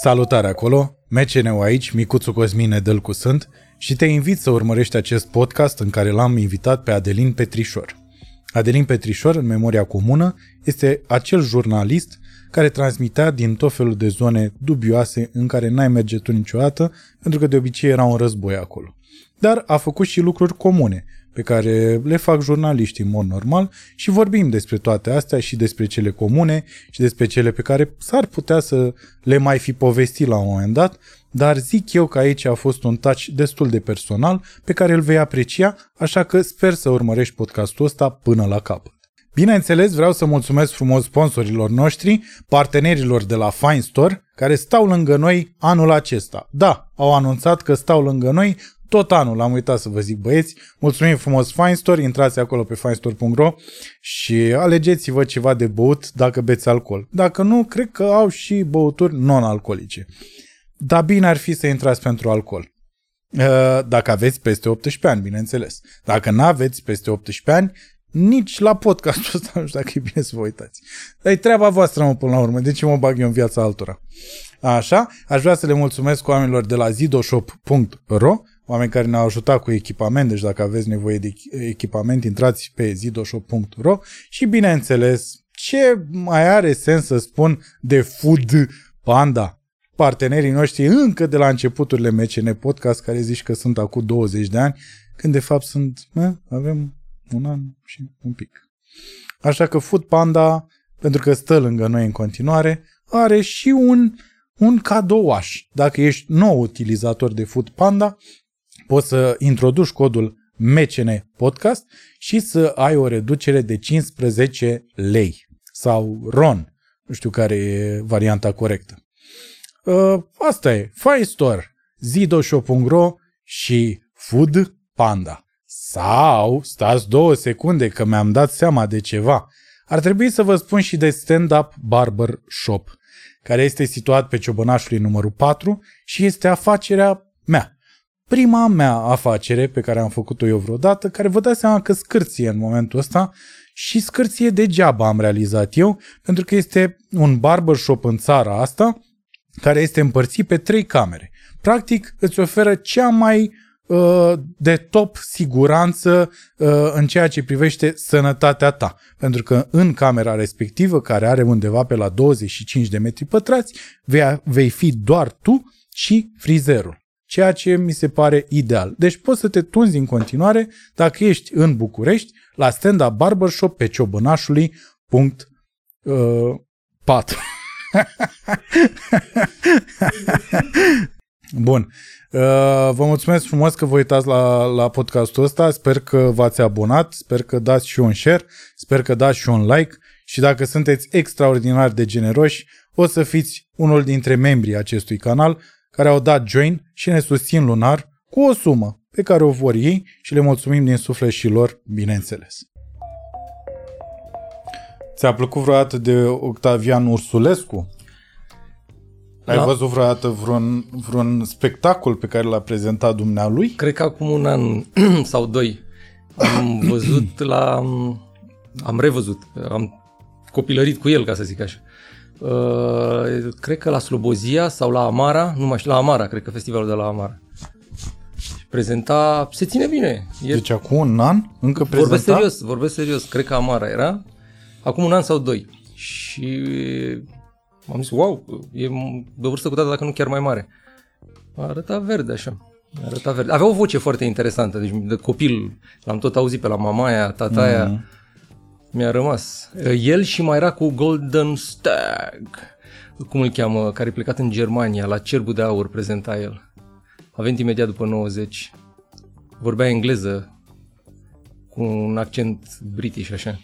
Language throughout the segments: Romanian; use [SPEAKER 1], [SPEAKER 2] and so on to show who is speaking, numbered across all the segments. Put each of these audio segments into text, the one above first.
[SPEAKER 1] Salutare acolo, MCNU aici, Micuțu Cosmin Edelcu sunt și te invit să urmărești acest podcast în care l-am invitat pe Adelin Petrișor. Adelin Petrișor, în memoria comună, este acel jurnalist care transmitea din tot felul de zone dubioase în care n-ai merge tu niciodată, pentru că de obicei era un război acolo. Dar a făcut și lucruri comune, pe care le fac jurnaliștii în mod normal și vorbim despre toate astea și despre cele comune și despre cele pe care s-ar putea să le mai fi povestit la un moment dat, dar zic eu că aici a fost un touch destul de personal pe care îl vei aprecia, așa că sper să urmărești podcastul ăsta până la capăt. Bineînțeles, vreau să mulțumesc frumos sponsorilor noștri, partenerilor de la Fine Store, care stau lângă noi anul acesta. Da, au anunțat că stau lângă noi tot anul, am uitat să vă zic băieți. Mulțumim frumos Fine Store, intrați acolo pe finestore.ro și alegeți-vă ceva de băut dacă beți alcool. Dacă nu, cred că au și băuturi non-alcoolice. Dar bine ar fi să intrați pentru alcool. Uh, dacă aveți peste 18 ani, bineînțeles. Dacă nu aveți peste 18 ani, nici la podcastul ăsta nu știu dacă e bine să vă uitați. Dar e treaba voastră, mă, până la urmă. De ce mă bag eu în viața altora? Așa, aș vrea să le mulțumesc oamenilor de la zidoshop.ro oameni care ne-au ajutat cu echipament, deci dacă aveți nevoie de echipament, intrați pe zidoshop.ro și bineînțeles, ce mai are sens să spun de Food Panda? Partenerii noștri încă de la începuturile MCN Podcast, care zici că sunt acum 20 de ani, când de fapt sunt, mă, avem un an și un pic. Așa că Food Panda, pentru că stă lângă noi în continuare, are și un, un cadouaș. Dacă ești nou utilizator de Food Panda, poți să introduci codul MCN Podcast și să ai o reducere de 15 lei sau RON. Nu știu care e varianta corectă. Uh, asta e. Fire Store, zidoshop.ro și Food Panda. Sau, stați două secunde că mi-am dat seama de ceva. Ar trebui să vă spun și de Stand Up Barber Shop, care este situat pe Ciobănașului numărul 4 și este afacerea mea prima mea afacere pe care am făcut-o eu vreodată, care vă dați seama că scârție în momentul ăsta și scârție degeaba am realizat eu, pentru că este un barbershop în țara asta care este împărțit pe trei camere. Practic îți oferă cea mai uh, de top siguranță uh, în ceea ce privește sănătatea ta. Pentru că în camera respectivă, care are undeva pe la 25 de metri pătrați, vei, vei fi doar tu și frizerul ceea ce mi se pare ideal. Deci poți să te tunzi în continuare dacă ești în București la stand-up barbershop pe ciobănașului punct, uh, 4. Bun. Uh, vă mulțumesc frumos că vă uitați la, la podcastul ăsta. Sper că v-ați abonat, sper că dați și un share, sper că dați și un like și dacă sunteți extraordinar de generoși, o să fiți unul dintre membrii acestui canal care au dat join și ne susțin lunar cu o sumă pe care o vor ei și le mulțumim din suflet și lor, bineînțeles. Ți-a plăcut vreodată de Octavian Ursulescu? Ai la... văzut vreodată vreun, vreun spectacol pe care l-a prezentat dumnealui?
[SPEAKER 2] Cred că acum un an sau doi am văzut la... am revăzut, am copilărit cu el, ca să zic așa. Uh, cred că la Slobozia sau la Amara, nu mai știu, la Amara, cred că festivalul de la Amara. Prezenta, se ține bine.
[SPEAKER 1] E... Deci acum un an încă prezenta?
[SPEAKER 2] Vorbesc serios, vorbesc serios, cred că Amara era, acum un an sau doi. Și am zis, wow, e de vârstă cu tata, dacă nu chiar mai mare. Arăta verde așa. Arăta verde. Avea o voce foarte interesantă, deci de copil l-am tot auzit pe la mamaia, tataia. Mm-hmm mi-a rămas. El și mai era cu Golden Stag, cum îl cheamă, care e plecat în Germania, la Cerbul de Aur prezenta el. A venit imediat după 90. Vorbea engleză cu un accent british, așa.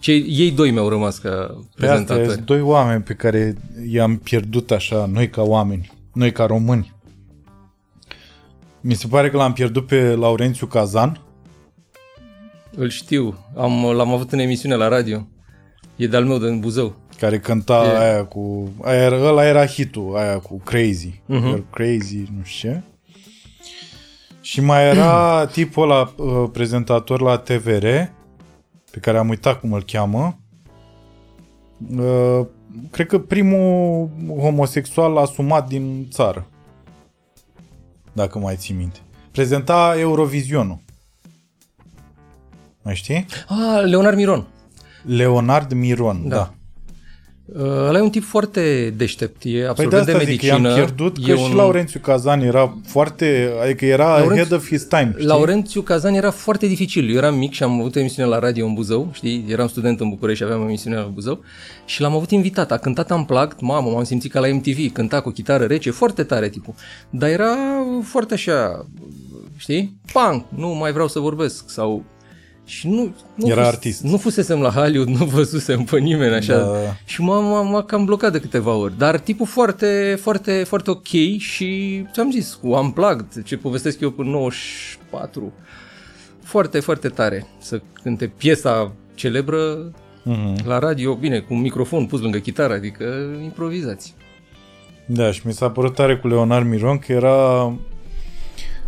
[SPEAKER 2] Cei, ei doi mi-au rămas ca prezentatori. Sunt
[SPEAKER 1] doi oameni pe care i-am pierdut așa, noi ca oameni, noi ca români. Mi se pare că l-am pierdut pe Laurențiu Cazan,
[SPEAKER 2] îl știu. Am, l-am avut în emisiune la radio. E de-al meu din Buzău.
[SPEAKER 1] Care cânta e... aia cu... Aia, ăla era hitul, aia cu Crazy. Uh-huh. Crazy, nu știu ce. Și mai era tipul ăla uh, prezentator la TVR, pe care am uitat cum îl cheamă. Uh, cred că primul homosexual asumat din țară. Dacă mai ții minte. Prezenta Eurovizionul. Mai știi?
[SPEAKER 2] Ah, Leonard Miron.
[SPEAKER 1] Leonard Miron, da. da.
[SPEAKER 2] Uh, ăla e un tip foarte deștept, e
[SPEAKER 1] Păi
[SPEAKER 2] absolvent
[SPEAKER 1] de
[SPEAKER 2] de,
[SPEAKER 1] asta zic că
[SPEAKER 2] medicină.
[SPEAKER 1] i-am pierdut, că
[SPEAKER 2] e
[SPEAKER 1] și Laurențiu Cazan era foarte, adică era
[SPEAKER 2] Laurențiu-
[SPEAKER 1] ahead of his time, știi?
[SPEAKER 2] Laurențiu Cazan era foarte dificil. Eu eram mic și am avut o emisiune la radio în Buzău, știi? Eram student în București și aveam o emisiune la Buzău și l-am avut invitat. A cântat am plact, mamă, m-am simțit ca la MTV, cânta cu chitară rece, foarte tare tipul. Dar era foarte așa, știi? Punk, nu mai vreau să vorbesc sau și nu, nu
[SPEAKER 1] Era artist.
[SPEAKER 2] Nu fusesem la Hollywood, nu văzusem pe nimeni așa.
[SPEAKER 1] Da.
[SPEAKER 2] Și m-a, m-a, m-a cam blocat de câteva ori. Dar tipul foarte, foarte, foarte ok și ți-am zis, cu Unplugged, ce povestesc eu până 94. Foarte, foarte tare să cânte piesa celebră
[SPEAKER 1] Mhm.
[SPEAKER 2] la radio, bine, cu un microfon pus lângă chitară, adică improvizați.
[SPEAKER 1] Da, și mi s-a părut tare cu Leonard Miron că era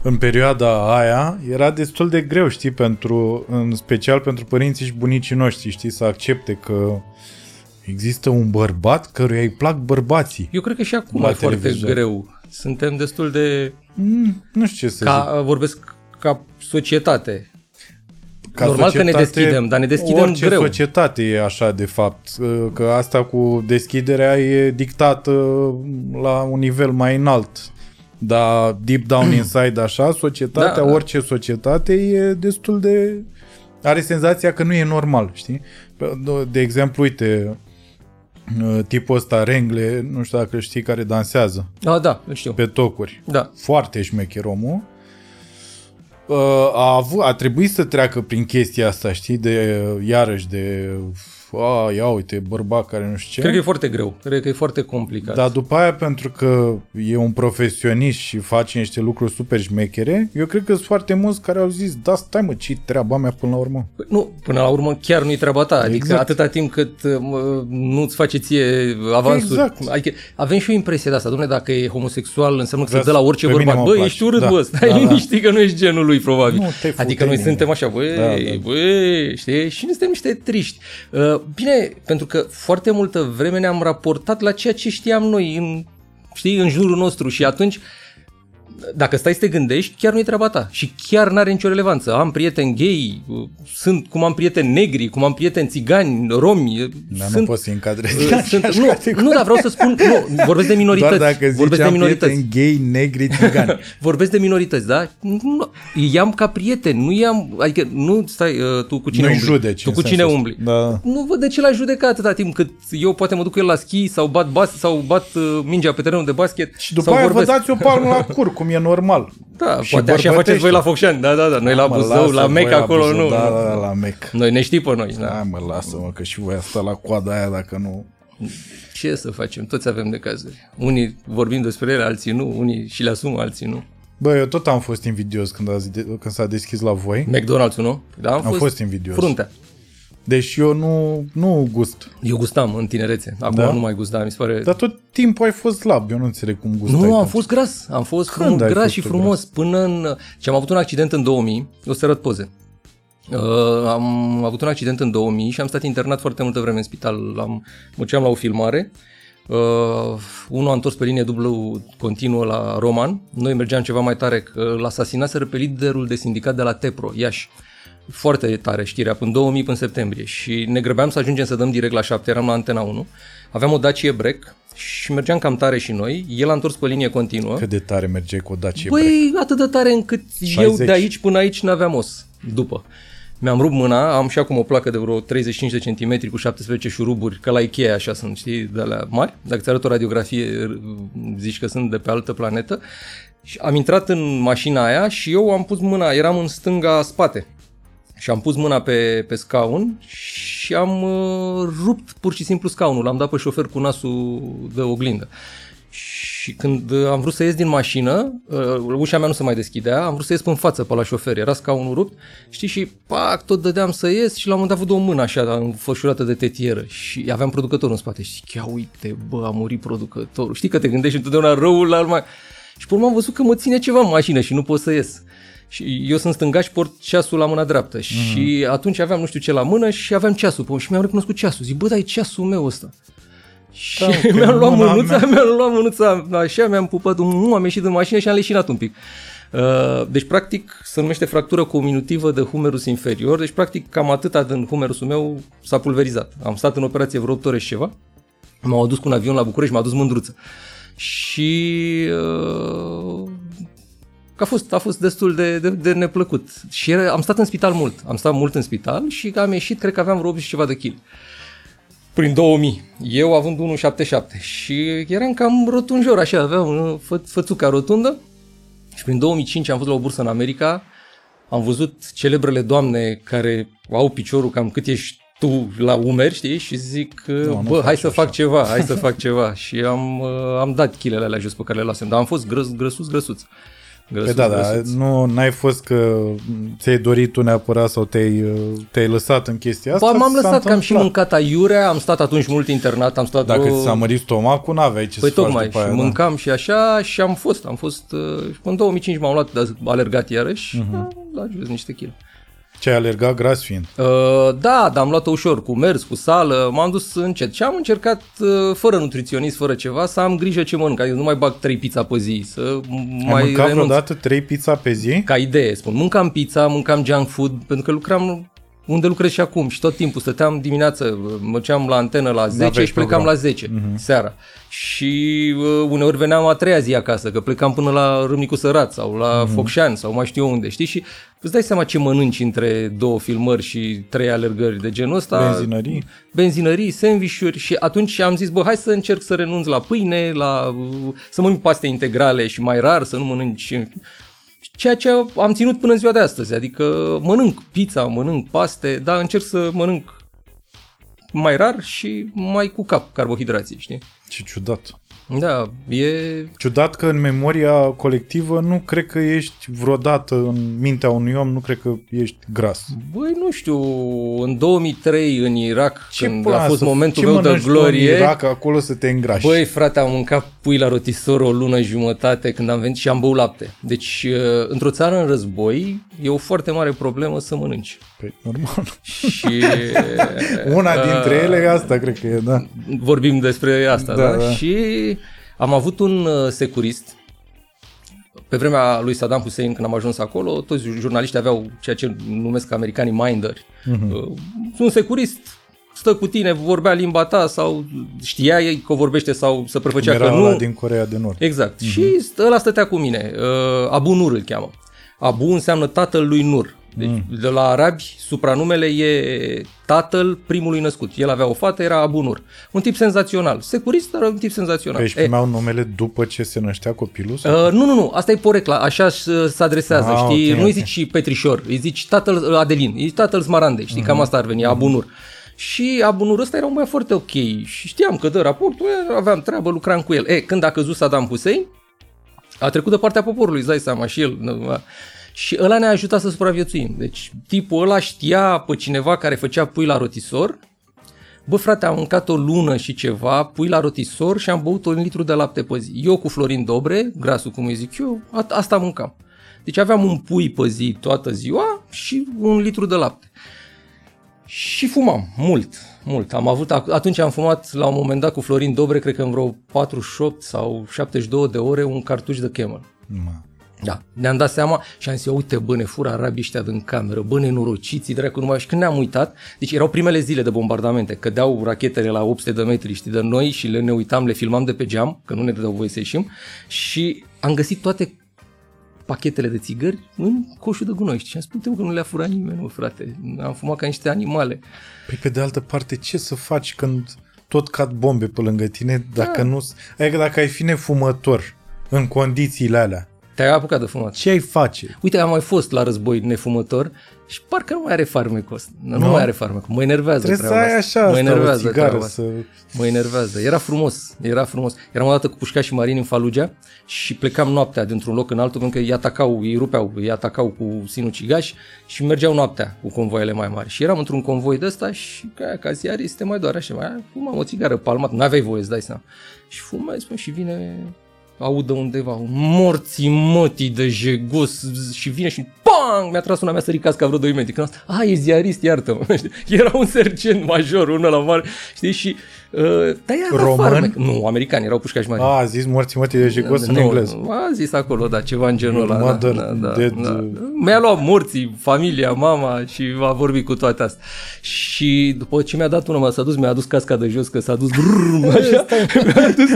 [SPEAKER 1] în perioada aia era destul de greu, știi, pentru, în special pentru părinții și bunicii noștri, știi, să accepte că există un bărbat căruia îi plac bărbații.
[SPEAKER 2] Eu cred că și acum
[SPEAKER 1] La
[SPEAKER 2] e foarte
[SPEAKER 1] televizor.
[SPEAKER 2] greu. Suntem destul de...
[SPEAKER 1] Mm, nu știu ce să zic.
[SPEAKER 2] Ca, vorbesc ca societate.
[SPEAKER 1] Ca
[SPEAKER 2] normal că ne
[SPEAKER 1] societate,
[SPEAKER 2] deschidem, dar ne deschidem
[SPEAKER 1] orice
[SPEAKER 2] greu.
[SPEAKER 1] societate e așa, de fapt. Că asta cu deschiderea e dictată la un nivel mai înalt. Dar deep down inside așa, societatea,
[SPEAKER 2] Da,
[SPEAKER 1] da,
[SPEAKER 2] da.
[SPEAKER 1] orice societate e destul de... Are senzația că nu e normal, știi? Pe- De exemplu, uite, tipul ăsta, Rengle, nu știu dacă știi, care dansează
[SPEAKER 2] Ah, da, îl știu.
[SPEAKER 1] pe tocuri
[SPEAKER 2] Da.
[SPEAKER 1] foarte șmecher omul. Uh, A, avut, a trebuit să treacă prin chestia asta, știi, de iarăși de a, ia uite, bărbat care nu știu ce.
[SPEAKER 2] Cred că e foarte greu. Cred că e foarte complicat.
[SPEAKER 1] Dar după aia, pentru că e un profesionist și face niște lucruri super șmechere, eu cred că sunt foarte mulți care au zis, da, stai mă, ce treaba mea până la urmă.
[SPEAKER 2] Păi Nu, până la urmă chiar nu-i treaba ta. Adică
[SPEAKER 1] Exact.
[SPEAKER 2] atâta timp cât mă, nu-ți face ție avansuri.
[SPEAKER 1] Exact.
[SPEAKER 2] Adică avem și o impresie de asta. Dom'le, dacă e homosexual înseamnă că se
[SPEAKER 1] Vezi,
[SPEAKER 2] dă la orice
[SPEAKER 1] pe mine
[SPEAKER 2] bărbat.
[SPEAKER 1] mă
[SPEAKER 2] Bă,
[SPEAKER 1] place.
[SPEAKER 2] ești urât,
[SPEAKER 1] Da.
[SPEAKER 2] bă, stai
[SPEAKER 1] Da, da.
[SPEAKER 2] liniștit că nu ești genul lui, probabil.
[SPEAKER 1] Nu, te
[SPEAKER 2] adică noi
[SPEAKER 1] futeni.
[SPEAKER 2] suntem așa, băi,
[SPEAKER 1] Da, da.
[SPEAKER 2] băi, știi? Și nu suntem niște triști. Uh, bine, pentru că foarte multă vreme ne-am raportat la ceea ce știam noi în, știi, în jurul nostru și atunci dacă stai să te gândești, chiar nu-i treaba ta și chiar n-are nicio relevanță. Am prieteni gay, uh, sunt cum am prieteni negri, cum am prieteni țigani, romi. uh,
[SPEAKER 1] Dar
[SPEAKER 2] sunt,
[SPEAKER 1] nu poți să încadrezi.
[SPEAKER 2] uh, sunt, nu, nu, dar vreau să spun, nu, vorbesc de minorități.
[SPEAKER 1] Doar dacă zici
[SPEAKER 2] vorbesc de
[SPEAKER 1] am
[SPEAKER 2] minorități.
[SPEAKER 1] prieteni gay, negri, țigani.
[SPEAKER 2] Vorbesc de minorități, da? Nu, i-am ca prieten, nu i-am, adică nu stai uh, tu cu cine
[SPEAKER 1] Nu-i
[SPEAKER 2] umbli.
[SPEAKER 1] judeci,
[SPEAKER 2] Tu
[SPEAKER 1] în
[SPEAKER 2] cu cine
[SPEAKER 1] sensul
[SPEAKER 2] umbli.
[SPEAKER 1] ăsta. Da.
[SPEAKER 2] Nu văd de ce l-aș judeca atâta timp cât eu poate mă duc cu el la schi sau bat bas sau bat uh, mingea pe terenul de basket
[SPEAKER 1] Și după
[SPEAKER 2] sau
[SPEAKER 1] aia
[SPEAKER 2] vorbesc.
[SPEAKER 1] vă dați o palmă la cur, cum e normal.
[SPEAKER 2] Da,
[SPEAKER 1] Și
[SPEAKER 2] poate așa
[SPEAKER 1] bărbătește.
[SPEAKER 2] faceți voi la Focșani. Da, da, da. Noi la
[SPEAKER 1] Mă,
[SPEAKER 2] Buzău,
[SPEAKER 1] lasă
[SPEAKER 2] la
[SPEAKER 1] voi
[SPEAKER 2] Mec
[SPEAKER 1] la
[SPEAKER 2] acolo,
[SPEAKER 1] Buzău,
[SPEAKER 2] nu.
[SPEAKER 1] Da, da, da, la Mec.
[SPEAKER 2] Noi ne știi pe noi. Da.
[SPEAKER 1] Da, mă, lasă-mă, că și voi ați stat la coada aia dacă nu...
[SPEAKER 2] Ce să facem? Toți avem de cazuri. Unii vorbim despre ele, alții nu. Unii și le asumă, alții nu.
[SPEAKER 1] Bă, eu tot am fost invidios când, ați de- când s-a deschis la voi.
[SPEAKER 2] McDonald's, nu? Da, am,
[SPEAKER 1] Am fost invidios.
[SPEAKER 2] Fruntea.
[SPEAKER 1] Deci eu nu, nu gust.
[SPEAKER 2] Eu gustam în tinerețe. Acum
[SPEAKER 1] Da?
[SPEAKER 2] nu mai gustam, mi se pare...
[SPEAKER 1] Dar tot timpul ai fost slab. Eu nu înțeleg cum gustai.
[SPEAKER 2] Nu, am
[SPEAKER 1] atunci.
[SPEAKER 2] fost gras. Am fost
[SPEAKER 1] Când
[SPEAKER 2] frumos,
[SPEAKER 1] ai
[SPEAKER 2] gras
[SPEAKER 1] fost
[SPEAKER 2] și
[SPEAKER 1] tu
[SPEAKER 2] frumos până în... Și am avut un accident în 2000. O să arăt poze. Uh, am avut un accident în 2000 și am stat internat foarte multă vreme în spital. Am, mă duceam la o filmare. Uh, unul a întors pe linie dublă continuă la Roman. Noi mergeam ceva mai tare că l asasinaseră pe liderul de sindicat de la Tepro, Iași. Foarte tare știrea, până 2000 până septembrie și ne grăbeam să ajungem să dăm direct la 7, eram la Antena 1. Aveam o Dacia Break și mergeam cam tare și noi. El a întors pe linie continuă.
[SPEAKER 1] Cât de tare mergeai cu o Dacia Break.
[SPEAKER 2] Băi, atât de tare încât 60. eu
[SPEAKER 1] 60.
[SPEAKER 2] de aici până aici n-aveam os. După. Mi-am rupt mâna, am și acum o placă de vreo 35 de centimetri cu 17 șuruburi, că la Ikea așa sunt, știi, de la mari. Dacă ți arăt o radiografie, zici că sunt de pe altă planetă. Și am intrat în mașina aia și eu am pus mâna, eram în stânga spate. Și am pus mâna pe, pe scaun și am uh, rupt pur și simplu scaunul. L-am dat pe șofer cu nasul de oglindă. Și când uh, am vrut să ies din mașină, uh, ușa mea nu se mai deschidea, am vrut să ies pe în față pe la șofer, era scaunul rupt, știi, și pac, tot dădeam să ies și la un moment dat văd o mână așa, înfășurată de tetieră și aveam producătorul în spate și zic, ia uite, bă, a murit producătorul. Știi că te gândești întotdeauna răul la mai... Și pe urmă am văzut că mă ține ceva în mașină și nu pot să ies. Și eu sunt stângaș, port ceasul la mâna dreaptă mm-hmm. și atunci aveam nu știu ce la mână și aveam ceasul pe și mi-am recunoscut ceasul. Zic, bă, dar e ceasul meu ăsta. Și
[SPEAKER 1] Da,
[SPEAKER 2] da,
[SPEAKER 1] că
[SPEAKER 2] mi-am luat
[SPEAKER 1] mâna
[SPEAKER 2] mânuța,
[SPEAKER 1] mea-
[SPEAKER 2] mi-am luat mânuța, așa, mi-am pupat un mu, am ieșit din mașină și am leșinat un pic. Uh, Deci, practic, se numește fractură comunitivă de humerus inferior. Deci, practic, cam atâta din humerusul meu s-a pulverizat. Am stat în operație vreo 8 ore și ceva. M-au adus cu un avion la București, m-a dus mândruță. Și uh, că a fost, a fost destul de, de, de neplăcut. Și era, am stat în spital mult. Am stat mult în spital și am ieșit, cred că aveam vreo 80 și ceva de kg. Prin 2000. Eu având 1,77 și eram cam rotunjor, așa, aveam uh, fă, fățuca rotundă. Și prin 2005 am fost la o bursă în America, am văzut celebrele doamne care au piciorul cam cât ești tu la umeri, știi, și zic,
[SPEAKER 1] Nu, nu
[SPEAKER 2] bă, hai
[SPEAKER 1] faci
[SPEAKER 2] să
[SPEAKER 1] așa."
[SPEAKER 2] fac ceva, hai să fac ceva. Și am, uh, am dat chilele alea jos pe care le luasem, dar am fost grăs, grăsuț, grăsuț.
[SPEAKER 1] Păi
[SPEAKER 2] grăsuț
[SPEAKER 1] da, da,
[SPEAKER 2] grăsuț.
[SPEAKER 1] nu n-ai fost că ți-ai dorit tu neapărat sau te-ai, uh, te-ai lăsat în chestia asta?
[SPEAKER 2] Ba, m-am
[SPEAKER 1] s-a
[SPEAKER 2] lăsat că am și
[SPEAKER 1] întâmplat.
[SPEAKER 2] mâncat aiurea, am stat atunci mult internat, am stat
[SPEAKER 1] Dacă
[SPEAKER 2] vreo-
[SPEAKER 1] ți s-a mărit stomacul, n-aveai ce
[SPEAKER 2] Păi
[SPEAKER 1] să faci
[SPEAKER 2] tocmai,
[SPEAKER 1] după
[SPEAKER 2] și
[SPEAKER 1] aia. da.
[SPEAKER 2] mâncam și așa și am fost, am fost, uh, în 2005 m-am luat, de alergat iarăși,
[SPEAKER 1] Mhm.
[SPEAKER 2] uh-huh. am luat jos niște kg.
[SPEAKER 1] Ce ai alergat gras fiind.
[SPEAKER 2] Uh, da, dar am luat-o ușor, cu mers, cu sală, m-am dus încet și am încercat, uh, fără nutriționist, fără ceva, să am grijă ce mănânc, adică nu mai bag trei pizza pe zi, să
[SPEAKER 1] Ai
[SPEAKER 2] mai
[SPEAKER 1] mâncat
[SPEAKER 2] renunț.
[SPEAKER 1] vreodată trei pizza pe zi?
[SPEAKER 2] Ca idee, spun, mâncam pizza, mâncam junk food, pentru că lucram unde lucrez și acum și tot timpul stăteam dimineață, mergeam la antenă la 10
[SPEAKER 1] N-aveai
[SPEAKER 2] și plecam
[SPEAKER 1] program.
[SPEAKER 2] la 10 seara. Și uh, uneori veneam a treia zi acasă, că plecam până la Râmnicu Sărat sau la Focșani sau mai știu eu unde, știi? Și îți dai seama ce mănânci între două filmări și trei alergări de genul ăsta.
[SPEAKER 1] Benzinării?
[SPEAKER 2] Benzinării, sandvișuri și atunci am zis, bă, hai să încerc să renunț la pâine, la, uh, să mănânc paste integrale și mai rar, să nu mănânci ceea ce am ținut până în ziua de astăzi. Adică mănânc pizza, mănânc paste, dar încerc să mănânc mai rar și mai cu cap carbohidrații, știi?
[SPEAKER 1] Ce ciudat.
[SPEAKER 2] Da, e...
[SPEAKER 1] Ciudat că în memoria colectivă nu cred că ești vreodată în mintea unui om, nu cred că ești gras.
[SPEAKER 2] Băi, nu știu, în 2003 în Irak,
[SPEAKER 1] Ce
[SPEAKER 2] când
[SPEAKER 1] pula
[SPEAKER 2] a fost
[SPEAKER 1] să-
[SPEAKER 2] momentul
[SPEAKER 1] ce
[SPEAKER 2] meu de
[SPEAKER 1] mănânci tu
[SPEAKER 2] glorie,
[SPEAKER 1] În Irak, acolo să te îngrași.
[SPEAKER 2] Băi, frate, am mâncat pui la rotisor o lună jumătate când am venit și am băut lapte. Deci, uh, într-o țară în război, e o foarte mare problemă să mănânci.
[SPEAKER 1] Păi, normal.
[SPEAKER 2] Și
[SPEAKER 1] Una dintre ele e asta, cred că e, da.
[SPEAKER 2] vorbim despre asta,
[SPEAKER 1] Da,
[SPEAKER 2] da?
[SPEAKER 1] da.
[SPEAKER 2] Și am avut un uh, securist pe vremea lui Saddam Hussein, când am ajuns acolo, toți jurnaliștii aveau ceea ce numesc americanii minderi.
[SPEAKER 1] Mhm.
[SPEAKER 2] Uh, Un securist stă cu tine, vorbea limba ta sau știa ei că o vorbește sau să prefăcea
[SPEAKER 1] Era
[SPEAKER 2] că
[SPEAKER 1] ăla
[SPEAKER 2] nu.
[SPEAKER 1] din Corea de Nord.
[SPEAKER 2] Exact. Și st- ăla stătea cu mine. Uh, Abu Nur îl cheamă. Abu înseamnă tatăl lui Nur. Deci mm. de la arabi, supranumele e tatăl primului născut. El avea o fată, era Abu Nur. Un tip senzațional. Securist, dar un tip senzațional.
[SPEAKER 1] Păi își
[SPEAKER 2] E,
[SPEAKER 1] primeau numele după ce se năștea copilul? sau?
[SPEAKER 2] Uh, nu, nu, nu, asta e porecla, așa se adresează,
[SPEAKER 1] Ah,
[SPEAKER 2] știi?
[SPEAKER 1] ok,
[SPEAKER 2] nu îi
[SPEAKER 1] ok.
[SPEAKER 2] zici și Petrișor, îi zici tatăl uh, Adelin, îi zici tatăl Smarandei, știi? Cam asta ar veni, Abunur. Și Abunur ăsta era un băiat foarte ok și știam că dă raportul, e, aveam treabă, lucram cu el. E, când a căzut Saddam Hussein, a trecut de partea poporului, îți dai seama, și el. nu, a- Și ăla ne-a ajutat să supraviețuim. Deci tipul ăla știa pe cineva care făcea pui la rotisor, Bă, frate, am mâncat o lună și ceva, pui la rotisor și am băut un litru de lapte pe zi. Eu cu Florin Dobre, grasul cum îi zic eu, a- asta mâncam. Deci aveam un pui pe zi toată ziua și un litru de lapte. Și fumam, mult, mult. Am avut, atunci am fumat la un moment dat cu Florin Dobre, cred că în vreo 48 sau 72 de ore, un cartuș de Camel.
[SPEAKER 1] Mă.
[SPEAKER 2] Da, ne-am dat seama și am zis, uite bă, ne fură arabii ăștia din cameră, bă, nenorociții, dracu, numai... Și când ne-am uitat, deci erau primele zile de bombardamente, cădeau rachetele la 800 de metri, știi, de noi și le ne uitam, le filmam de pe geam, că nu ne dădeau voie să ieșim și am găsit toate pachetele de țigări în coșul de gunoi, știi? Și am spus, "Uite, mă, că nu le-a furat nimeni, mă, frate, am fumat ca niște animale.
[SPEAKER 1] Păi pe de altă parte, ce să faci când tot cad bombe pe lângă tine dacă
[SPEAKER 2] Da.
[SPEAKER 1] nu... Adică dacă ai fi nefumător în condițiile alea,
[SPEAKER 2] Te-ai apucat de fumat.
[SPEAKER 1] ce ai face?
[SPEAKER 2] Uite, am mai fost la război nefumător și parcă nu mai are farmecul ăsta. Nu, nu
[SPEAKER 1] Nu?
[SPEAKER 2] mai are farmecul. Mă enervează
[SPEAKER 1] Trebuie să
[SPEAKER 2] treaba
[SPEAKER 1] ai
[SPEAKER 2] asta.
[SPEAKER 1] așa
[SPEAKER 2] Mă
[SPEAKER 1] asta, o
[SPEAKER 2] enervează
[SPEAKER 1] țigară
[SPEAKER 2] treaba asta.
[SPEAKER 1] să...
[SPEAKER 2] Mă enervează. Era frumos, era frumos. Eram o dată cu pușcași și marini în Fallujah și plecam noaptea dintr-un loc în altul pentru că îi atacau, îi rupeau, îi atacau cu sinucigași și mergeau noaptea cu convoiele mai mari. Și eram într-un convoi de ăsta și ca, ca ziarist te mai doare așa, mai fumam o țigară palmat, n-aveai voie, îți dai seama. Și fumai, spun, și vine audă undeva un morții mătii de jegos și vine și PAM! Bang, mi-a tras una mea să ricați ca vreo 2 metri. Când asta, a, e ziarist, iartă-mă. Era un sergent major, unul la mare, știi, și Uh, dar ea
[SPEAKER 1] Român?
[SPEAKER 2] Farmec. Nu, americani, erau pușcași mari.
[SPEAKER 1] A, a zis morții mătii de jecos în
[SPEAKER 2] nu,
[SPEAKER 1] engleză.
[SPEAKER 2] A zis acolo, da, ceva în genul ăla.
[SPEAKER 1] Mother
[SPEAKER 2] da, da,
[SPEAKER 1] dead.
[SPEAKER 2] da. Mi-a luat morții, familia, mama și a vorbit cu toate astea. Și după ce mi-a dat una, s-a dus, mi-a adus casca de jos, că s-a dus brrr, așa, mi-a adus,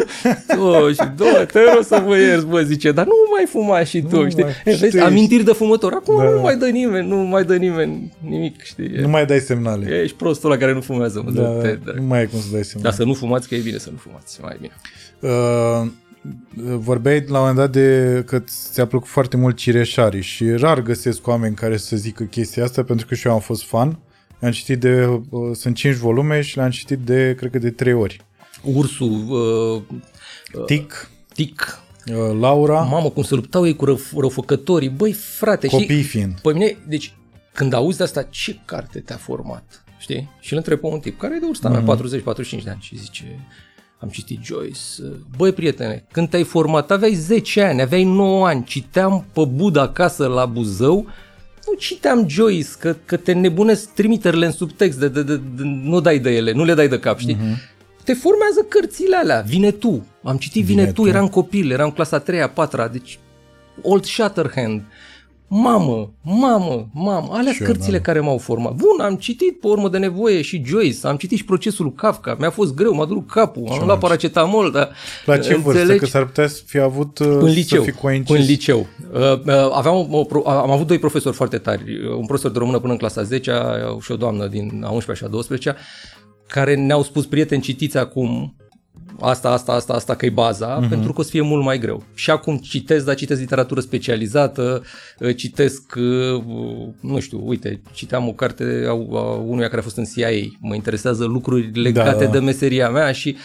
[SPEAKER 2] oh, și două, te rog să mă ierți, bă, zice, dar nu mai fuma și tu,
[SPEAKER 1] Nu
[SPEAKER 2] știi?
[SPEAKER 1] mai,
[SPEAKER 2] E, vezi,
[SPEAKER 1] știi.
[SPEAKER 2] amintiri de fumător, acum
[SPEAKER 1] Da.
[SPEAKER 2] nu mai dă nimeni, nu mai dă nimeni nimic, știi?
[SPEAKER 1] Nu mai dai semnale.
[SPEAKER 2] Ești prostul ăla care nu fumează, mă,
[SPEAKER 1] Da,
[SPEAKER 2] dă-te, dă.
[SPEAKER 1] nu mai ai cum să dai semnale.
[SPEAKER 2] Dar să nu fumați, că e bine să nu fumați, mai bine.
[SPEAKER 1] Uh, vorbeai la un moment dat de că ți-a plăcut foarte mult Cireșarii și rar găsesc oameni care să zică chestia asta pentru că și eu am fost fan. Am citit de, uh, sunt 5 volume și le-am citit de, cred că de 3 ori.
[SPEAKER 2] Ursul, uh,
[SPEAKER 1] Tic,
[SPEAKER 2] Tic,
[SPEAKER 1] uh, Laura,
[SPEAKER 2] mamă, cum se luptau ei cu răf- răufăcătorii, băi, frate,
[SPEAKER 1] copii
[SPEAKER 2] știi?
[SPEAKER 1] fiind.
[SPEAKER 2] Pe mine, deci, când auzi de asta, ce carte te-a format? Știi? Și îl întreb pe un tip care e de vârsta
[SPEAKER 1] Mhm.
[SPEAKER 2] mea, 40-45 de ani și zice, am citit Joyce. Băi, prietene, când te-ai format, aveai 10 ani, aveai 9 ani, citeam pe Buda acasă la Buzău, nu citeam Joyce, că, că te nebunesc trimiterile în subtext, de, de, de, de, nu dai de ele, nu le dai de cap, știi? Uh-huh. Te formează cărțile alea, vine tu. Am citit Vine,
[SPEAKER 1] Vine
[SPEAKER 2] tu,
[SPEAKER 1] Tu.
[SPEAKER 2] eram copil, eram clasa 3-a, 4 deci Old Shatterhand. Mamă, mamă, mamă, alea
[SPEAKER 1] Și eu,
[SPEAKER 2] cărțile
[SPEAKER 1] da.
[SPEAKER 2] care m-au format. Bun, am citit pe urmă de nevoie și Joyce, am citit și procesul lui Kafka, mi-a fost greu, m-a durut capul, am luat paracetamol, dar
[SPEAKER 1] La ce vârstă?
[SPEAKER 2] înțelegi?
[SPEAKER 1] Că s-ar putea să fi avut uh,
[SPEAKER 2] în liceu,
[SPEAKER 1] să fi coincis.
[SPEAKER 2] în liceu. Uh, uh, aveam o, o, pro- am avut doi profesori foarte tari, uh, un profesor de română până în clasa 10 și o doamnă din a 11 și a 12 care ne-au spus, prieteni, citiți acum asta, asta, asta, asta, că e baza, uh-huh. pentru că o să fie mult mai greu. Și acum citesc, dar citesc literatură specializată, uh, citesc, uh, nu știu, uite, citeam o carte a, a unuia care a fost în CIA, mă interesează lucruri legate
[SPEAKER 1] Da, da.
[SPEAKER 2] de meseria mea și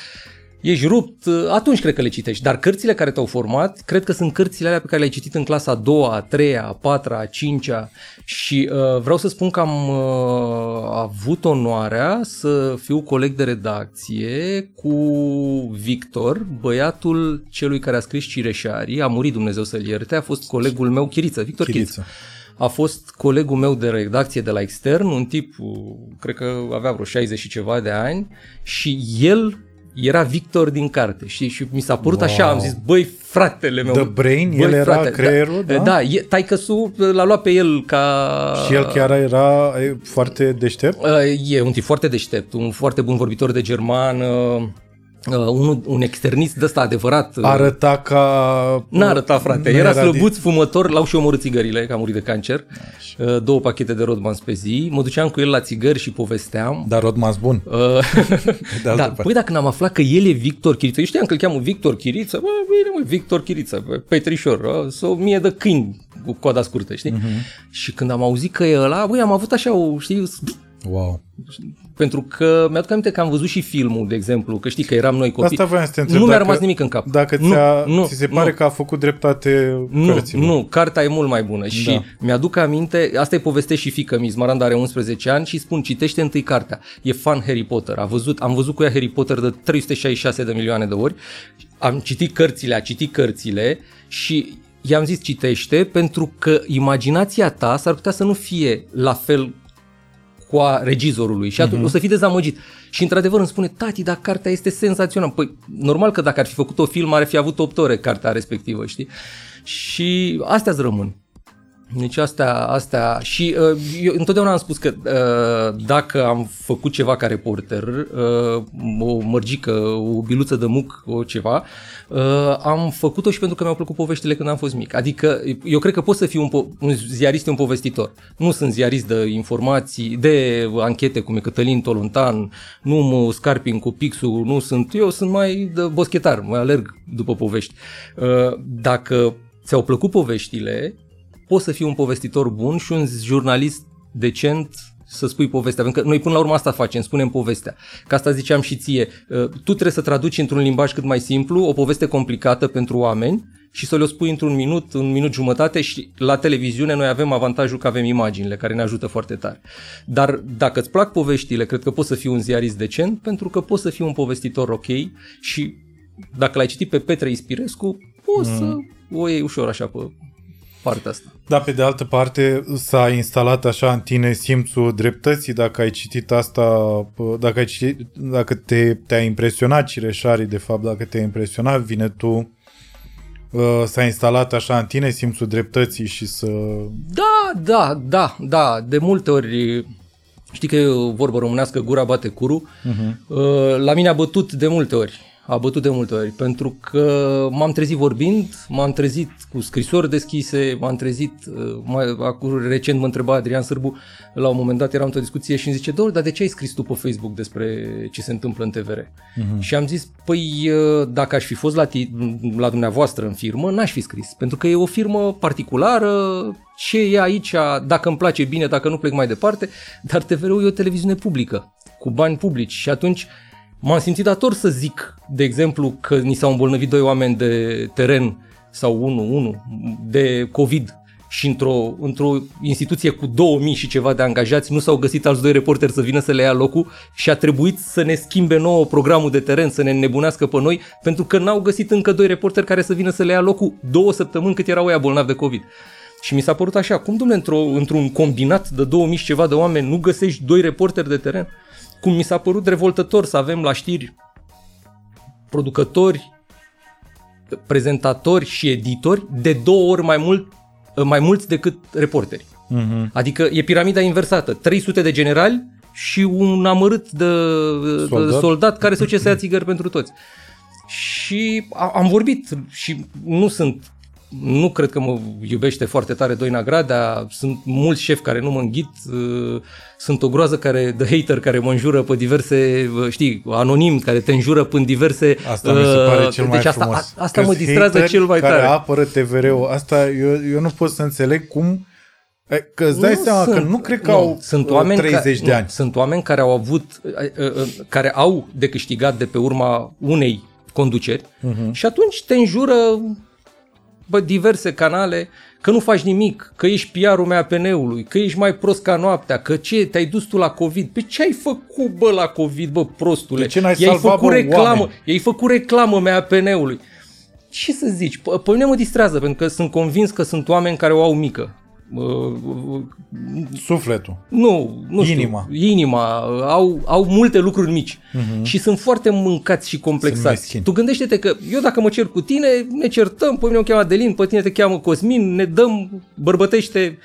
[SPEAKER 2] ești rupt, uh, atunci cred că le citești. Dar cărțile care te-au format, cred că sunt cărțile alea pe care le-ai citit în clasa a doua, a treia, a patra, a cincea și uh, vreau să spun că am uh, avut onoarea să fiu coleg de redacție cu Victor, băiatul celui care a scris Cireșarii, a murit Dumnezeu să-l ierte, a fost colegul meu, Chiriță, Victor Chiriță.
[SPEAKER 1] Chiriță.
[SPEAKER 2] A fost colegul meu de redacție de la extern, un tip, uh, cred că avea vreo 60 și ceva de ani și el era Victor din carte și, și mi s-a părut wow. așa, am zis, băi, fratele meu.
[SPEAKER 1] The Brain,
[SPEAKER 2] băi,
[SPEAKER 1] el era
[SPEAKER 2] frate,
[SPEAKER 1] creierul, da?
[SPEAKER 2] Da, e, taică-su l-a luat pe el ca...
[SPEAKER 1] Și el chiar era e, foarte deștept?
[SPEAKER 2] Uh, E un tip foarte deștept, un foarte bun vorbitor de germană, uh, un, un externist de ăsta adevărat. uh,
[SPEAKER 1] Arăta ca...
[SPEAKER 2] N-a arătat, frate.
[SPEAKER 1] Nu
[SPEAKER 2] Era
[SPEAKER 1] din-
[SPEAKER 2] slăbuț, fumător, l-au și omorât țigările, că a murit de cancer. Uh, Două pachete de Rodmans pe zi. Mă duceam cu el la țigări și povesteam.
[SPEAKER 1] Dar Rodmas bun.
[SPEAKER 2] Uh,
[SPEAKER 1] De altă
[SPEAKER 2] da,
[SPEAKER 1] parte.
[SPEAKER 2] păi dacă n-am aflat că el e Victor Chiriță, eu știam că îl cheamă Victor Chiriță, bă, bine mă, Victor Chiriță, bă, Petrișor, uh, sau o mie de câini cu coada scurtă, știi? Uh-huh. Și când am auzit că e ăla, băi, am avut așa o, știi,
[SPEAKER 1] Wow.
[SPEAKER 2] pentru că mi-aduc aminte că am văzut și filmul, de exemplu, că știi că eram noi copii.
[SPEAKER 1] Asta voiam să te întreb.
[SPEAKER 2] nu mi-a
[SPEAKER 1] dacă-
[SPEAKER 2] rămas nimic în cap.
[SPEAKER 1] Dacă
[SPEAKER 2] nu,
[SPEAKER 1] ți-a,
[SPEAKER 2] nu,
[SPEAKER 1] ți se pare
[SPEAKER 2] nu.
[SPEAKER 1] că a făcut dreptate
[SPEAKER 2] Nu,
[SPEAKER 1] cărților.
[SPEAKER 2] nu, cartea e mult mai bună și
[SPEAKER 1] Da.
[SPEAKER 2] mi-aduc aminte, asta e povestește și fică mi, Smaranda are 11 ani și spun, citește întâi cartea. E fan Harry Potter, a văzut, am văzut cu ea Harry Potter de 366 de milioane de ori, am citit cărțile, a citit cărțile și i-am zis citește pentru că imaginația ta s-ar putea să nu fie la fel cu a regizorului și atunci uh-huh. o să fii dezamăgit. Și într-adevăr îmi spune, tati, dar cartea este senzațională. Păi, normal că dacă ar fi făcut o film, ar fi avut 8 ore cartea respectivă, știi? Și astea îți rămân. Deci astea, astea și uh, eu întotdeauna am spus că uh, dacă am făcut ceva ca reporter, uh, o mărgică, o biluță de muc, o ceva, uh, am făcut-o și pentru că mi-au plăcut poveștile când am fost mic. Adică eu cred că pot să fiu un, po- un ziarist, un povestitor. Nu sunt ziarist de informații, de anchete cum e Cătălin Toluntan, nu mă scarpin cu pixul, nu sunt, eu sunt mai de boschetar, mai alerg după povești. Uh, dacă ți-au plăcut poveștile, poți să fii un povestitor bun și un jurnalist decent să spui povestea, pentru că noi până la urmă asta facem, spunem povestea. Că asta ziceam și ție, uh, tu trebuie să traduci într-un limbaj cât mai simplu o poveste complicată pentru oameni și să le-o spui într-un minut, un minut jumătate și la televiziune noi avem avantajul că avem imaginile care ne ajută foarte tare. Dar dacă îți plac poveștile, cred că poți să fii un ziarist decent pentru că poți să fii un povestitor ok și dacă l-ai citit pe Petre Ispirescu, poți mm. să o iei ușor așa pe partea asta.
[SPEAKER 1] Da, pe de altă parte s-a instalat așa în tine simțul dreptății dacă ai citit asta, dacă, ai citit, dacă te, te-a impresionat Cireșarii, de fapt, dacă te-a impresionat vine tu uh, s-a instalat așa în tine simțul dreptății și să...
[SPEAKER 2] Da, da, da, da. De multe ori Știi că e o vorbă românească, gura bate curu. Uh-huh. La mine a bătut de multe ori a bătut de multe ori, pentru că m-am trezit vorbind, m-am trezit cu scrisori deschise, m-am trezit, uh, mai, acum recent mă întreba Adrian Sârbu, la un moment dat eram într-o discuție și îmi zice, Dor, dar de ce ai scris tu pe Facebook despre ce se întâmplă în TVR? Uh-huh. Și am zis, păi uh, dacă aș fi fost la, ti- la dumneavoastră în firmă, n-aș fi scris, pentru că e o firmă particulară, ce e aici, dacă îmi place bine, dacă nu plec mai departe, dar TVR-ul e o televiziune publică, cu bani publici și atunci M-am simțit dator să zic, de exemplu, că ni s-au îmbolnăvit doi oameni de teren sau unul, unul, de COVID și într-o, într-o instituție cu 2000 și ceva de angajați nu s-au găsit alți doi reporteri să vină să le ia locul și a trebuit să ne schimbe nouă programul de teren, să ne nebunească pe noi, pentru că n-au găsit încă doi reporteri care să vină să le ia locul două săptămâni cât erau ea bolnavi de COVID. Și mi s-a părut așa, cum dumne într-o, într-un combinat de 2000 și ceva de oameni nu găsești doi reporteri de teren? Cum mi s-a părut revoltător să avem la știri producători, prezentatori și editori de două ori mai, mult, mai mulți decât reporteri. Uh-huh. Adică e piramida inversată. 300 de generali și un amărât de soldat, de soldat care se duce să ia țigări pentru toți. Și am vorbit și nu sunt nu cred că mă iubește foarte tare Doina Gradea, sunt mulți șefi care nu mă înghit, uh, sunt o groază care, de hater care mă înjură pe diverse, uh, știi, anonim, care te înjură în diverse...
[SPEAKER 1] Asta mi se pare uh, cel deci mai
[SPEAKER 2] asta,
[SPEAKER 1] frumos.
[SPEAKER 2] A, asta mă distrează cel mai
[SPEAKER 1] care
[SPEAKER 2] tare.
[SPEAKER 1] care apără TVR-ul, asta eu, eu nu pot să înțeleg cum... Că îți dai nu seama sunt, că nu cred că nu, au sunt oameni 30 ca, de ani. Nu,
[SPEAKER 2] sunt oameni care au avut, care au de câștigat de pe urma unei conduceri uh-huh. și atunci te înjură bă, diverse canale că nu faci nimic, că ești PR-ul MAPN-ului, că ești mai prost ca noaptea, că ce, te-ai dus tu la COVID. Pe ce ai făcut, bă, la COVID, bă, prostule?
[SPEAKER 1] De ce n-ai i-ai
[SPEAKER 2] făcut
[SPEAKER 1] bă,
[SPEAKER 2] reclamă,
[SPEAKER 1] oameni?
[SPEAKER 2] i-ai făcut reclamă MAPN-ului. Ce să zici? Pe mine mă distrează, pentru că sunt convins că sunt oameni care o au mică.
[SPEAKER 1] Sufletul.
[SPEAKER 2] Nu, nu
[SPEAKER 1] inima.
[SPEAKER 2] știu. Inima. Au, au multe lucruri mici uh-huh. și sunt foarte mâncați și complexați. Tu gândește-te că eu dacă mă cer cu tine, ne certăm, pe mine o cheamă Adelin, pe tine te cheamă Cosmin, ne dăm, bărbătește.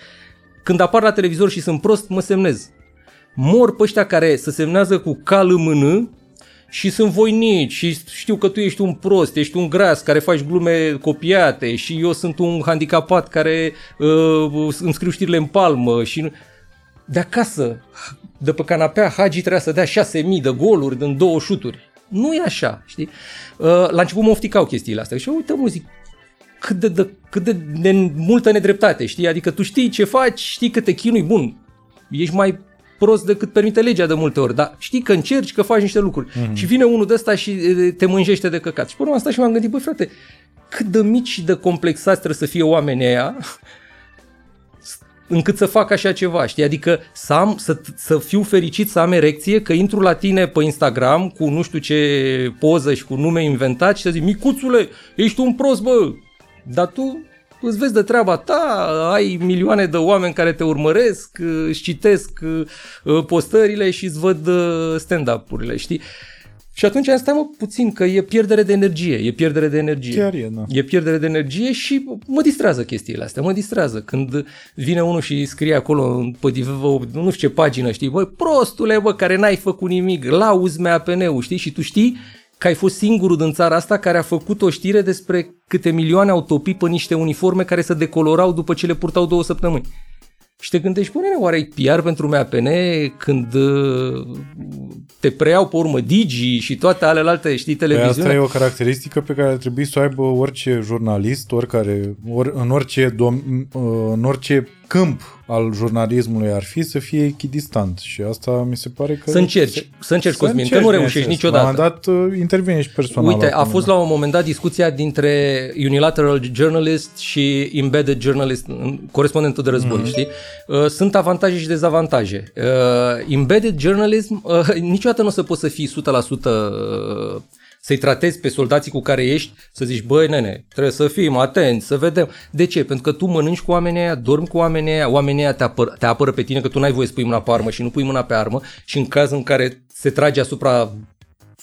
[SPEAKER 2] Când apar la televizor și sunt prost, mă semnez. Mor pe ăștia care se semnează cu cal în mână și sunt voinici și știu că tu ești un prost, ești un gras care faci glume copiate și eu sunt un handicapat care uh, îmi scriu știrile în palmă și de acasă, de pe canapea, Hagi trebuia să dea 6.000 de goluri din două șuturi. Nu e așa, știi? Uh, la început mă ofticau chestiile astea și uite mă zic, cât de, de, cât de, de multă nedreptate, știi? Adică tu știi ce faci, știi că te chinui, bun, ești mai prost decât permite legea de multe ori, dar știi că încerci, că faci niște lucruri. Mm-hmm. Și vine unul de ăsta și te mânjește de căcat. Și până asta și m-am gândit, băi frate, cât de mici și de complexați trebuie să fie oamenii aia încât să fac așa ceva, știi? Adică să, am, să, să fiu fericit să am erecție, că intru la tine pe Instagram cu nu știu ce poză și cu nume inventat și să zic, micuțule, ești un prost, bă! Dar tu îți vezi de treaba ta, ai milioane de oameni care te urmăresc, își citesc uh, postările și îți văd uh, stand-up-urile, știi? Și atunci asta mă puțin că e pierdere de energie, e pierdere de energie.
[SPEAKER 1] Chiar e, da.
[SPEAKER 2] E pierdere de energie și mă distrează chestiile astea, mă distrează. Când vine unul și scrie acolo pe nu știu ce pagină, știi, băi, prostule, bă, care n-ai făcut nimic, lauzi MAPN-ul, știi, și tu știi că ai fost singurul din țara asta care a făcut o știre despre câte milioane au topit pe niște uniforme care se decolorau după ce le purtau două săptămâni. Și te gândești, pune oare ai PR pentru MAPN când uh, te preiau pe urmă Digi și toate alelalte, știi, televiziune?
[SPEAKER 1] Păi asta e o caracteristică pe care ar trebui să o aibă orice jurnalist, oricare, or, în, orice dom, uh, în orice câmp al jurnalismului ar fi să fie echidistant și asta mi se pare că...
[SPEAKER 2] Să încerci, se, să încerci, Cosmin, încerci, că nu reușești niciodată.
[SPEAKER 1] La un dat uh, intervine și personal.
[SPEAKER 2] Uite, a fost la un moment dat discuția dintre unilateral journalist și embedded journalist, corespondentul de război, mm-hmm. știi? Uh, sunt avantaje și dezavantaje. Uh, embedded journalism, niciodată nu o să poți să fii 100% Să-i tratezi pe soldații cu care ești, să zici, băi nene, trebuie să fim atenți, să vedem. De ce? Pentru că tu mănânci cu oamenii aia, dormi cu oamenii aia, oamenii aia te, apăr- te apără pe tine, că tu n-ai voie să pui mâna pe armă și nu pui mâna pe armă și în caz în care se trage asupra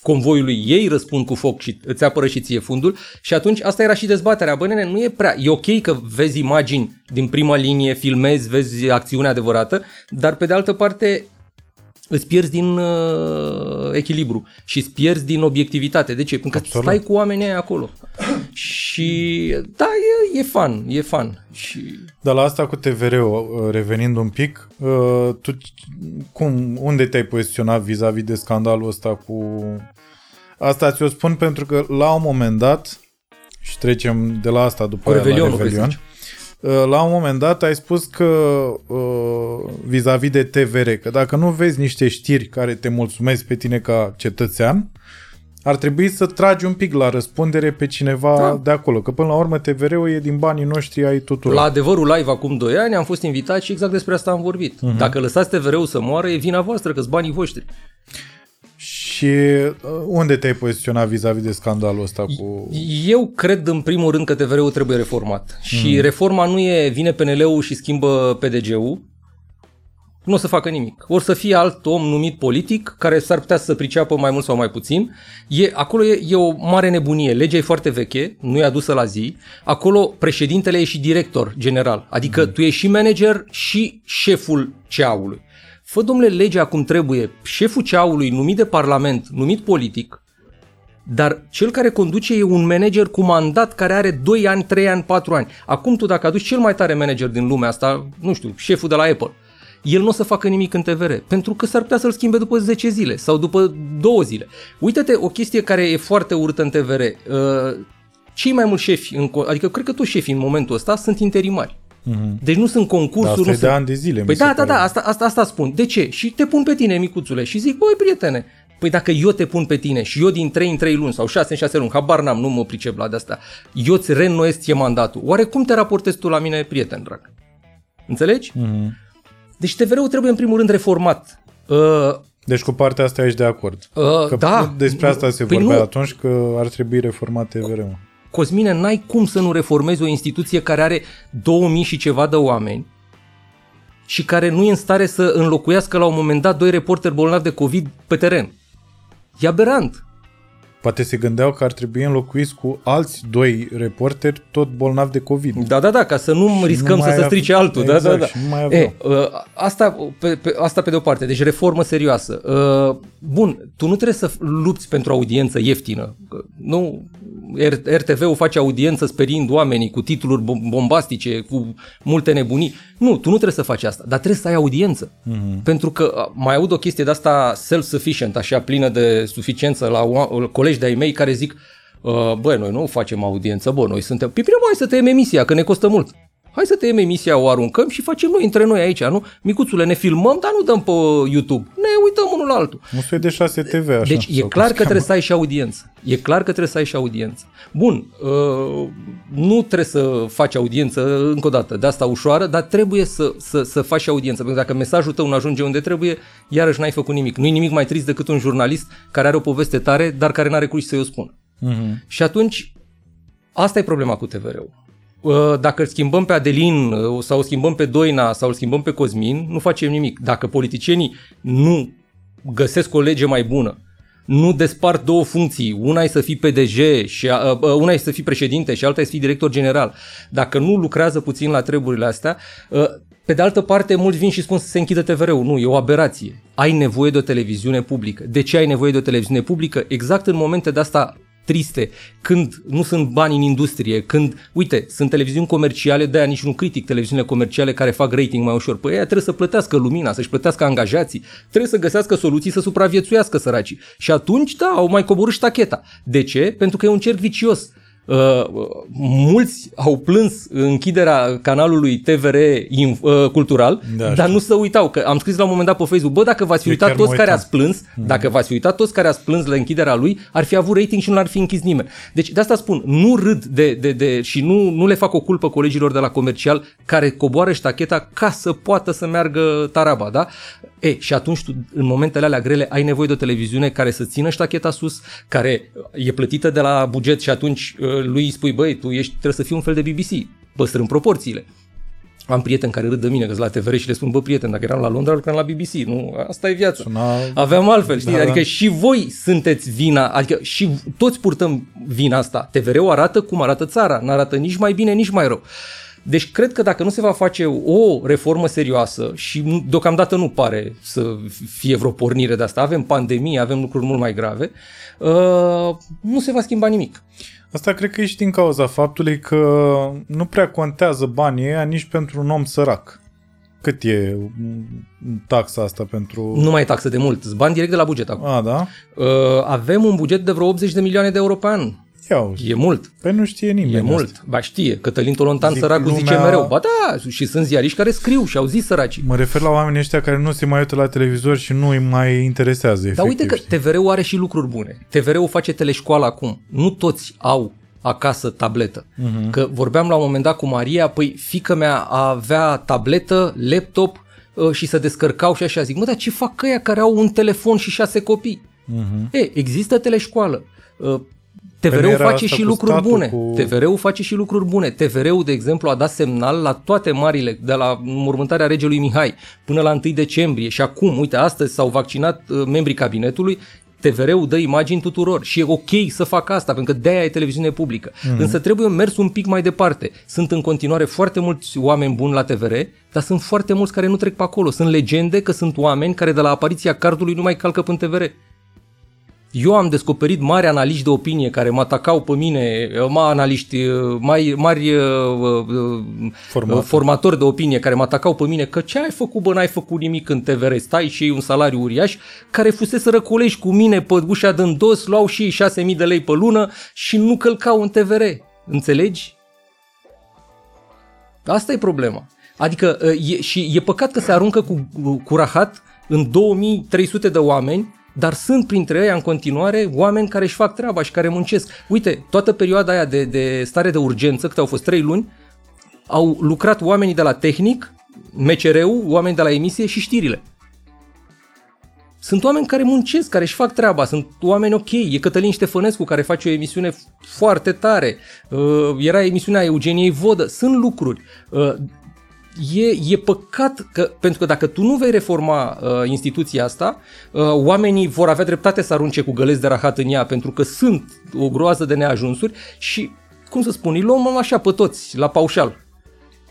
[SPEAKER 2] convoiului, ei răspund cu foc și îți apără și ție fundul și atunci asta era și dezbaterea. Bă, nene, nu e prea... E ok că vezi imagini din prima linie, filmezi, vezi acțiunea adevărată, dar pe de altă parte îți pierzi din uh, echilibru și îți pierzi din obiectivitate. De ce? Pentru că
[SPEAKER 1] Absolut.
[SPEAKER 2] stai cu oamenii aia acolo. Și da, e, e fan, e fan. Și
[SPEAKER 1] Dar la asta cu TVR-ul, uh, revenind un pic, uh, tu cum, unde te-ai poziționat vis-a-vis de scandalul ăsta cu... Asta ți-o spun pentru că la un moment dat, și trecem de la asta după
[SPEAKER 2] Cu
[SPEAKER 1] aia la
[SPEAKER 2] Revelionul, vrei să
[SPEAKER 1] Revelion,
[SPEAKER 2] zici?
[SPEAKER 1] uh, la un moment dat ai spus că uh, vis-a-vis de TVR, că dacă nu vezi niște știri care te mulțumesc pe tine ca cetățean, ar trebui să tragi un pic la răspundere pe cineva
[SPEAKER 2] Da.
[SPEAKER 1] de acolo, că până la urmă TVR-ul e din banii noștri ai tuturor.
[SPEAKER 2] la adevărul live acum 2 ani am fost invitat și exact despre asta am vorbit. Uh-huh. Dacă lăsați TVR-ul să moară, e vina voastră, că-s banii voștri.
[SPEAKER 1] Și uh, unde te-ai poziționat vis-a-vis de scandalul ăsta cu...
[SPEAKER 2] Eu cred în primul rând că TVR-ul trebuie reformat. Și reforma nu e vine PNL-ul și schimbă PDG-ul. Nu o să facă nimic. Or să fie alt om numit politic care s-ar putea să priceapă mai mult sau mai puțin. E, acolo e, e o mare nebunie. Legea e foarte veche, nu e adusă la zi. Acolo președintele e și director general. Adică tu ești și manager și șeful ceaului. Fă, domnule, legea cum trebuie. Șeful ceaului numit de parlament, numit politic, dar cel care conduce e un manager cu mandat care are 2 ani, 3 ani, 4 ani. Acum tu dacă aduci cel mai tare manager din lumea asta, nu știu, șeful de la Apple, el nu o să facă nimic în TVR, pentru că s-ar putea să-l schimbe după 10 zile sau după 2 zile. Uită-te, o chestie care e foarte urâtă în TVR. Uh, cei mai mulți șefi, în, co- adică cred că toți șefii în momentul ăsta sunt interimari.
[SPEAKER 1] Mm-hmm.
[SPEAKER 2] Deci nu sunt concursuri,
[SPEAKER 1] Asta
[SPEAKER 2] nu
[SPEAKER 1] e de
[SPEAKER 2] sunt...
[SPEAKER 1] ani de zile, mi
[SPEAKER 2] Păi
[SPEAKER 1] se
[SPEAKER 2] da, da,
[SPEAKER 1] pare.
[SPEAKER 2] da, asta, asta, asta spun. De ce? Și te pun pe tine, micuțule, și zic, băi, prietene, păi dacă eu te pun pe tine și eu din 3 în 3 luni sau 6 în 6 luni, habar n-am, nu mă pricep la de-asta, eu îți reînnoiesc ție mandatul, oare cum te raportezi tu la mine, prieten drag? Înțelegi?
[SPEAKER 1] Mm-hmm.
[SPEAKER 2] Deci TVR-ul trebuie în primul rând reformat. Uh,
[SPEAKER 1] Deci cu partea asta ești de acord.
[SPEAKER 2] uh,
[SPEAKER 1] Că
[SPEAKER 2] da.
[SPEAKER 1] Despre asta se
[SPEAKER 2] Păi
[SPEAKER 1] vorbea
[SPEAKER 2] nu.
[SPEAKER 1] atunci că ar trebui reformat TVR-ul.
[SPEAKER 2] Cosmine, n-ai cum să nu reformezi o instituție care are 2000 și ceva de oameni și care nu e în stare să înlocuiască la un moment dat doi reporteri bolnavi de COVID pe teren. E aberant.
[SPEAKER 1] Poate se gândeau că ar trebui înlocuiți cu alți doi reporteri tot bolnavi de COVID.
[SPEAKER 2] Da, da, da, ca să nu
[SPEAKER 1] Și
[SPEAKER 2] riscăm
[SPEAKER 1] nu
[SPEAKER 2] să
[SPEAKER 1] mai
[SPEAKER 2] se
[SPEAKER 1] av-
[SPEAKER 2] strice altul.
[SPEAKER 1] Exact,
[SPEAKER 2] da, da, da.
[SPEAKER 1] și nu mai aveau.
[SPEAKER 2] e, uh, asta, pe, pe, asta pe de o parte, deci reformă serioasă. Uh, bun, tu nu trebuie să lupți pentru audiență ieftină. Că Nu, R- RTV-ul face audiență sperind oamenii cu titluri bom- bombastice, cu multe nebunii. Nu, tu nu trebuie să faci asta, dar trebuie să ai audiență. Mm-hmm. Pentru că uh, mai aud o chestie de asta self-sufficient, așa plină de suficiență la oa- colegi de-ai mei care zic Uh, băi, noi nu facem audiență, bă, noi suntem... Păi primul hai să tăiem emisia, că ne costă mult. Hai să tăiem emisia, o aruncăm și facem noi între noi aici, nu? Micuțule, ne filmăm, dar nu dăm pe YouTube. Ne uităm unul la altul.
[SPEAKER 1] Un soi de 6 TV, așa.
[SPEAKER 2] Deci e
[SPEAKER 1] sau
[SPEAKER 2] clar
[SPEAKER 1] cum
[SPEAKER 2] că
[SPEAKER 1] se
[SPEAKER 2] trebuie să ai și audiență. E clar că trebuie să ai și audiență. Bun, uh, nu trebuie să faci audiență încă o dată, de asta ușoară, dar trebuie să, să, să faci și audiență. Pentru că dacă mesajul tău nu ajunge unde trebuie, iarăși n-ai făcut nimic. Nu e nimic mai trist decât un jurnalist care are o poveste tare, dar care n-are curaj să-i o spună.
[SPEAKER 1] Mhm.
[SPEAKER 2] Și atunci, asta e problema cu TVR-ul. Uh, Dacă îl schimbăm pe Adelin uh, sau îl schimbăm pe Doina sau îl schimbăm pe Cosmin, nu facem nimic. Dacă politicienii nu găsesc o lege mai bună, nu despart două funcții, una e să fii PDG și a, uh, una e să fii președinte și alta e să fii director general. Dacă nu lucrează puțin la treburile astea, uh, pe de altă parte, mulți vin și spun să se închidă TVR-ul. Nu, e o aberație. Ai nevoie de o televiziune publică. De ce ai nevoie de o televiziune publică? Exact în momente de asta triste, când nu sunt bani în industrie, când, uite, sunt televiziuni comerciale, de-aia nici nu critic televiziunile comerciale care fac rating mai ușor. Păi ea trebuie să plătească lumina, să-și plătească angajații, trebuie să găsească soluții să supraviețuiască săracii. Și atunci, da, au mai coborât ștacheta. De ce? Pentru că e un cerc vicios. Uh, mulți au plâns închiderea canalului TVR in, uh, cultural,
[SPEAKER 1] Da,
[SPEAKER 2] dar
[SPEAKER 1] știu.
[SPEAKER 2] nu să uitau că am scris la un moment dat pe Facebook, bă, dacă v-ați fi
[SPEAKER 1] Eu
[SPEAKER 2] uitat
[SPEAKER 1] chiar mă
[SPEAKER 2] toți care
[SPEAKER 1] uitam.
[SPEAKER 2] ați plâns, dacă v-ați fi uitat toți care ați plâns la închiderea lui, ar fi avut rating și nu l-ar fi închis nimeni. Deci de asta spun, nu râd de, de, de și nu, nu le fac o culpă colegilor de la comercial care coboară ștacheta ca să poată să meargă taraba, da? E, și atunci tu, în momentele alea grele, ai nevoie de o televiziune care să țină ștacheta sus, care e plătită de la buget și atunci uh, lui îi spui, băi, tu ești, trebuie să fii un fel de BBC, păstrând proporțiile. Am prieteni care râd de mine că la TVR și le spun, bă, prieten, dacă eram la Londra, lucram la BBC, nu? Asta e viața.
[SPEAKER 1] Suna...
[SPEAKER 2] Aveam altfel, știi?
[SPEAKER 1] Da,
[SPEAKER 2] adică
[SPEAKER 1] da.
[SPEAKER 2] și voi sunteți vina, adică și toți purtăm vina asta. TVR-ul arată cum arată țara, nu arată nici mai bine, nici mai rău. Deci cred că dacă nu se va face o reformă serioasă și nu- deocamdată nu pare să fie vreo pornire de asta, avem pandemie, avem lucruri mult mai grave, uh, nu se va schimba nimic.
[SPEAKER 1] Asta cred că e și din cauza faptului că nu prea contează banii ăia nici pentru un om sărac. Cât e mm, taxa asta pentru...
[SPEAKER 2] Nu mai e taxă de mult, îți bani direct de la buget acum.
[SPEAKER 1] A, da?
[SPEAKER 2] Uh, avem un buget de vreo 80 de milioane de euro pe an.
[SPEAKER 1] Ia uzi.
[SPEAKER 2] E mult.
[SPEAKER 1] Păi nu știe nimeni
[SPEAKER 2] E
[SPEAKER 1] asta.
[SPEAKER 2] mult. Ba știe, Cătălin Tolontan
[SPEAKER 1] Zic,
[SPEAKER 2] săracul zice
[SPEAKER 1] lumea-
[SPEAKER 2] mereu. Ba da, și sunt ziariști care scriu și au zis săracii.
[SPEAKER 1] Mă refer la oamenii ăștia care nu se mai uită la televizor și nu îi mai interesează efectiv.
[SPEAKER 2] Dar uite că
[SPEAKER 1] știi?
[SPEAKER 2] TVR-ul are și lucruri bune. TVR-ul face teleșcoală acum. Nu toți au acasă tabletă. Uh-huh. Că vorbeam la un moment dat cu Maria, păi fică mea avea tabletă, laptop uh, și să descărcau și așa. Zic, mă, dar ce fac ăia care au un telefon și șase copii?
[SPEAKER 1] Mhm.
[SPEAKER 2] E, există teleșcoală. Uh,
[SPEAKER 1] Păi nu
[SPEAKER 2] TVR-ul
[SPEAKER 1] era
[SPEAKER 2] face
[SPEAKER 1] asta
[SPEAKER 2] și
[SPEAKER 1] cu
[SPEAKER 2] lucruri
[SPEAKER 1] statul,
[SPEAKER 2] bune.
[SPEAKER 1] cu-
[SPEAKER 2] TVR-ul face și lucruri bune. TVR-ul, de exemplu, a dat semnal la toate marile, de la mormântarea regelui Mihai până la 1 decembrie și acum, uite, astăzi s-au vaccinat uh, membrii cabinetului, TVR-ul dă imagini tuturor și e ok să facă asta, pentru că de-aia e televiziune publică. Mm-hmm. Însă trebuie mers un pic mai departe. Sunt în continuare foarte mulți oameni buni la TVR, dar sunt foarte mulți care nu trec pe acolo. Sunt legende că sunt oameni care de la apariția cardului nu mai calcă pe TVR. Eu am descoperit mari analiști de opinie care mă atacau pe mine, mari analiști, mai, mari uh, uh,
[SPEAKER 1] Formatori.
[SPEAKER 2] formatori de opinie care mă atacau pe mine că ce ai făcut, bă, n-ai făcut nimic în TVR, stai și iei un salariu uriaș, care fusese răcolești cu mine pe ușa de dos, luau și ei 6.000 de lei pe lună și nu călcau în TVR. Înțelegi? Asta e problema. Adică e, și e păcat că se aruncă cu, cu rahat în 2300 de oameni, dar sunt printre ei în continuare oameni care își fac treaba și care muncesc. Uite, toată perioada aia de, de stare de urgență, câte au fost 3 luni, au lucrat oamenii de la tehnic, MCR-ul, oameni de la emisie și știrile. Sunt oameni care muncesc, care își fac treaba, sunt oameni ok. E Cătălin Ștefănescu care face o emisiune foarte tare. Uh, era emisiunea Eugeniei Vodă. Sunt lucruri. Uh, e, e păcat că, pentru că dacă tu nu vei reforma uh, instituția asta, uh, oamenii vor avea dreptate să arunce cu găleți de rahat în ea, pentru că sunt o groază de neajunsuri și, cum să spun, îi luăm așa pe toți, la paușal.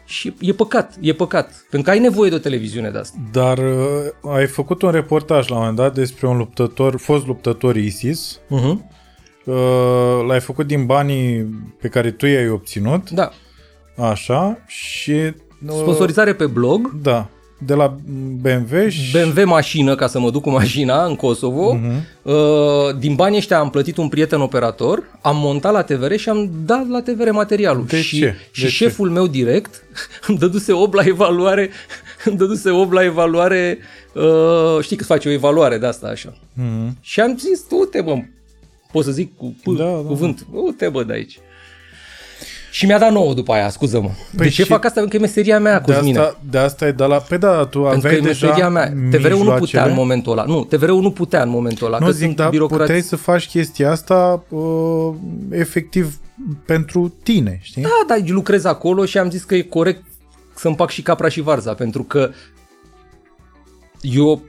[SPEAKER 2] Și e păcat, e păcat, pentru că ai nevoie de o televiziune de asta.
[SPEAKER 1] Dar uh, ai făcut un reportaj la un moment dat despre un luptător, fost luptător ISIS.
[SPEAKER 2] Uh-huh.
[SPEAKER 1] Uh, l-ai făcut din banii pe care tu i-ai obținut.
[SPEAKER 2] Da.
[SPEAKER 1] Așa. Și... Uh,
[SPEAKER 2] Sponsorizare pe blog,
[SPEAKER 1] Da. De la BMW și...
[SPEAKER 2] BMW mașină ca să mă duc cu mașina în Kosovo. Uh-huh. Din banii ăștia am plătit un prieten operator, am montat la TVR și am dat la TVR materialul.
[SPEAKER 1] De
[SPEAKER 2] și,
[SPEAKER 1] ce?
[SPEAKER 2] Și
[SPEAKER 1] De ce?
[SPEAKER 2] șeful meu direct îmi dăduse 8 la evaluare, îmi dăduse 8 la evaluare, uh, știi că face o evaluare de asta așa.
[SPEAKER 1] Mhm.
[SPEAKER 2] Și am zis, du-te mă, pot să zic cu p-
[SPEAKER 1] Da, da,
[SPEAKER 2] cuvânt, du-te bă de aici. Și mi-a dat nouă după aia, scuză-mă. Păi de ce
[SPEAKER 1] și-
[SPEAKER 2] fac asta? Pentru că e meseria mea,
[SPEAKER 1] De
[SPEAKER 2] Cosmine.
[SPEAKER 1] asta, de asta e de la... Pe da, tu
[SPEAKER 2] Pentru că
[SPEAKER 1] aveai
[SPEAKER 2] e
[SPEAKER 1] deja
[SPEAKER 2] meseria mea. TVR-ul nu putea
[SPEAKER 1] mijloacele.
[SPEAKER 2] în momentul ăla. Nu, TVR-ul nu putea în momentul ăla.
[SPEAKER 1] Nu
[SPEAKER 2] că
[SPEAKER 1] zic,
[SPEAKER 2] sunt
[SPEAKER 1] dar
[SPEAKER 2] birocrați.
[SPEAKER 1] puteai să faci chestia asta uh, efectiv pentru tine, știi?
[SPEAKER 2] Da, dar lucrez acolo și am zis că e corect să împac și capra și varza, pentru că eu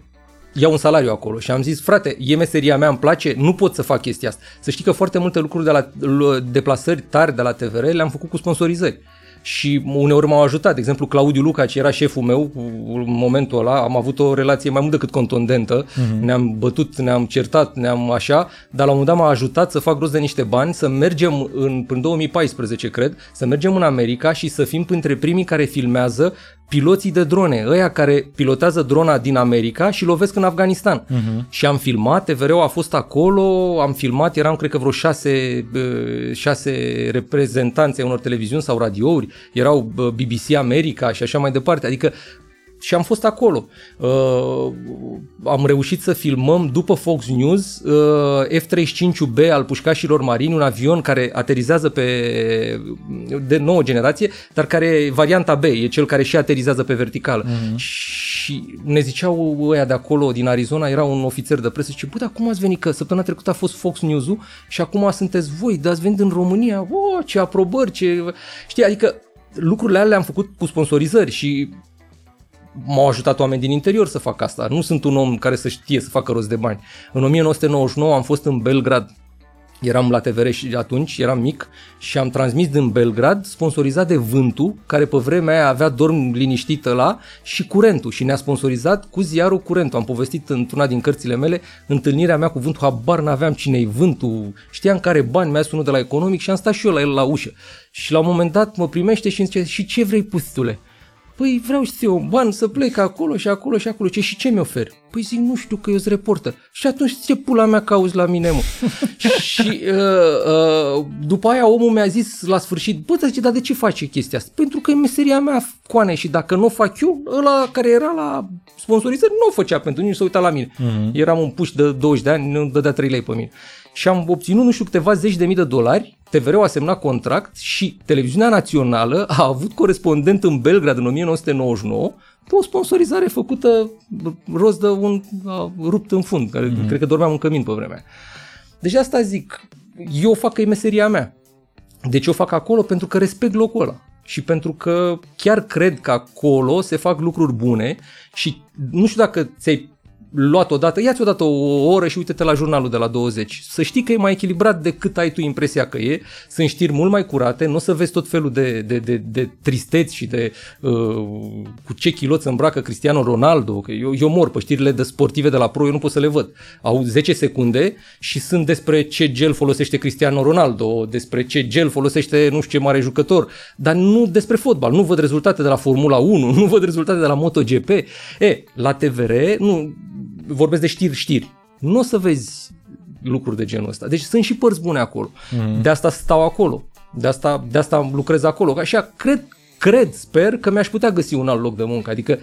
[SPEAKER 2] iau un salariu acolo și am zis, frate, e meseria mea, îmi place, nu pot să fac chestia asta. Să știi că foarte multe lucruri de la l- deplasări tari de la TVR le-am făcut cu sponsorizări. Și uneori m-au ajutat, de exemplu Claudiu Luca, ce era șeful meu în momentul ăla, am avut o relație mai mult decât contundentă, uh-huh. ne-am bătut, ne-am certat, ne-am așa, dar la un moment dat m-a ajutat să fac rost de niște bani, să mergem în, în 2014, cred, să mergem în America și să fim printre primii care filmează piloții de drone, ăia care pilotează drona din America și lovesc în Afganistan. Uh-huh. Și am filmat, TVR-ul a fost acolo, am filmat, eram cred că vreo șase, uh, șase reprezentanți ai unor televiziuni sau radiouri, erau uh, BBC America și așa mai departe, adică și am fost acolo. Uh, am reușit să filmăm după Fox News uh, F-35B al pușcașilor marini, un avion care aterizează pe de nouă generație, dar care e varianta B, e cel care și aterizează pe verticală. Uh-huh. Și Și ne ziceau ăia de acolo, din Arizona, era un ofițer de presă, și bă, dar cum ați venit? Că săptămâna trecută a fost Fox News-ul și acum sunteți voi, dar ați venit în România, oh, ce aprobări, ce... Știi, adică lucrurile alea le-am făcut cu sponsorizări și m-au ajutat oameni din interior să fac asta. Nu sunt un om care să știe să facă rost de bani. În 1999 am fost în Belgrad Eram la TVR și atunci, eram mic și am transmis din Belgrad, sponsorizat de Vântul, care pe vremea aia avea dorm liniștită la și Curentul și ne-a sponsorizat cu ziarul Curentul. Am povestit într-una din cărțile mele, întâlnirea mea cu Vântul, habar n-aveam cine-i Vântul, știam care bani mi-a sunat de la economic și am stat și eu la el la ușă. Și la un moment dat mă primește și îmi zice, și ce vrei pustule? Păi vreau să eu bani să plec acolo și acolo și acolo. Ce și ce mi-ofer? Păi zic, nu știu că eu sunt reporter. Și atunci ce pula mea cauzi la mine, mă? și uh, uh, după aia omul mi-a zis la sfârșit, bă, zice, dar de ce face chestia asta? Pentru că e meseria mea, coane, și dacă nu o fac eu, ăla care era la sponsorizări nu o făcea pentru nu se uita la mine. Uh-huh. Eram un puș de 20 de ani, nu dădea 3 lei pe mine. Și am obținut, nu știu, câteva zeci de mii de dolari TVR-ul a semnat contract și televiziunea națională a avut corespondent în Belgrad în 1999 pe o sponsorizare făcută rost de un a, rupt în fund, care mm-hmm. cred că dormeam în cămin pe vremea. Deci asta zic, eu fac că e meseria mea. Deci eu fac acolo pentru că respect locul ăla și pentru că chiar cred că acolo se fac lucruri bune și nu știu dacă ți-ai luat odată, ia-ți odată o oră și uite-te la jurnalul de la 20. Să știi că e mai echilibrat decât ai tu impresia că e, sunt știri mult mai curate, nu o să vezi tot felul de, de, de, de tristeți și de uh, cu ce chiloți îmbracă Cristiano Ronaldo, că eu, eu mor pe știrile de sportive de la Pro, eu nu pot să le văd. Au 10 secunde și sunt despre ce gel folosește Cristiano Ronaldo, despre ce gel folosește nu știu ce mare jucător, dar nu despre fotbal, nu văd rezultate de la Formula 1, nu văd rezultate de la MotoGP. E, la TVR, nu, vorbesc de știri, știri. Nu o să vezi lucruri de genul ăsta. Deci sunt și părți bune acolo. Mm. De asta stau acolo. De asta, de asta lucrez acolo. Așa, cred, cred, sper că mi-aș putea găsi un alt loc de muncă. Adică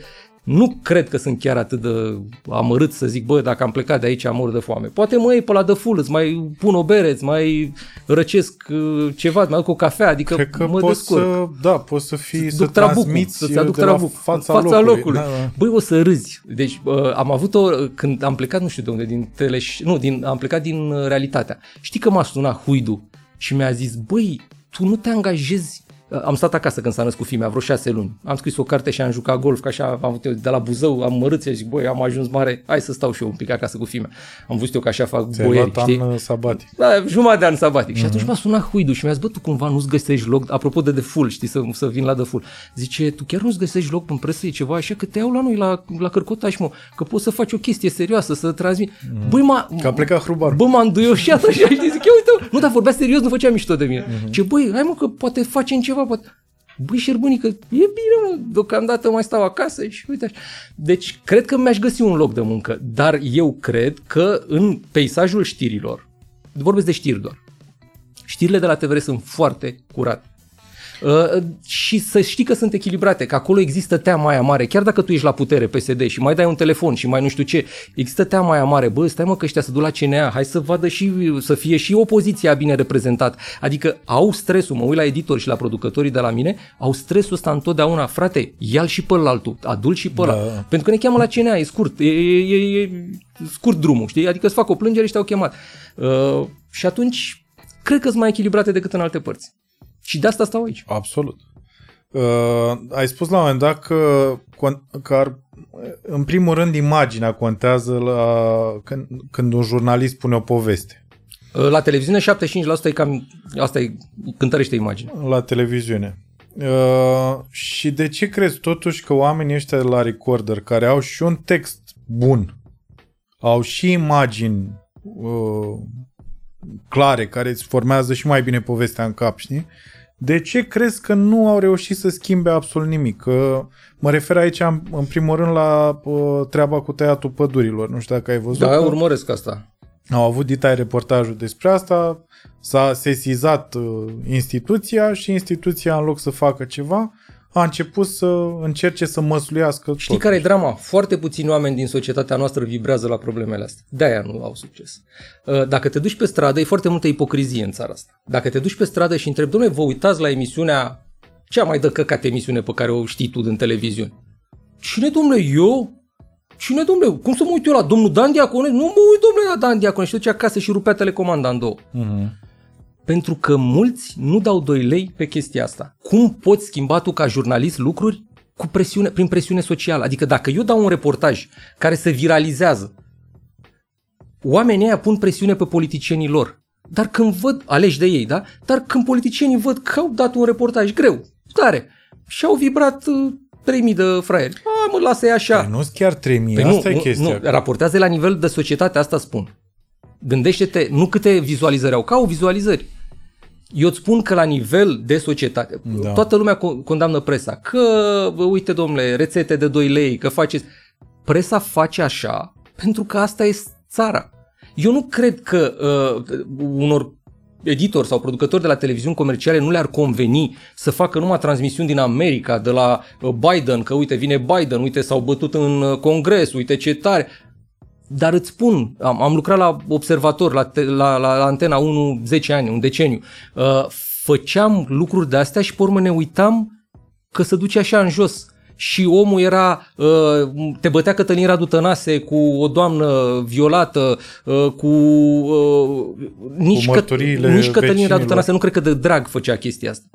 [SPEAKER 2] nu cred că sunt chiar atât de amărât să zic, bă, dacă am plecat de aici am mor de foame. Poate mă iei pe la de full, îți mai pun o bere, îți mai răcesc uh, ceva, îți mai aduc o cafea, adică
[SPEAKER 1] cred că
[SPEAKER 2] mă
[SPEAKER 1] poți
[SPEAKER 2] descurc.
[SPEAKER 1] Să, da, poți să fii, să
[SPEAKER 2] trabucul,
[SPEAKER 1] transmiți
[SPEAKER 2] să-ți aduc
[SPEAKER 1] de la
[SPEAKER 2] trabuc,
[SPEAKER 1] fața,
[SPEAKER 2] fața
[SPEAKER 1] locului.
[SPEAKER 2] locului.
[SPEAKER 1] Da, da.
[SPEAKER 2] Băi, o să râzi. Deci uh, am avut o, când am plecat, nu știu de unde, din teleș, nu, din, am plecat din uh, realitatea. Știi că m-a sunat Huidu și mi-a zis, băi, tu nu te angajezi am stat acasă când s-a născut fiimea, vreo șase luni. Am scris o carte și am jucat golf, ca așa am avut eu de la Buzău, am mărât și zic, băi, am ajuns mare, hai să stau și eu un pic acasă cu fiimea. Am văzut eu că așa fac
[SPEAKER 1] Ți-ai
[SPEAKER 2] boieri,
[SPEAKER 1] luat
[SPEAKER 2] știi?
[SPEAKER 1] an uh, sabatic.
[SPEAKER 2] Da, jumătate de an sabatic. Mm-hmm. Și atunci m-a sunat Huidu și mi-a zis, bă, tu cumva nu-ți găsești loc, apropo de de full, știi, să, să vin la de full. Zice, tu chiar nu-ți găsești loc în presă, e ceva așa, că te iau la noi, la, la Cărcotaș, mă, că poți să faci o chestie serioasă, să transmit. Mm-hmm. Băi, m-a,
[SPEAKER 1] Că a plecat hrubar.
[SPEAKER 2] Bă, m-am duioșat așa, știi, zic, ia uite, nu, dar vorbea serios, nu făcea mișto de mine. Mm-hmm. Ce, băi, hai mă, că poate facem ceva, poate... Băi, șerbunică, e bine, mă, deocamdată mai stau acasă și uite așa. Deci, cred că mi-aș găsi un loc de muncă, dar eu cred că în peisajul știrilor, vorbesc de știri doar, știrile de la TVR sunt foarte curate. Uh, și să știi că sunt echilibrate, că acolo există teama aia mare, chiar dacă tu ești la putere, PSD, și mai dai un telefon și mai nu știu ce, există teama aia mare, bă, stai mă că ăștia să duc la CNA, hai să vadă și, să fie și opoziția bine reprezentat. Adică au stresul, mă uit la editori și la producătorii de la mine, au stresul ăsta întotdeauna, frate, ia și pe altul, adul și pe ăla.
[SPEAKER 1] Da.
[SPEAKER 2] Pentru că ne cheamă la CNA, e scurt, e, e, e scurt drumul, știi? Adică îți fac o plângere și te-au chemat. Uh, și atunci, cred că sunt mai echilibrate decât în alte părți. Și de asta stau aici.
[SPEAKER 1] Absolut. Uh, ai spus la un moment dat că, con- că ar, în primul rând imaginea contează la, când, când un jurnalist pune o poveste
[SPEAKER 2] Uh, La televiziune 75% e cam, asta e, cântărește imagine.
[SPEAKER 1] la televiziune. Uh, și de ce crezi totuși că oamenii ăștia de la Recorder, care au și un text bun, au și imagini uh, clare, care îți formează și mai bine povestea în cap, știi? De ce crezi că nu au reușit să schimbe absolut nimic? Că mă refer aici în, în primul rând la uh, treaba cu tăiatul pădurilor. Nu știu dacă ai văzut.
[SPEAKER 2] Da,
[SPEAKER 1] că
[SPEAKER 2] urmăresc asta.
[SPEAKER 1] au avut ditai reportajul despre asta, s-a sesizat uh, instituția și instituția în loc să facă ceva a început să încerce să măsluiască
[SPEAKER 2] Știi care e drama? Foarte puțini oameni din societatea noastră vibrează la problemele astea. De-aia nu au succes. Uh, Dacă te duci pe stradă, e foarte multă ipocrizie în țara asta. Dacă te duci pe stradă și întrebi, domnule, vă uitați la emisiunea, cea mai de căcat emisiune pe care o știi tu din televiziune? cine domnule, eu? Cine domnule? Cum să mă uit eu la domnul Dan Diacone? Nu mă uit domnule la Dan Diacone. Și ducea acasă și rupea telecomanda în două.
[SPEAKER 1] Mhm.
[SPEAKER 2] Pentru că mulți nu dau 2 lei pe chestia asta. Cum poți schimba tu ca jurnalist lucruri cu presiune, prin presiune socială? Adică dacă eu dau un reportaj care se viralizează, oamenii ăia pun presiune pe politicienii lor. Dar când văd, aleși de ei, da? Dar când politicienii văd că au dat un reportaj greu, tare, și au vibrat uh, 3000 de fraieri. A, mă, lasă-i așa.
[SPEAKER 1] Păi nu sunt chiar 3000,
[SPEAKER 2] Păi
[SPEAKER 1] asta
[SPEAKER 2] nu,
[SPEAKER 1] e chestia.
[SPEAKER 2] Nu, raportează la nivel de societate, asta spun. Gândește-te, nu câte vizualizări au, că au vizualizări. Eu îți spun că la nivel de societate,
[SPEAKER 1] Da.
[SPEAKER 2] da. toată lumea co- condamnă presa. Că, bă, uite domnule, rețete de 2 lei, că faceți... Presa face așa pentru că asta e țara. Eu nu cred că uh, unor editori sau producători de la televiziuni comerciale nu le-ar conveni să facă numai transmisiuni din America, de la uh, Biden, că uite vine Biden, uite s-au bătut în uh, congres, uite ce tare. Dar îți spun, am, am lucrat la observator, la, te, la, la, la Antena 1 10 ani, un deceniu. Uh, făceam lucruri de astea și pe urmă ne uitam că se duce așa în jos. Și omul era, uh, te bătea Cătălin Radu Tănase cu o doamnă violată, uh, cu uh, nici,
[SPEAKER 1] Cu mărturiile
[SPEAKER 2] nici Cătălin Radu
[SPEAKER 1] vecinilor.
[SPEAKER 2] Tănase, nu cred că de drag făcea chestia asta.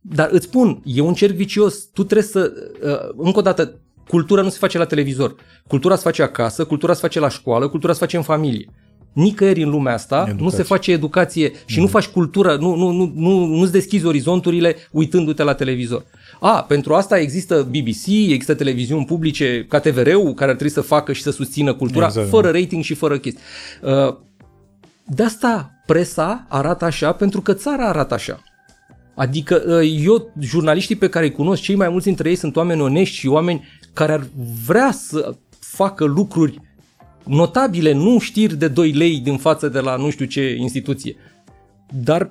[SPEAKER 2] Dar îți spun, e un cerc vicios. Tu trebuie să, uh, încă o dată, cultura nu se face la televizor. Cultura se face acasă, cultura se face la școală, cultura se face în familie. Nicăieri în lumea asta
[SPEAKER 1] Educație.
[SPEAKER 2] nu se face educație și nu faci cultură, nu, nu, nu, nu, nu-ți deschizi orizonturile uitându-te la televizor. A, pentru asta există BBC, există televiziuni publice ca TVR-ul care ar trebui să facă și să susțină cultura
[SPEAKER 1] Exact.
[SPEAKER 2] fără rating și fără chestii. Uh, de asta presa arată așa pentru că țara arată așa. Adică uh, eu, jurnaliștii pe care îi cunosc, cei mai mulți dintre ei sunt oameni onești și oameni care ar vrea să facă lucruri notabile, nu știri de 2 lei din față de la nu știu ce instituție. Dar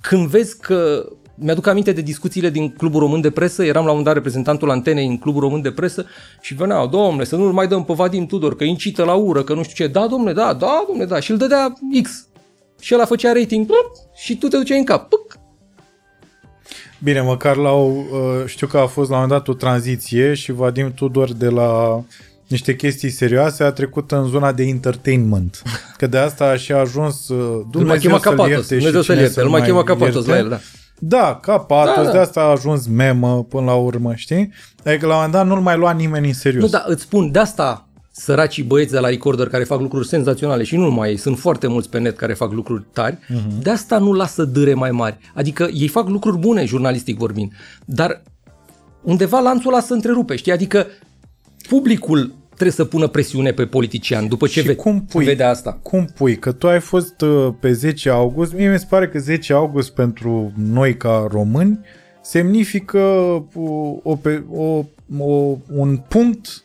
[SPEAKER 2] când vezi că mi-aduc aminte de discuțiile din Clubul Român de Presă, eram la un dat reprezentantul antenei în Clubul Român de Presă și veneau, domnule, să nu-l mai dăm pe Vadim Tudor, că incită la ură, că nu știu ce. Da, domnule, da, da, domnule, da. Și îl dădea X. Și ăla făcea rating plup, și tu te duceai în cap. Puc.
[SPEAKER 1] Bine, măcar la o, uh, știu că a fost la un moment dat o tranziție și Vadim Tudor de la niște chestii serioase a trecut în zona de entertainment. Că de asta și a ajuns uh,
[SPEAKER 2] Îl mai
[SPEAKER 1] Dumnezeu
[SPEAKER 2] chema
[SPEAKER 1] să-l
[SPEAKER 2] Capatos.
[SPEAKER 1] ierte și
[SPEAKER 2] Dumnezeu să-l
[SPEAKER 1] cine
[SPEAKER 2] ierte.
[SPEAKER 1] să-l
[SPEAKER 2] Îl mai chema Capatos
[SPEAKER 1] ierte.
[SPEAKER 2] la el, da.
[SPEAKER 1] Da, Capatos,
[SPEAKER 2] Da, da.
[SPEAKER 1] de asta a ajuns memă până la urmă, știi? Adică la un moment dat nu-l mai lua nimeni în serios.
[SPEAKER 2] Nu, dar îți spun, de asta săracii băieți de la Recorder care fac lucruri senzaționale și nu numai ei, sunt foarte mulți pe net care fac lucruri tari, uh-huh. de asta nu lasă dâre mai mari. Adică ei fac lucruri bune, jurnalistic vorbind, dar undeva lanțul ăla se întrerupe, știi? Adică publicul trebuie să pună presiune pe politician după ce
[SPEAKER 1] Și
[SPEAKER 2] ve-
[SPEAKER 1] cum pui,
[SPEAKER 2] vede asta.
[SPEAKER 1] Cum pui? Că tu ai fost uh, pe 10 august. Mie mi se pare că 10 august pentru noi ca români semnifică uh, o, pe- o, o, un punct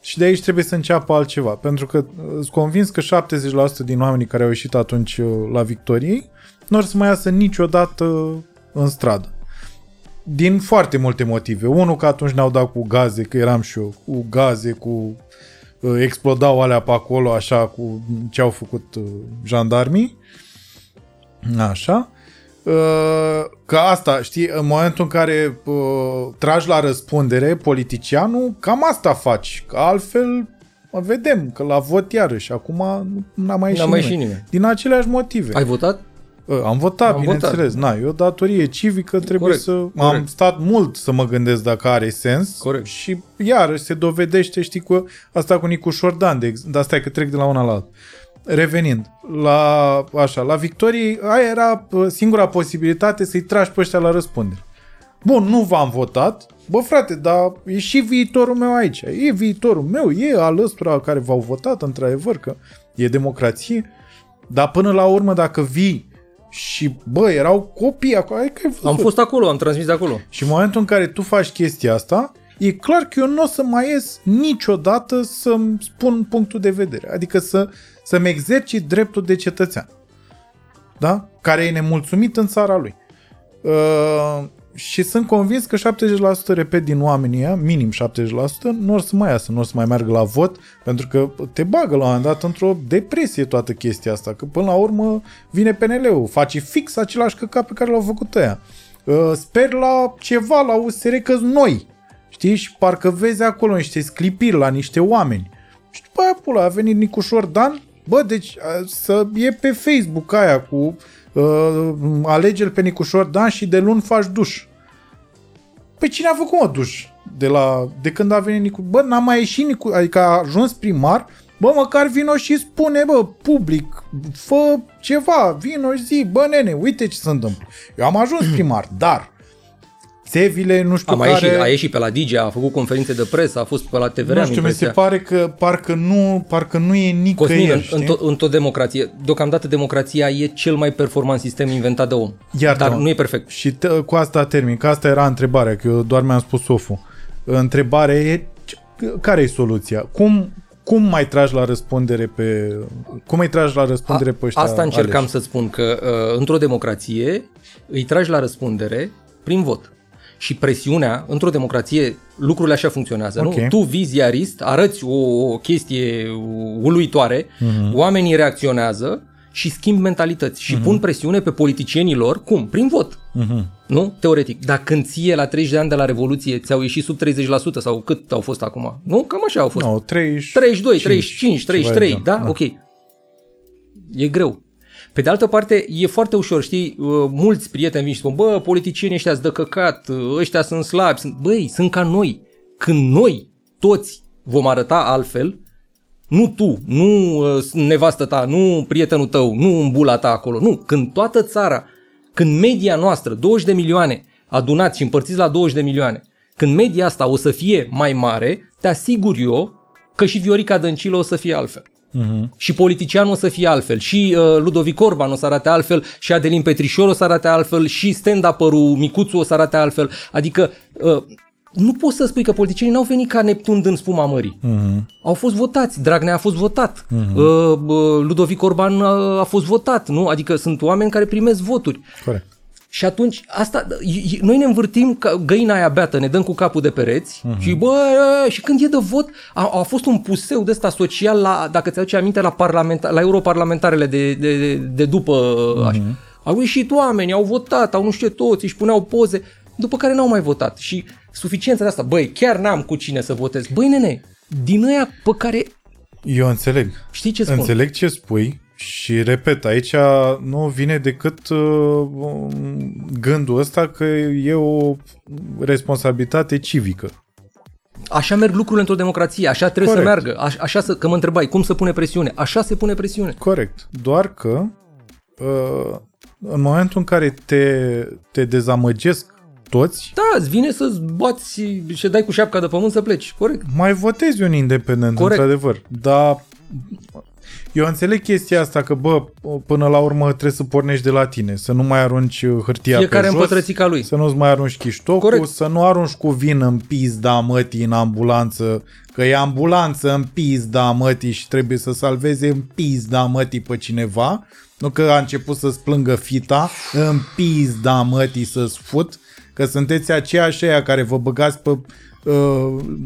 [SPEAKER 1] și de aici trebuie să înceapă altceva. Pentru că uh, sunt convins că 70% din oamenii care au ieșit atunci uh, la victoriei nu or să mai iasă niciodată în stradă. Din foarte multe motive. Unul că atunci ne-au dat cu gaze, că eram și eu, cu gaze, cu uh, explodau alea pe acolo, așa, cu ce au făcut uh, jandarmii. Așa. Uh, Că asta, știi, în momentul în care uh, tragi la răspundere politicianul, cam asta faci. Că altfel vedem că la vot iarăși. Acum nu n-a mai ieșit,
[SPEAKER 2] N-a mai
[SPEAKER 1] nimeni.
[SPEAKER 2] ieșit nimeni.
[SPEAKER 1] Din aceleași motive.
[SPEAKER 2] Ai votat?
[SPEAKER 1] Uh, Am votat,
[SPEAKER 2] Am
[SPEAKER 1] bineînțeles. Na, e o datorie civică, trebuie
[SPEAKER 2] Corect,
[SPEAKER 1] să... Am
[SPEAKER 2] corect.
[SPEAKER 1] stat mult să mă gândesc dacă are sens.
[SPEAKER 2] Corect.
[SPEAKER 1] Și iarăși se dovedește, știi, cu asta cu Nicu Șordan, de ex- dar stai că trec de la una la alta. Revenind, la, așa, la victorii, aia era uh, singura posibilitate să-i tragi pe ăștia la răspundere. Bun, nu v-am votat, bă frate, dar e și viitorul meu aici. E viitorul meu, e al ăstora care v-au votat, într-adevăr, că e democrație. Dar până la urmă, dacă vii și, bă, erau copii acolo, adică ai văzut.
[SPEAKER 2] Am fost acolo, am transmis de acolo.
[SPEAKER 1] Și în momentul în care tu faci chestia asta, e clar că eu nu o să mai ies niciodată să-mi spun punctul de vedere. Adică să, să-mi exercit dreptul de cetățean. Da? Care e nemulțumit în țara lui. Uh, și sunt convins că 70% repet din oamenii ăia, minim 70%, nu or să mai iasă, nu or să mai meargă la vot, pentru că te bagă la un moment dat într-o depresie toată chestia asta, că până la urmă vine PNL-ul, face fix același căcat pe care l-au făcut ăia. Uh, sper la ceva la USR că noi, știi, și parcă vezi acolo niște sclipiri la niște oameni. Și după aia, pula, a venit Nicușor Dan, bă, deci a, să e pe Facebook aia cu uh, alege pe Nicușor Dan și de luni faci duș. Păi cine a făcut mă duș? De, la, de când a venit Nicu... Bă, n-a mai ieșit Nicu... Adică a ajuns primar, bă, măcar vino și spune, bă, public, fă ceva, vino și zi, bă, nene, uite ce se întâmplă. Eu am ajuns primar, dar țevile, nu știu
[SPEAKER 2] A, mai
[SPEAKER 1] care...
[SPEAKER 2] ieșit, a ieșit pe la Digi, a făcut conferințe de presă, a fost pe la TVR,
[SPEAKER 1] nu
[SPEAKER 2] am
[SPEAKER 1] știu, mi se
[SPEAKER 2] impresia.
[SPEAKER 1] pare că parcă nu, parcă nu e
[SPEAKER 2] Cosmin,
[SPEAKER 1] nicăieri,
[SPEAKER 2] în,
[SPEAKER 1] știi?
[SPEAKER 2] în, to- în tot democrație, deocamdată democrația e cel mai performant sistem inventat de om.
[SPEAKER 1] Iartă-mă.
[SPEAKER 2] Dar nu e perfect.
[SPEAKER 1] Și t- cu asta termin, că asta era întrebarea, că eu doar mi-am spus Sofu. Întrebarea e, ce- care e soluția? Cum, cum mai tragi la răspundere pe... Cum mai tragi la răspundere pe ăștia
[SPEAKER 2] Asta încercam
[SPEAKER 1] aleși?
[SPEAKER 2] să spun, că uh, într-o democrație îi tragi la răspundere prin vot. Și presiunea, într-o democrație, lucrurile așa funcționează.
[SPEAKER 1] Ok.
[SPEAKER 2] Nu? Tu vii ziarist, arăți o, o chestie uluitoare,
[SPEAKER 1] Mhm.
[SPEAKER 2] oamenii reacționează și schimb mentalități și pun presiune pe politicienii lor, cum? Prin vot.
[SPEAKER 1] Mhm.
[SPEAKER 2] Nu? Teoretic. Dar când ție la 30 de ani de la Revoluție ți-au ieșit sub 30% sau cât au fost acum? Nu? Cam așa au fost.
[SPEAKER 1] No, 30,
[SPEAKER 2] 32, 35, 33,
[SPEAKER 1] ceva de
[SPEAKER 2] da?
[SPEAKER 1] genul.
[SPEAKER 2] Ok. E greu. Pe de altă parte, e foarte ușor, știi, uh, mulți prieteni vin și spun, bă, politicienii ăștia sunt de căcat, uh, ăștia sunt slabi, sunt... băi, sunt ca noi. Când noi, toți, vom arăta altfel, nu tu, nu uh, nevastă ta, nu prietenul tău, nu în bula ta acolo, nu, când toată țara, când media noastră, 20 de milioane, adunați și împărțiți la 20 de milioane, când media asta o să fie mai mare, te asigur eu că și Viorica Dăncilă o să fie altfel.
[SPEAKER 1] Mhm.
[SPEAKER 2] Și politicianul o să fie altfel, și uh, Ludovic Orban o să arate altfel, și Adelin Petrișor o să arate altfel, și stand-up-ărul Micuțu o să arate altfel. Adică uh, nu poți să spui că politicienii n-au venit ca Neptun din spuma mării.
[SPEAKER 1] Mhm.
[SPEAKER 2] Au fost votați, Dragnea a fost votat, uh, uh, Ludovic Orban a, a fost votat, nu? Adică sunt oameni care primesc voturi.
[SPEAKER 1] Corect.
[SPEAKER 2] Și atunci, asta, i- i- noi ne învârtim ca găina aia beată, ne dăm cu capul de pereți uh-huh. și bă, și când e de vot, a, a fost un puseu de ăsta social la, dacă ți-aduce aminte, la, parlamenta, la europarlamentarele de, de, de, de după, uh-huh. așa. Au ieșit oameni, au votat, au nu știu ce toți, își puneau poze, după care n-au mai votat. Și suficiența de asta, băi, chiar n-am cu cine să votez. Băi, nene, din ăia pe care,
[SPEAKER 1] Eu înțeleg.
[SPEAKER 2] știi ce spun?
[SPEAKER 1] Înțeleg ce spui și repet, aici nu vine decât uh, gândul ăsta că e o responsabilitate civică.
[SPEAKER 2] Așa merg lucrurile într-o democrație, așa trebuie
[SPEAKER 1] Corect.
[SPEAKER 2] să meargă. Aș, așa să, că mă întrebai, cum să pune presiune? Așa se pune presiune.
[SPEAKER 1] Corect. Doar că uh, în momentul în care te, te dezamăgesc toți,
[SPEAKER 2] Da, îți vine să-ți bați și să dai cu șapca de pământ să pleci, corect.
[SPEAKER 1] mai votezi un independent,
[SPEAKER 2] Corect.
[SPEAKER 1] într-adevăr. Dar eu înțeleg chestia asta că, bă, până la urmă trebuie să pornești de la tine, să nu mai arunci hârtia
[SPEAKER 2] Fiecare
[SPEAKER 1] pe
[SPEAKER 2] în
[SPEAKER 1] jos,
[SPEAKER 2] pătrățica lui.
[SPEAKER 1] să nu-ți mai arunci chiștocul,
[SPEAKER 2] Corect.
[SPEAKER 1] să nu arunci cu vin în pizda mătii în ambulanță, că e ambulanță în pizda mătii și trebuie să salveze în pizda mătii pe cineva, nu că a început să-ți plângă fita, în pizda mătii să-ți fut, că sunteți aceiași aia care vă băgați pe uh,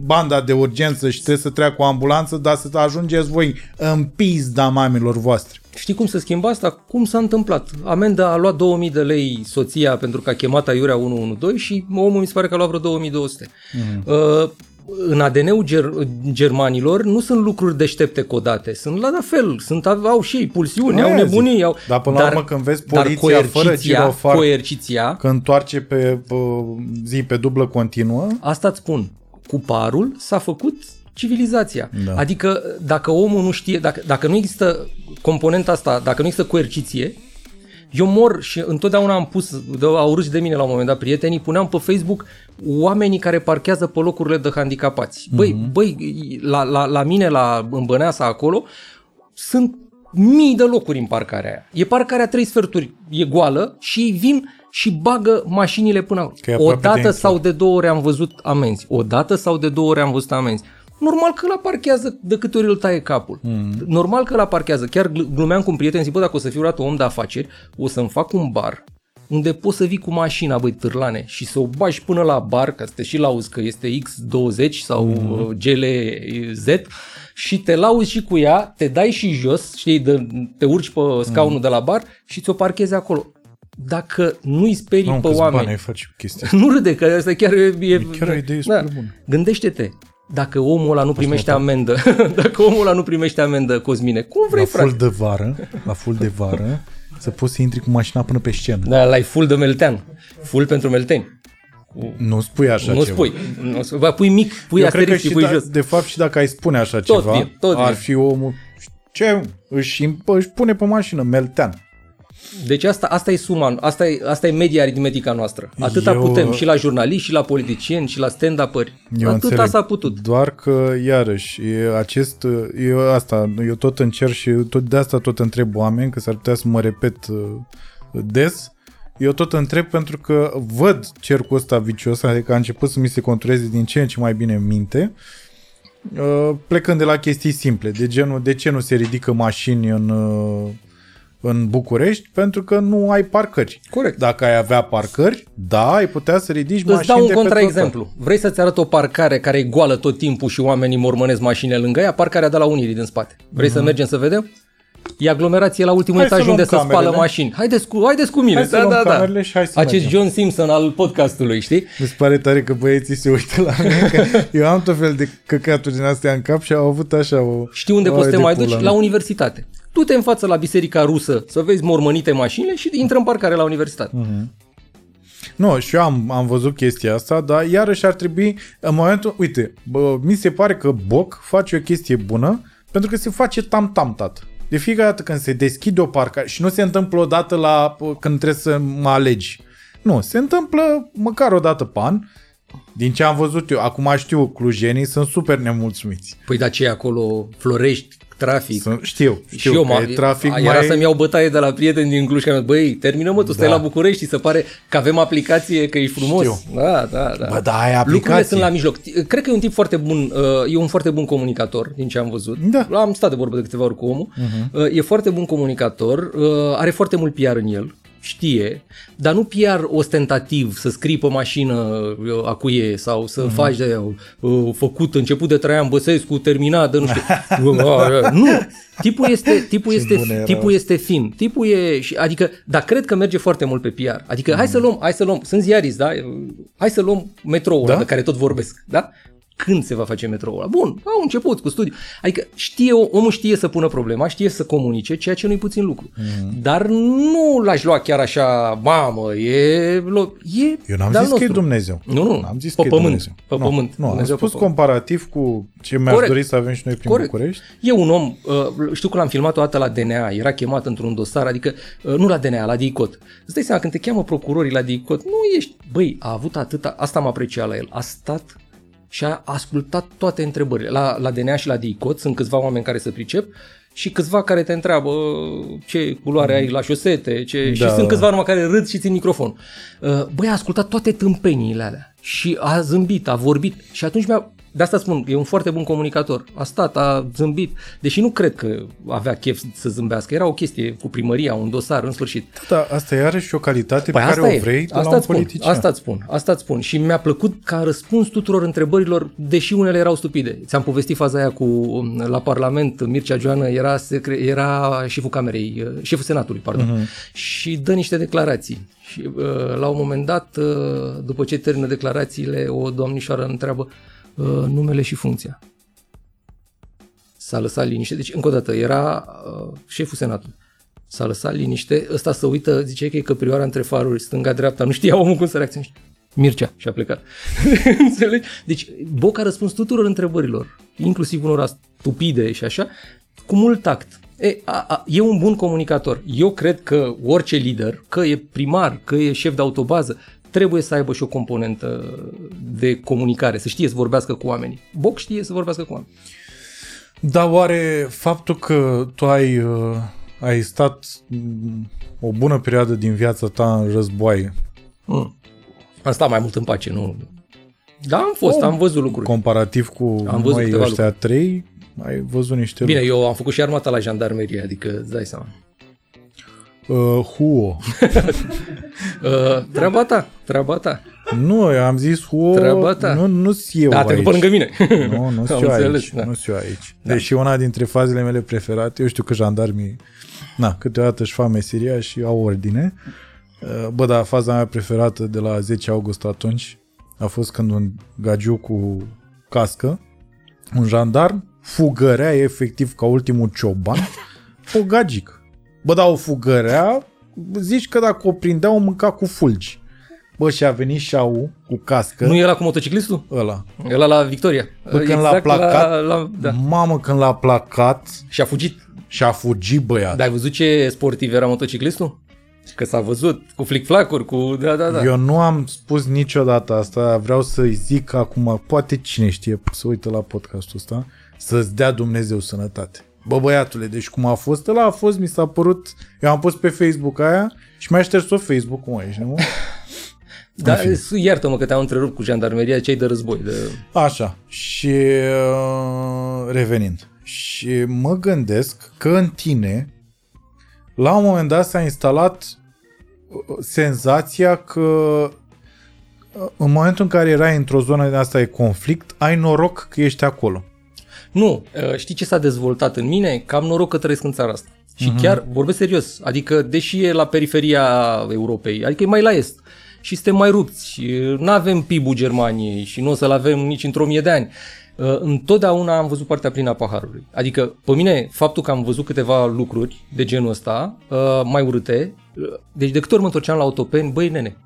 [SPEAKER 1] banda de urgență și trebuie să treacă o ambulanță, dar să ajungeți voi în pizda mamilor voastre.
[SPEAKER 2] Știi cum se schimba asta? Cum s-a întâmplat? Amenda a luat 2000 de lei soția pentru că a chemat aiurea 112 și omul mi se pare că a luat vreo 2200.
[SPEAKER 1] Mhm.
[SPEAKER 2] Mm. Uh, în ADN-ul ger- germanilor nu sunt lucruri deștepte codate, sunt la fel, sunt, au și ei pulsiuni,
[SPEAKER 1] Aia
[SPEAKER 2] au
[SPEAKER 1] zic.
[SPEAKER 2] nebunii, au...
[SPEAKER 1] Dar până la urmă când vezi
[SPEAKER 2] dar
[SPEAKER 1] poliția fără
[SPEAKER 2] coerciția,
[SPEAKER 1] girofar-
[SPEAKER 2] coerciția,
[SPEAKER 1] Că întoarce pe, pe zi pe dublă continuă,
[SPEAKER 2] Asta îți spun. Cu parul s-a făcut civilizația.
[SPEAKER 1] Da.
[SPEAKER 2] Adică dacă omul nu știe, dacă, dacă nu există componenta asta, dacă nu există coerciție, eu mor și întotdeauna am pus, de, au râs de mine la un moment dat prietenii, puneam pe Facebook oamenii care parchează pe locurile de handicapați. Băi,
[SPEAKER 1] Mhm.
[SPEAKER 2] mm-hmm. băi la, la, la mine, la în Băneasa acolo, sunt mii de locuri în parcarea aia. E parcarea trei sferturi, e goală și ei vin și bagă mașinile până acolo.
[SPEAKER 1] Că e aproape
[SPEAKER 2] O dată
[SPEAKER 1] de
[SPEAKER 2] sau de două ori am văzut amenzi. O dată sau de două ori am văzut amenzi. Normal că la parchează de câte ori îl taie capul. Mm. Normal că la parchează. Chiar gl- glumeam cu un prieten, zic, bă, dacă o să fiu vreodată om de afaceri, o să-mi fac un bar unde poți să vii cu mașina, băi, târlane, și să o bagi până la bar, ca să te și lauzi că este X20 sau mm. GLZ, și te lauzi și cu ea, te dai și jos, știi, de, te urci pe scaunul mm. de la bar și ți-o parchezi acolo. dacă nu-i sperii
[SPEAKER 1] Nu,
[SPEAKER 2] pe
[SPEAKER 1] câți
[SPEAKER 2] oameni...
[SPEAKER 1] bani ai face chestia
[SPEAKER 2] Nu râde, că asta chiar e...
[SPEAKER 1] E chiar o idee super bună.
[SPEAKER 2] Gândește-te, dacă omul ăla nu primește amendă, dacă omul ăla nu primește amendă, Cosmine, cum vrei,
[SPEAKER 1] La
[SPEAKER 2] frate?
[SPEAKER 1] full de vară, la full de vară, să poți să intri cu mașina până pe scenă.
[SPEAKER 2] Da, la full de meltean. Full pentru melteni.
[SPEAKER 1] Nu spui așa
[SPEAKER 2] nu
[SPEAKER 1] ceva.
[SPEAKER 2] spui. Nu spui. Ba, pui mic, pui
[SPEAKER 1] Eu cred că
[SPEAKER 2] asterix și
[SPEAKER 1] și
[SPEAKER 2] pui
[SPEAKER 1] da,
[SPEAKER 2] jos.
[SPEAKER 1] de fapt și dacă ai spune așa
[SPEAKER 2] Tot
[SPEAKER 1] ceva,
[SPEAKER 2] bine, tot
[SPEAKER 1] ar
[SPEAKER 2] bine.
[SPEAKER 1] fi omul ce își, imp- își pune pe mașină meltean.
[SPEAKER 2] Deci asta, asta e suma, asta e, asta e media aritmetica noastră. Atâta
[SPEAKER 1] Eu-
[SPEAKER 2] putem și la jurnaliști, și la politicieni, și la stand-up-ări.
[SPEAKER 1] Eu
[SPEAKER 2] Atâta
[SPEAKER 1] înțeleg.
[SPEAKER 2] s-a putut.
[SPEAKER 1] Doar că, iarăși, e acest, eu asta, eu tot încerc și tot de asta tot întreb oameni, că s-ar putea să mă repet uh, des, eu tot întreb pentru că văd cercul ăsta vicios, adică a început să mi se contureze din ce în ce mai bine în minte, uh, plecând de la chestii simple, de genul de ce nu se ridică mașini în, uh, în București, pentru că nu ai parcări.
[SPEAKER 2] Corect.
[SPEAKER 1] Dacă ai avea parcări, da, ai putea să ridici
[SPEAKER 2] Îți
[SPEAKER 1] mașini
[SPEAKER 2] dau un
[SPEAKER 1] de pe
[SPEAKER 2] contraexemplu. Vrei să-ți arăt o parcare care e goală tot timpul și oamenii mormănesc mașinile lângă ea? Parcarea de la Unirii din spate. Vrei să mergem să vedem? E aglomerație la ultimul
[SPEAKER 1] Mhm. Hai să
[SPEAKER 2] etaj unde se
[SPEAKER 1] luăm
[SPEAKER 2] spală
[SPEAKER 1] camerele.
[SPEAKER 2] mașini. Haideți cu, haideți cu mine.
[SPEAKER 1] Hai să
[SPEAKER 2] da,
[SPEAKER 1] luăm
[SPEAKER 2] da, da.
[SPEAKER 1] camerele și hai să
[SPEAKER 2] Acest
[SPEAKER 1] mergem.
[SPEAKER 2] John Simpson al podcastului, știi?
[SPEAKER 1] Mi se pare tare că băieții se uită la mine, că eu am tot fel de căcaturi din astea în cap și au avut așa o...
[SPEAKER 2] Știi unde
[SPEAKER 1] o
[SPEAKER 2] poți să te
[SPEAKER 1] de
[SPEAKER 2] mai
[SPEAKER 1] pula
[SPEAKER 2] duci?
[SPEAKER 1] mea.
[SPEAKER 2] La universitate. Tu te în față la biserica rusă să vezi mormănite mașinile și intră în parcare la universitate.
[SPEAKER 1] Mhm. Nu, și eu am, am văzut chestia asta, dar iarăși ar trebui, în momentul, uite, bă, mi se pare că Boc face o chestie bună, pentru că se face tam-tam, tată. De fiecare dată când se deschide o parcare și nu se întâmplă odată la când trebuie să mă alegi. Nu, se întâmplă măcar o dată pe an. Din ce am văzut eu, acum știu, clujenii sunt super nemulțumiți.
[SPEAKER 2] Păi de aceea acolo florești, trafic.
[SPEAKER 1] Sunt, știu, știu
[SPEAKER 2] și eu
[SPEAKER 1] că
[SPEAKER 2] mă,
[SPEAKER 1] e trafic
[SPEAKER 2] era
[SPEAKER 1] mai...
[SPEAKER 2] să-mi iau bătaie de la prieteni din Cluj care mi băi, termină mă, tu stai
[SPEAKER 1] Da.
[SPEAKER 2] la București și se pare că avem aplicație, că ești frumos.
[SPEAKER 1] Știu.
[SPEAKER 2] Da, da, da.
[SPEAKER 1] Bă, da, ai
[SPEAKER 2] Lucrurile
[SPEAKER 1] aplicație.
[SPEAKER 2] sunt la mijloc. Cred că e un tip foarte bun, uh, e un foarte bun comunicator, din ce am văzut.
[SPEAKER 1] Da.
[SPEAKER 2] Am stat de vorbă de câteva ori cu omul. Uh-huh. E foarte bun comunicator, uh, are foarte mult PR în el, știe, dar nu PR ostentativ, să scrii pe mașină uh, a cuie sau să uh-huh. faci de uh, făcut început de Traian Băsescu, terminat de nu știu. Uh, nu, tipul este, tipul
[SPEAKER 1] Ce
[SPEAKER 2] este,
[SPEAKER 1] bun era.
[SPEAKER 2] tipul este fin. Tipul e, și- adică, dar cred că merge foarte mult pe PR. Adică, hai să luăm, hai să luăm, sunt ziarist, da? Hai să luăm metroul
[SPEAKER 1] Da?
[SPEAKER 2] ăla de care tot vorbesc, da? Când se va face metroul ăla? Bun, au început cu studiu. Adică știe, omul știe să pună problema, știe să comunice, ceea ce nu-i puțin lucru.
[SPEAKER 1] Mhm.
[SPEAKER 2] Dar nu l-aș lua chiar așa, mamă, e... lo- e
[SPEAKER 1] Eu n-am
[SPEAKER 2] de-al
[SPEAKER 1] zis că e
[SPEAKER 2] nostru.
[SPEAKER 1] Dumnezeu.
[SPEAKER 2] Nu, nu,
[SPEAKER 1] N-am zis
[SPEAKER 2] pe
[SPEAKER 1] că e
[SPEAKER 2] pământ,
[SPEAKER 1] Dumnezeu.
[SPEAKER 2] pe
[SPEAKER 1] nu,
[SPEAKER 2] pământ.
[SPEAKER 1] Nu, am
[SPEAKER 2] Dumnezeu
[SPEAKER 1] spus
[SPEAKER 2] pe pământ.
[SPEAKER 1] comparativ cu ce mi-aș
[SPEAKER 2] Corect.
[SPEAKER 1] dori să avem și noi prin
[SPEAKER 2] Corect.
[SPEAKER 1] București.
[SPEAKER 2] E un om, uh, știu că l-am filmat o dată la DNA, era chemat într-un dosar, adică uh, nu la DNA, la DICOT. Îți dai seama, când te cheamă procurorii la DICOT, nu ești, băi, a avut atâta, asta am apreciat la el, a stat și a ascultat toate întrebările. La, la DNA și la DICOT sunt câțiva oameni care se pricep și câțiva care te întreabă ce culoare ai la șosete, ce...
[SPEAKER 1] Da.
[SPEAKER 2] și sunt câțiva numai care râd și țin microfon. Uh, Băi, a ascultat toate tâmpeniile alea și a zâmbit, a vorbit și atunci mi-a... De asta spun, e un foarte bun comunicator. A stat, a zâmbit, deși nu cred că avea chef să zâmbească. Era o chestie cu primăria, un dosar, în sfârșit.
[SPEAKER 1] Da, asta e iarăși o calitate
[SPEAKER 2] Păi
[SPEAKER 1] pe
[SPEAKER 2] asta
[SPEAKER 1] care
[SPEAKER 2] e.
[SPEAKER 1] o vrei de
[SPEAKER 2] asta
[SPEAKER 1] la un
[SPEAKER 2] spun,
[SPEAKER 1] politician.
[SPEAKER 2] Asta îți spun, asta îți spun. Și mi-a plăcut că a răspuns tuturor întrebărilor, deși unele erau stupide. Ți-am povestit faza aia cu um, la Parlament, Mircea Joană era, secre, era șeful Camerei, uh, șeful Senatului, pardon,
[SPEAKER 1] Mhm.
[SPEAKER 2] uh-huh. și dă niște declarații. Și uh, la un moment dat, uh, după ce termină declarațiile, o domnișoară întreabă uh, numele și funcția. S-a lăsat liniște. Deci, încă o dată, era uh, șeful Senatului. S-a lăsat liniște, ăsta să uită, zice că e căprioara între faruri, stânga-dreapta, nu știa omul cum să reacționeze. Mircea și a plecat. Înțelegi? Deci Boc a răspuns tuturor întrebărilor, inclusiv unora stupide și așa, cu mult tact. E, a, a, e un bun comunicator. Eu cred că orice lider, că e primar, că e șef de autobază, trebuie să aibă și o componentă de comunicare, să știe să vorbească cu oamenii. Boc știe să vorbească cu oamenii.
[SPEAKER 1] Dar oare faptul că tu ai, uh, ai stat mm, o bună perioadă din viața ta în războaie,
[SPEAKER 2] Mm. Am stat mai mult în pace, nu... Da, am fost, am văzut lucruri.
[SPEAKER 1] comparativ cu
[SPEAKER 2] Am văzut
[SPEAKER 1] noi
[SPEAKER 2] câteva
[SPEAKER 1] ăștia trei, ai văzut niște
[SPEAKER 2] Bine, eu am făcut și armata la jandarmerie, adică îți dai seama.
[SPEAKER 1] Lucruri. Uh, huo.
[SPEAKER 2] Uh, treaba ta, treaba ta.
[SPEAKER 1] nu, eu am zis huo,
[SPEAKER 2] Treaba ta.
[SPEAKER 1] nu, nu sunt eu
[SPEAKER 2] Da, te
[SPEAKER 1] aici.
[SPEAKER 2] pe lângă mine.
[SPEAKER 1] Nu, nu
[SPEAKER 2] Am
[SPEAKER 1] sunt eu
[SPEAKER 2] înțeles,
[SPEAKER 1] aici.
[SPEAKER 2] da.
[SPEAKER 1] Nu sunt eu aici. Deși una dintre fazele mele preferate, eu știu că jandarmii, na, câteodată își fac meseria și au ordine. Uh, Bă, da, faza mea preferată de la 10 august atunci a fost când un gagiu cu cască, un jandarm, fugărea efectiv ca ultimul cioban o gagică. Bă, da, o fugărea, zici că dacă o prindea, o mânca cu fulgi. Bă, și a venit șau cu cască,
[SPEAKER 2] Nu era cu motociclistul?
[SPEAKER 1] ăla.
[SPEAKER 2] Era la Victoria.
[SPEAKER 1] Bă, când l-a placat,
[SPEAKER 2] La, la, da.
[SPEAKER 1] mamă, când l-a placat
[SPEAKER 2] Și a fugit.
[SPEAKER 1] și a fugit băiat.
[SPEAKER 2] Dar ai văzut ce sportiv era motociclistul? Că s-a văzut cu flic-flacuri, cu... Da, da, da.
[SPEAKER 1] Eu nu am spus niciodată asta, vreau să-i zic acum, poate cine știe să uită la podcastul ăsta, să-ți dea Dumnezeu sănătate. Bă, băiatule, deci cum a fost ăla, a fost, mi s-a părut, eu am pus pe Facebook aia și mi-a șters-o Facebook, cum ești, nu?
[SPEAKER 2] da iartă-mă că te-am întrerupt cu jandarmeria, cei de război. De...
[SPEAKER 1] Așa, și uh, revenind, și mă gândesc că în tine, la un moment dat s-a instalat uh, senzația că uh, în momentul în care erai într-o zonă de asta de conflict, ai noroc că ești acolo.
[SPEAKER 2] Nu, uh, știi ce s-a dezvoltat în mine? Că am noroc că trăiesc în țara asta. Și uh-huh. chiar vorbesc serios, adică deși e la periferia Europei, adică e mai la est și suntem mai rupți, nu avem PIB-ul Germaniei și nu o să-l avem nici într-o mie de ani. Uh, Întotdeauna am văzut partea plină a paharului. Adică, pe mine, faptul că am văzut câteva lucruri de genul ăsta, uh, mai urâte, uh, deci de câte ori mă întorceam la autopeni, băi nene,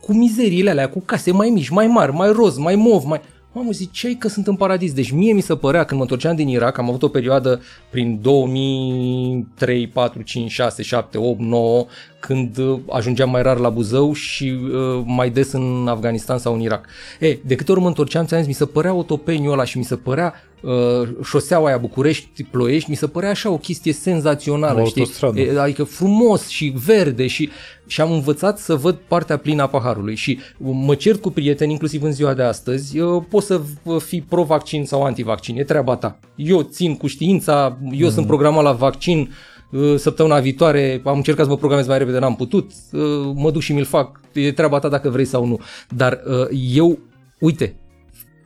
[SPEAKER 2] cu mizeriile alea, cu case mai mici, mai mari, mai roz, mai mov, mai... Mamă, ziceai că sunt în paradis. Deci mie mi se părea, când mă întorceam din Irak, am avut o perioadă prin 2003, 4, 5, 6, 7, 8, 9, când uh, ajungeam mai rar la Buzău și uh, mai des în Afganistan sau în Irak. E, de câte ori mă întorceam, ți-am zis, mi se părea autopeniul ăla și mi se părea uh, șoseaua aia București-Ploiești, mi se părea așa o chestie senzațională,
[SPEAKER 1] O
[SPEAKER 2] știi?
[SPEAKER 1] autostradă.
[SPEAKER 2] E, adică frumos și verde și, și am învățat să văd partea plină a paharului și mă cert cu prieteni, inclusiv în ziua de astăzi, eu pot să fii pro-vaccin sau anti-vaccin, e treaba ta. Eu țin cu știința, eu mm. sunt programat la vaccin, uh, săptămâna viitoare am încercat să mă programez mai repede, n-am putut, uh, mă duc și mi-l fac, e treaba ta dacă vrei sau nu. Dar uh, eu, uite,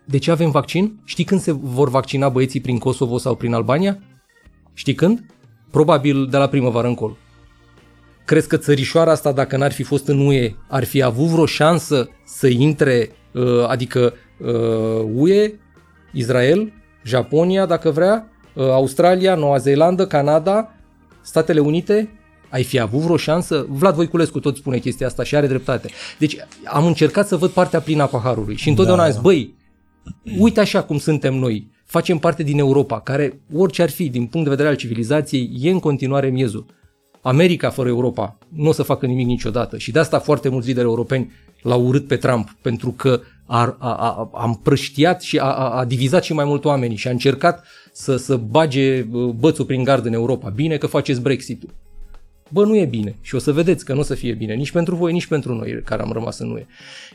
[SPEAKER 2] de ce avem vaccin? Știi când se vor vaccina băieții prin Kosovo sau prin Albania? Știi când? Probabil de la primăvară încolo. Crezi că țărișoara asta, dacă n-ar fi fost în UE, ar fi avut vreo șansă să intre, uh, adică uh, UE, Israel, Japonia, dacă vrea, uh, Australia, Noua Zeelandă, Canada, Statele Unite? Ai fi avut vreo șansă? Vlad Voiculescu tot spune chestia asta și are dreptate. Deci am încercat să văd partea plină a paharului și întotdeauna
[SPEAKER 1] Da.
[SPEAKER 2] am zis, băi, uite așa cum suntem noi, facem parte din Europa, care orice ar fi din punct de vedere al civilizației, e în continuare miezul. America fără Europa nu o să facă nimic niciodată și de asta foarte mulți lideri europeni l-au urât pe Trump, pentru că a, a, a, a împrăștiat și a, a, a divizat și mai mult oamenii și a încercat să, să bage bă, bățul prin gard în Europa. Bine că faceți Brexit-ul. Bă, nu e bine și o să vedeți că nu o să fie bine nici pentru voi, nici pentru noi care am rămas în UE.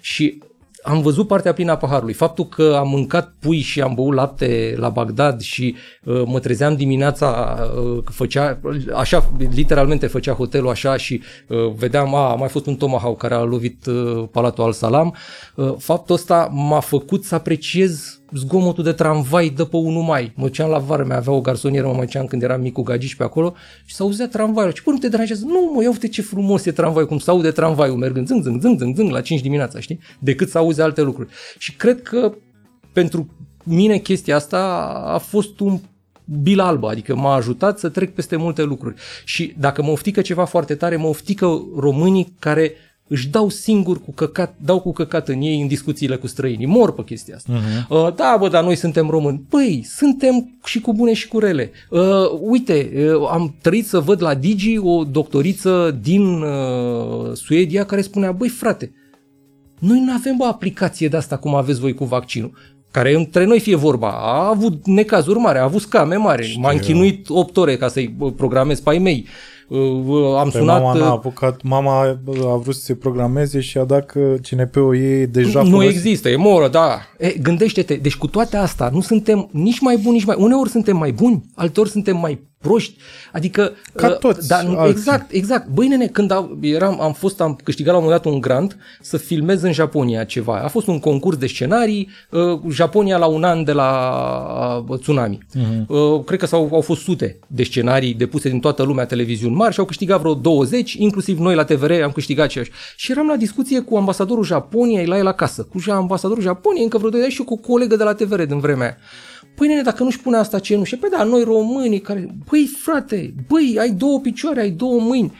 [SPEAKER 2] Și am văzut partea plină a paharului. Faptul că am mâncat pui și am băut lapte la Bagdad și uh, mă trezeam dimineața, uh, că făcea, așa, literalmente făcea hotelul așa și uh, vedeam, a, a mai fost un tomahawk care a lovit uh, Palatul al Salam. Uh, faptul ăsta m-a făcut să apreciez zgomotul de tramvai de pe 1 mai. Mă duceam la vară, mai avea o garsonieră, mă mai duceam când eram mic cu gagici pe acolo și s-auzea tramvaiul. Și bă, nu te deranjează? Nu, mă, ia uite ce frumos e tramvaiul, cum s-aude tramvaiul mergând zâng, zâng, zâng, zâng, zâng la 5 dimineața, știi? Decât să auzi alte lucruri. Și cred că pentru mine chestia asta a fost un bil albă, adică m-a ajutat să trec peste multe lucruri. Și dacă mă oftică ceva foarte tare, mă oftică românii care își dau singur cu căcat, dau cu căcat în ei în discuțiile cu străinii. Mor pe chestia asta. Uh-huh. Uh, da, bă, dar noi suntem români. Păi, suntem și cu bune și cu rele. Uh, uite, uh, am trăit să văd la Digi o doctoriță din uh, Suedia care spunea, băi frate, noi nu avem o aplicație de asta cum aveți voi cu vaccinul care între noi fie vorba, a avut necazuri mari, a avut scame mari, m-a închinuit 8 ore ca să-i bă, programez pe ai mei. Uh, Am
[SPEAKER 1] Pe
[SPEAKER 2] sunat...
[SPEAKER 1] mama n-a
[SPEAKER 2] uh,
[SPEAKER 1] apucat, mama a vrut să se programeze și a dat că CNP-ul ei deja
[SPEAKER 2] nu
[SPEAKER 1] folosit.
[SPEAKER 2] există, e moră, da. E, gândește-te, deci cu toate astea, nu suntem nici mai buni, nici mai... Uneori suntem mai buni, alteori suntem mai proști. Adică...
[SPEAKER 1] Ca
[SPEAKER 2] uh,
[SPEAKER 1] toți
[SPEAKER 2] dar,
[SPEAKER 1] alții.
[SPEAKER 2] Exact, exact. Băi, nene, când am, eram, am fost, am câștigat la un moment dat un grant să filmez în Japonia ceva. A fost un concurs de scenarii, uh, Japonia la un an de la uh, tsunami. Uh-huh. Uh, cred că s-au, au fost sute de scenarii depuse din toată lumea televiziuni mari și au câștigat vreo 20, inclusiv noi la TVR am câștigat aceeași. Și eram la discuție cu ambasadorul Japoniei la el acasă, cu ambasadorul Japoniei încă vreo 2 ani și cu o colegă de la TVR din vremea aia. Păi nene, dacă nu-și pune asta cenușă, păi da, noi românii care... Băi frate, băi, ai două picioare, ai două mâini,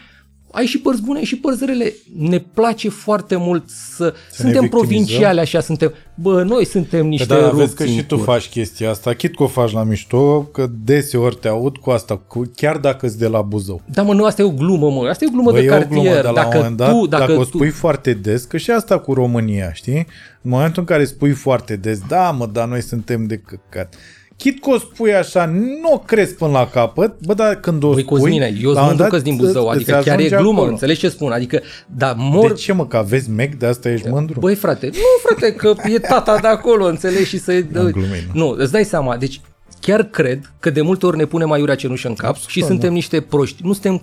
[SPEAKER 2] ai și părți bune, ai și părți rele. Ne place foarte mult să...
[SPEAKER 1] Să ne
[SPEAKER 2] suntem
[SPEAKER 1] victimizăm.
[SPEAKER 2] provinciale așa, suntem... Bă, noi suntem niște
[SPEAKER 1] Că da,
[SPEAKER 2] rupți
[SPEAKER 1] vezi că
[SPEAKER 2] în
[SPEAKER 1] și tu
[SPEAKER 2] cur.
[SPEAKER 1] faci chestia asta, chit că o faci la mișto, că deseori te aud cu asta, cu, chiar dacă îți de la Buzău.
[SPEAKER 2] Da, mă, nu, asta e o glumă, mă. Asta e o glumă
[SPEAKER 1] Bă,
[SPEAKER 2] de
[SPEAKER 1] e o
[SPEAKER 2] cartier.
[SPEAKER 1] glumă, dar la
[SPEAKER 2] dacă
[SPEAKER 1] un moment dat,
[SPEAKER 2] tu, dacă,
[SPEAKER 1] dacă o
[SPEAKER 2] tu,
[SPEAKER 1] spui foarte des, că și asta cu România, știi? În momentul în care spui foarte des, da, mă, dar noi suntem de căcat. Chit că o spui așa, nu o crezi până la capăt, bă, dar când o
[SPEAKER 2] Băi,
[SPEAKER 1] spui...
[SPEAKER 2] Cosmine, eu
[SPEAKER 1] la un
[SPEAKER 2] sunt
[SPEAKER 1] moment
[SPEAKER 2] mândru
[SPEAKER 1] dat
[SPEAKER 2] din Buzău,
[SPEAKER 1] îți
[SPEAKER 2] adică chiar e
[SPEAKER 1] ajunge
[SPEAKER 2] glumă,
[SPEAKER 1] acolo.
[SPEAKER 2] înțelegi ce spun? Adică, da, mor...
[SPEAKER 1] De ce, mă, că aveți mec, de asta ești mândru?
[SPEAKER 2] Băi, frate, nu, frate, că e tata de acolo, înțelegi, și să...
[SPEAKER 1] glumit, nu.
[SPEAKER 2] nu, îți dai seama, deci chiar cred că de multe ori ne punem aiurea cenușă în cap și suntem niște proști. Nu suntem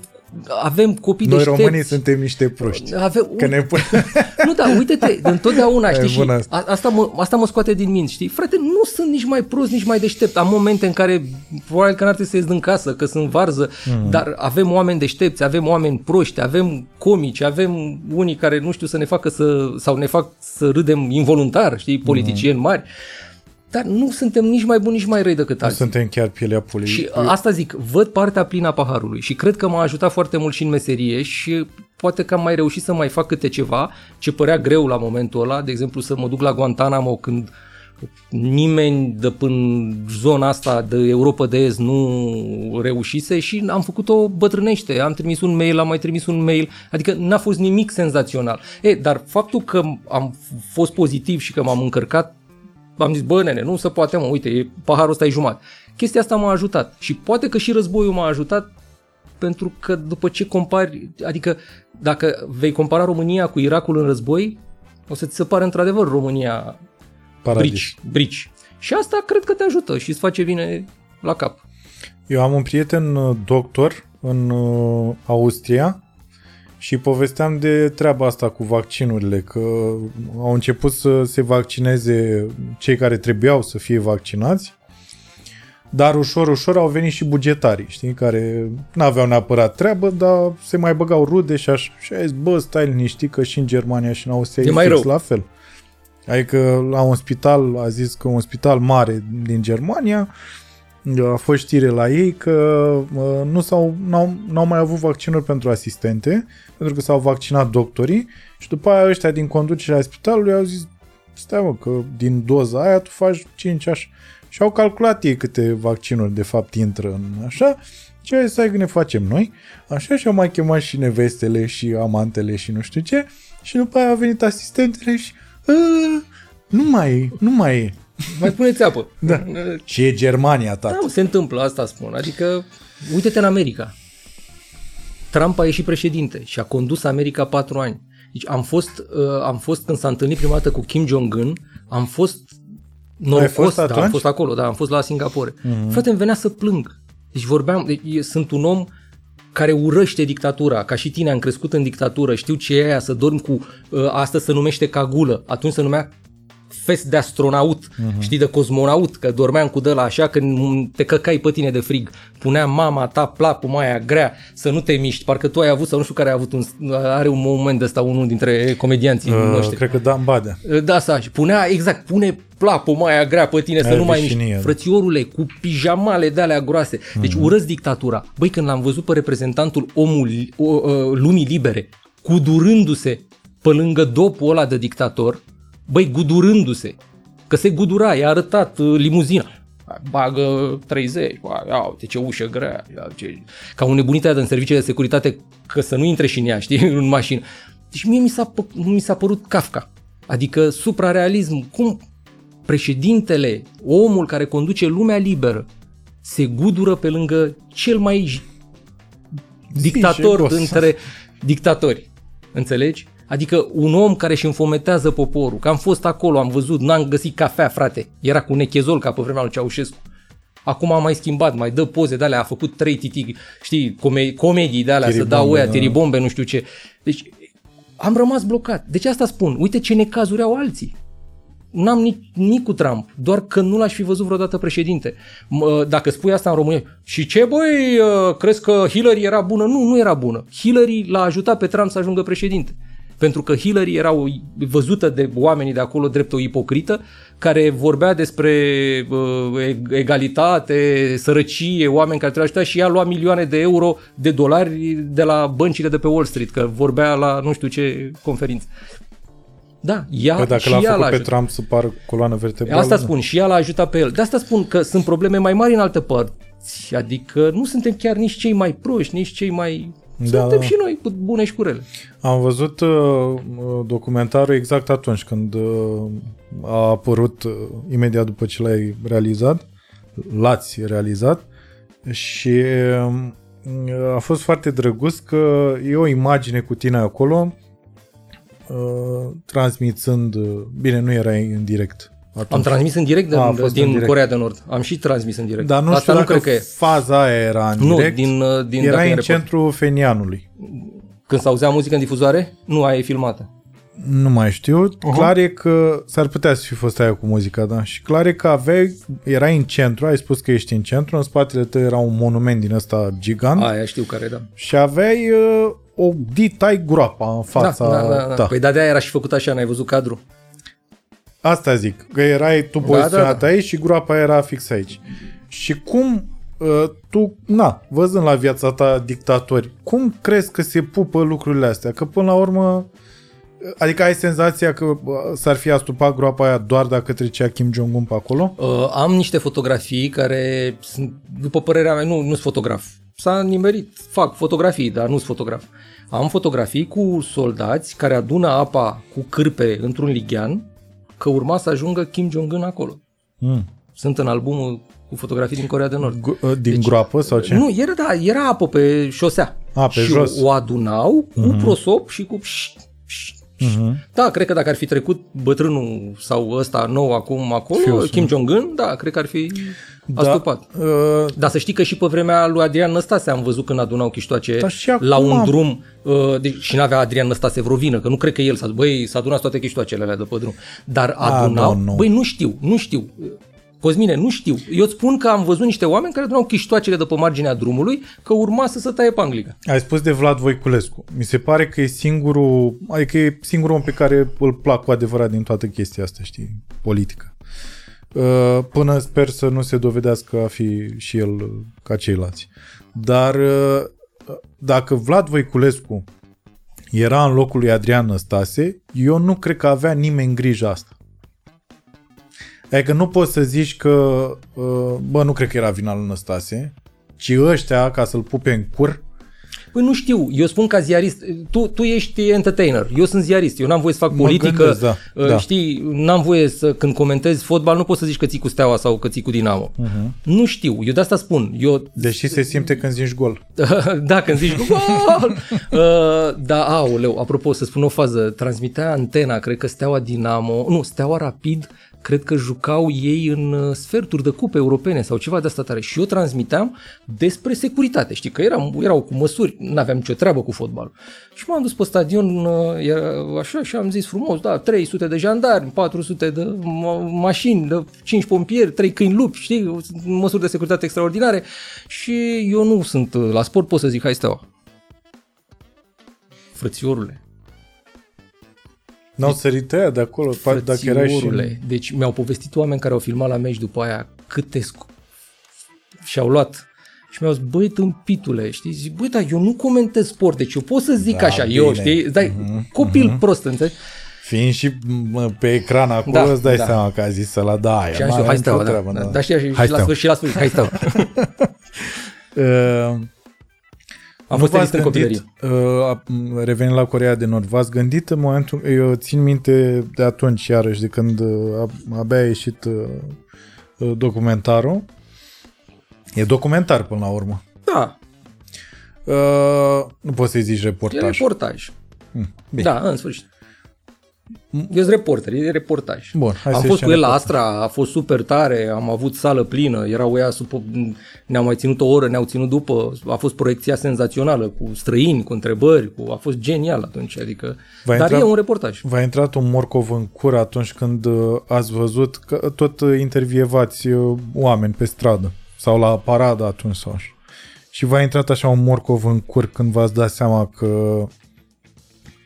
[SPEAKER 2] avem copii
[SPEAKER 1] Noi
[SPEAKER 2] deștepți.
[SPEAKER 1] românii suntem niște proști.
[SPEAKER 2] Avem,
[SPEAKER 1] Că ne pun...
[SPEAKER 2] nu, da, uite-te, întotdeauna, știi, și
[SPEAKER 1] bună asta.
[SPEAKER 2] a, asta, mă, asta mă scoate din minți, știi? Frate, nu sunt nici mai prost, nici mai deștept. Am momente în care probabil că n-ar trebui să ies din casă, că sunt varză, mm. dar avem oameni deștepți, avem oameni proști, avem comici, avem unii care nu știu să ne facă să, sau ne fac să râdem involuntar, știi, politicieni mari. Dar nu suntem nici mai buni, nici mai răi decât
[SPEAKER 1] Nu
[SPEAKER 2] alții.
[SPEAKER 1] suntem chiar pielea pulii.
[SPEAKER 2] Și asta zic, văd partea plină a paharului și cred că m-a ajutat foarte mult și în meserie și poate că am mai reușit să mai fac câte ceva ce părea greu la momentul ăla, de exemplu să mă duc la Guantanamo când nimeni de până zona asta de Europa de Est nu reușise și am făcut-o bătrânește, am trimis un mail, am mai trimis un mail, adică n-a fost nimic senzațional. E, dar faptul că am fost pozitiv și că m-am încărcat am zis, bă, nene, nu se poate, mă, uite, e, paharul ăsta e jumătate. Chestia asta m-a ajutat și poate că și războiul m-a ajutat pentru că după ce compari, adică dacă vei compara România cu Irakul în război, o să ți se pare într-adevăr România
[SPEAKER 1] Paradis.
[SPEAKER 2] brici, brici. Și asta cred că te ajută și îți face bine la cap.
[SPEAKER 1] Eu am un prieten uh, doctor în uh, Austria și povesteam de treaba asta cu vaccinurile, că au început să se vaccineze cei care trebuiau să fie vaccinați, dar ușor, ușor au venit și bugetarii, știi, care nu aveau neapărat treabă, dar se mai băgau rude și așa. Și a zis, bă, stai liniștit că și în Germania și în Austria
[SPEAKER 2] E
[SPEAKER 1] e,
[SPEAKER 2] mai
[SPEAKER 1] fix
[SPEAKER 2] rău.
[SPEAKER 1] la fel. Adică la un spital, a zis că un spital mare din Germania, a fost știre la ei că uh, nu s-au, n-au, n-au mai avut vaccinuri pentru asistente, pentru că s-au vaccinat doctorii și după aia ăștia din conducerea spitalului au zis stai mă, că din doza aia tu faci 5 așa. Și au calculat ei câte vaccinuri de fapt intră în așa și au zis, hai că ne facem noi. Așa și au mai chemat și nevestele și amantele și nu știu ce. Și după aia au venit asistentele și "Ă, nu mai e, nu mai e.
[SPEAKER 2] Mai puneți apă.
[SPEAKER 1] Da. Și e Germania, tată.
[SPEAKER 2] Da, se întâmplă, asta spun. Adică, uite-te în America. Trump a ieșit președinte și a condus America patru ani. Deci am fost, uh, am fost când s-a întâlnit prima dată cu Kim Jong-un, am fost norocos,
[SPEAKER 1] fost
[SPEAKER 2] da, am
[SPEAKER 1] atunci?
[SPEAKER 2] fost acolo, da, am fost la Singapore. Mm-hmm. Frate, îmi venea să plâng. Deci vorbeam, deci, e- sunt un om care urăște dictatura, ca și tine am crescut în dictatură, știu ce e aia să dormi cu, uh, asta se numește cagulă, atunci se numea fest de astronaut, uh-huh. știi, de cosmonaut, că dormeam cu dăla așa când te căcai pe tine de frig. Punea mama ta plapul mai aia grea să nu te miști, parcă tu ai avut sau nu știu care a avut un, are un moment ăsta unul dintre comedianții uh,
[SPEAKER 1] Uh,
[SPEAKER 2] noștri.
[SPEAKER 1] cred că Dan Badea.
[SPEAKER 2] Da, asta, și punea, exact, pune plapul mai aia grea pe tine să
[SPEAKER 1] Aia
[SPEAKER 2] nu mai
[SPEAKER 1] veșinie,
[SPEAKER 2] miști.
[SPEAKER 1] da.
[SPEAKER 2] Frățiorule, cu pijamale de alea groase. Deci
[SPEAKER 1] Mhm.
[SPEAKER 2] urăsc dictatura. Băi, când l-am văzut pe reprezentantul omul, o, o, lumii libere, cudurându-se pe lângă dopul ăla de dictator, băi, gudurându-se, că se gudura, i-a arătat uh, limuzina. Bagă 30, bă, ia uite ce ușă grea, ia ce... ca un nebunit aia din serviciile de securitate, că să nu intre și în ea, știi, în mașină. Deci mie mi s-a, pă- mi s-a părut Kafka. Adică suprarealism, cum președintele, omul care conduce lumea liberă, se gudură pe lângă cel mai j- dictator
[SPEAKER 1] jegos.
[SPEAKER 2] dintre dictatori. Înțelegi? Adică un om care își înfometează poporul. Că am fost acolo, am văzut, n-am găsit cafea, frate. Era cu nechezol ca pe vremea lui Ceaușescu. Acum a mai schimbat, mai dă poze de alea, a făcut trei titi, știi, come- comedii de alea, să
[SPEAKER 1] Tiribombe,
[SPEAKER 2] dau ăia,
[SPEAKER 1] da.
[SPEAKER 2] tiribombe, nu știu ce. Deci am rămas blocat. Deci asta spun, uite ce necazuri au alții. N-am nici, nici cu Trump, doar că nu l-aș fi văzut vreodată președinte. Mă, Dacă spui asta în România, și ce băi, uh, crezi că Hillary era bună? Nu, nu era bună. Hillary l-a ajutat pe Trump să ajungă președinte. Pentru că Hillary era o, văzută de oamenii de acolo drept o ipocrită care vorbea despre uh, eg- egalitate, sărăcie, oameni care trebuia ajuta și ea lua milioane de euro, de dolari de la băncile de pe Wall Street, că vorbea la nu știu ce conferință. Da, ea
[SPEAKER 1] Păi dacă
[SPEAKER 2] și
[SPEAKER 1] l-a
[SPEAKER 2] ea
[SPEAKER 1] făcut
[SPEAKER 2] l-a
[SPEAKER 1] pe
[SPEAKER 2] ajutat.
[SPEAKER 1] Trump să pară coloană vertebrală...
[SPEAKER 2] Asta
[SPEAKER 1] nu.
[SPEAKER 2] spun, și ea l-a ajutat pe el. De asta spun că sunt probleme mai mari în alte părți. Adică nu suntem chiar nici cei mai proști, nici cei mai...
[SPEAKER 1] Da,
[SPEAKER 2] suntem
[SPEAKER 1] da.
[SPEAKER 2] și noi cu bune și cu rele.
[SPEAKER 1] Am văzut uh, uh, documentarul exact atunci când uh, a apărut uh, imediat după ce l-ai realizat, l-ați realizat și uh, a fost foarte drăguț că e o imagine cu tine acolo uh, transmițând, uh, bine, nu erai în direct atunci.
[SPEAKER 2] Am transmis în direct
[SPEAKER 1] A, a
[SPEAKER 2] din,
[SPEAKER 1] fost în
[SPEAKER 2] din
[SPEAKER 1] direct.
[SPEAKER 2] Corea de Nord. Am și transmis în direct.
[SPEAKER 1] Dar nu
[SPEAKER 2] Asta
[SPEAKER 1] știu
[SPEAKER 2] nu
[SPEAKER 1] dacă
[SPEAKER 2] cred că e.
[SPEAKER 1] faza aia era în
[SPEAKER 2] Nu,
[SPEAKER 1] direct.
[SPEAKER 2] din, uh, din
[SPEAKER 1] era
[SPEAKER 2] dacă e
[SPEAKER 1] în
[SPEAKER 2] report.
[SPEAKER 1] centrul Fenianului.
[SPEAKER 2] Când s-auzea muzică în difuzoare? Nu, aia e filmată.
[SPEAKER 1] Nu mai știu. Uh-huh. Clar e că s-ar putea să fi fost aia cu muzica, da. Și clar e că aveai, erai în centru, ai spus că ești în centru, în spatele tău era un monument din ăsta gigant
[SPEAKER 2] Aia știu care, da.
[SPEAKER 1] și aveai uh, o ditai groapa în fața
[SPEAKER 2] da, da, da, da.
[SPEAKER 1] ta.
[SPEAKER 2] Păi da, de-aia era și făcut așa, n-ai văzut cadru.
[SPEAKER 1] Asta zic, că erai tu
[SPEAKER 2] Da,
[SPEAKER 1] poziționat
[SPEAKER 2] da, da.
[SPEAKER 1] aici și groapa era fix aici. Și cum uh, tu, na, văzând la viața ta dictatori, cum crezi că se pupă lucrurile astea? Că până la urmă, adică ai senzația că uh, s-ar fi astupat groapa aia doar dacă trecea Kim Jong-un pe acolo?
[SPEAKER 2] Uh, am niște fotografii care sunt, după părerea mea, nu, nu sunt fotograf. S-a nimerit, fac fotografii, dar nu sunt fotograf. Am fotografii cu soldați care adună apa cu cârpe într-un lighean, că urma să ajungă Kim Jong-un acolo.
[SPEAKER 1] Mm.
[SPEAKER 2] Sunt în albumul cu fotografii din Corea de Nord.
[SPEAKER 1] Gu- uh, din deci, groapă sau ce?
[SPEAKER 2] Nu, era, da, era apă pe șosea.
[SPEAKER 1] A, pe
[SPEAKER 2] și
[SPEAKER 1] jos.
[SPEAKER 2] o adunau cu uh-huh. prosop și cu... Uh-huh. Da, cred că dacă ar fi trecut bătrânul sau ăsta nou acum acolo,
[SPEAKER 1] Fiusul.
[SPEAKER 2] Kim Jong-un, da, cred că ar fi
[SPEAKER 1] Da,
[SPEAKER 2] astupat.
[SPEAKER 1] uh,
[SPEAKER 2] Dar să știi că și pe vremea lui Adrian Năstase am văzut când adunau chiștoace
[SPEAKER 1] Dar și acum-
[SPEAKER 2] la un drum uh, deci, și n-avea Adrian Năstase vreo vină, că nu cred că el s-a băi, s-a adunat toate chiștoacele alea de pe drum. Dar adunau,
[SPEAKER 1] nu, nu.
[SPEAKER 2] băi, nu știu, nu știu. Cosmine, nu știu. Eu îți spun că am văzut niște oameni care adunau chiștoacele de pe marginea drumului, că urma să se taie panglica.
[SPEAKER 1] ai spus de Vlad Voiculescu. Mi se pare că e singurul, adică e singurul om pe care îl plac cu adevărat din toată chestia asta, știi, politică. Uh, Până sper să nu se dovedească a fi și el uh, ca ceilalți. Dar uh, dacă Vlad Voiculescu era în locul lui Adrian Năstase, eu nu cred că avea nimeni grijă asta. Adică nu poți să zici că, uh, bă, nu cred că era vina lui Năstase, ci ăștia, ca să-l pupe în cur,
[SPEAKER 2] Păi nu știu, eu spun ca ziarist, tu, tu ești entertainer, eu sunt ziarist, eu n-am voie să fac
[SPEAKER 1] Mă
[SPEAKER 2] politică,
[SPEAKER 1] gândesc, da,
[SPEAKER 2] uh,
[SPEAKER 1] da.
[SPEAKER 2] știi, n-am voie să, când comentezi fotbal, nu poți să zici că ții cu Steaua sau că ții cu Dinamo. Uh-huh. Nu știu, eu de asta spun, eu
[SPEAKER 1] deși se simte când zici gol.
[SPEAKER 2] da, când zici gol! uh, da, aoleu, apropo, să spun o fază, transmitea antena, cred că Steaua Dinamo, nu, Steaua Rapid, cred că jucau ei în uh, sferturi de cupe europene sau ceva de asta tare. Și eu transmiteam despre securitate, știi, că eram, erau cu măsuri, n-aveam nicio treabă cu fotbalul. Și m-am dus pe stadion, uh, era așa, și am zis frumos, da, 300 de jandarmi, 400 de ma- mașini, de 5 pompieri, 3 câini lupi, știi, măsuri de securitate extraordinare. Și eu nu sunt uh, la sport, pot să zic, hai Steaua. Frățiorule,
[SPEAKER 1] N-au sărit ăia de acolo, pa- dacă era și...
[SPEAKER 2] frățiorule. Deci mi-au povestit oameni care au filmat la meci după aia câte scu... și-au luat și mi-au zis, băi, tâmpitule, știi? Zic, băi, dar eu nu comentez sport, deci eu pot să zic
[SPEAKER 1] Da,
[SPEAKER 2] așa,
[SPEAKER 1] bine.
[SPEAKER 2] eu, știi? Dai, copil prost, înțelegi?
[SPEAKER 1] Fiind și mă, pe ecran acolo,
[SPEAKER 2] Da,
[SPEAKER 1] îți dai
[SPEAKER 2] da.
[SPEAKER 1] seama că a zis să la da aia.
[SPEAKER 2] Și am
[SPEAKER 1] n-are
[SPEAKER 2] zis, hai
[SPEAKER 1] nicio
[SPEAKER 2] steaua, da.
[SPEAKER 1] treabă,
[SPEAKER 2] da. Dar știi, și,
[SPEAKER 1] Hai
[SPEAKER 2] și, la
[SPEAKER 1] steaua.
[SPEAKER 2] sfârșit, și la sfârșit, hai steaua.
[SPEAKER 1] Uh,
[SPEAKER 2] Am
[SPEAKER 1] nu
[SPEAKER 2] fost
[SPEAKER 1] v-ați
[SPEAKER 2] elist în
[SPEAKER 1] gândit,
[SPEAKER 2] copilărie.
[SPEAKER 1] uh, revenind la Corea de Nord, v-ați gândit în momentul, eu țin minte de atunci iarăși, de când uh, a- abia a ieșit uh, uh, documentarul, e documentar până la urmă.
[SPEAKER 2] Da,
[SPEAKER 1] Uh, nu poți să-i zici
[SPEAKER 2] e
[SPEAKER 1] reportaj.
[SPEAKER 2] reportaj.
[SPEAKER 1] Hmm, bine.
[SPEAKER 2] Da, în sfârșit. Eu sunt reporter, e reportaj.
[SPEAKER 1] Bun, hai
[SPEAKER 2] am
[SPEAKER 1] să
[SPEAKER 2] fost
[SPEAKER 1] ieșim
[SPEAKER 2] cu el la
[SPEAKER 1] reporter.
[SPEAKER 2] Astra, a fost super tare, am avut sală plină, erau ea sub, ne-au mai ținut o oră, ne-au ținut după, a fost proiecția senzațională, cu străini, cu întrebări, cu, a fost genial atunci, adică,
[SPEAKER 1] Va
[SPEAKER 2] dar
[SPEAKER 1] intra-
[SPEAKER 2] e un reportaj.
[SPEAKER 1] V-a intrat un morcov în cur atunci când uh, ați văzut că tot uh, intervievați uh, oameni pe stradă sau la paradă atunci sau așa. Și v-a intrat așa un morcov în cur când v-ați dat seama că...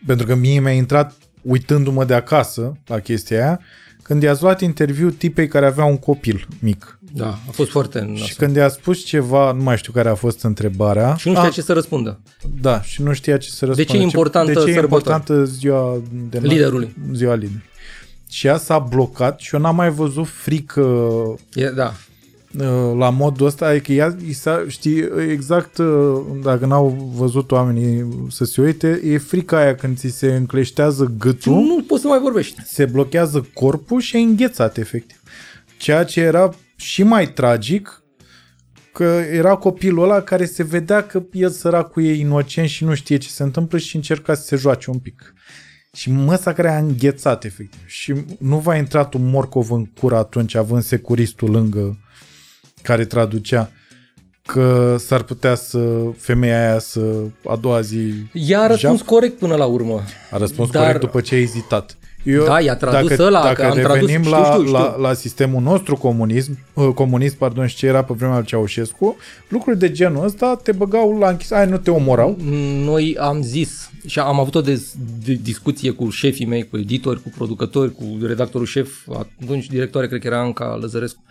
[SPEAKER 1] Pentru că mie mi-a intrat uitându-mă de acasă la chestia aia, când i-ați luat interviu tipei care avea un copil mic.
[SPEAKER 2] Da, a fost foarte
[SPEAKER 1] Și
[SPEAKER 2] nasol.
[SPEAKER 1] când i-a spus ceva, nu mai știu care a fost întrebarea.
[SPEAKER 2] Și nu știa
[SPEAKER 1] a,
[SPEAKER 2] ce să răspundă.
[SPEAKER 1] Da, și nu știa ce să răspundă.
[SPEAKER 2] ce e importantă
[SPEAKER 1] de ce e
[SPEAKER 2] sărbătoarea?
[SPEAKER 1] importantă ziua de
[SPEAKER 2] Liderului.
[SPEAKER 1] Ziua liderului. Și ea s-a blocat și eu n-am mai văzut frică
[SPEAKER 2] E, da,
[SPEAKER 1] uh, la modul ăsta, adică ea, i s-a, știi, exact, uh, dacă n-au văzut oamenii să se uite, e frica aia când ți se încleștează gâtul,
[SPEAKER 2] nu poți să mai vorbești.
[SPEAKER 1] se blochează corpul și e înghețat, efectiv. Ceea ce era și mai tragic, că era copilul ăla care se vedea că el săracul e inocent și nu știe ce se întâmplă și încerca să se joace un pic. Și măsa care a înghețat, efectiv. Și nu v-a intrat un morcov în cur atunci, având securistul lângă care traducea că s-ar putea să femeia aia să a doua zi
[SPEAKER 2] Ea a răspuns
[SPEAKER 1] Jap?
[SPEAKER 2] corect până la urmă.
[SPEAKER 1] a răspuns
[SPEAKER 2] Dar-
[SPEAKER 1] corect după ce a ezitat. Eu,
[SPEAKER 2] Da, i-a tradus
[SPEAKER 1] dacă,
[SPEAKER 2] ăla,
[SPEAKER 1] dacă
[SPEAKER 2] că am tradus,
[SPEAKER 1] revenim
[SPEAKER 2] știu,
[SPEAKER 1] la,
[SPEAKER 2] știu, știu.
[SPEAKER 1] La, la sistemul nostru comunism, uh, comunist, pardon, și ce era pe vremea lui Ceaușescu, lucruri de genul ăsta te băgau la închis, ai, nu te omorau.
[SPEAKER 2] Noi am zis și am avut o dez, de, discuție cu șefii mei, cu editori, cu producători, cu redactorul șef, atunci directoare cred că era Anca Lăzărescu.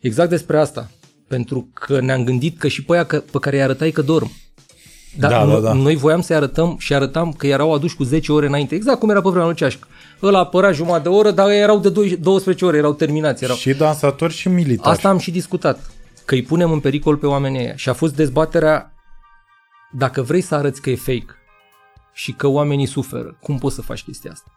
[SPEAKER 2] Exact despre asta. Pentru că ne-am gândit că și pe aia că, pe care îi arătai că dorm. Dar
[SPEAKER 1] Da,
[SPEAKER 2] no-
[SPEAKER 1] da, da.
[SPEAKER 2] noi voiam să-i arătăm și arătam că erau aduși cu 10 ore înainte. Exact cum era pe vremea lui Ceașcă. Ăla apărea jumătate de oră, dar erau de 2 12 ore, erau terminați. Erau...
[SPEAKER 1] Și dansatori și militari.
[SPEAKER 2] Asta am și discutat, că îi punem în pericol pe oamenii ăia. Și a fost dezbaterea, dacă vrei să arăți că e fake și că oamenii suferă, cum poți să faci chestia asta?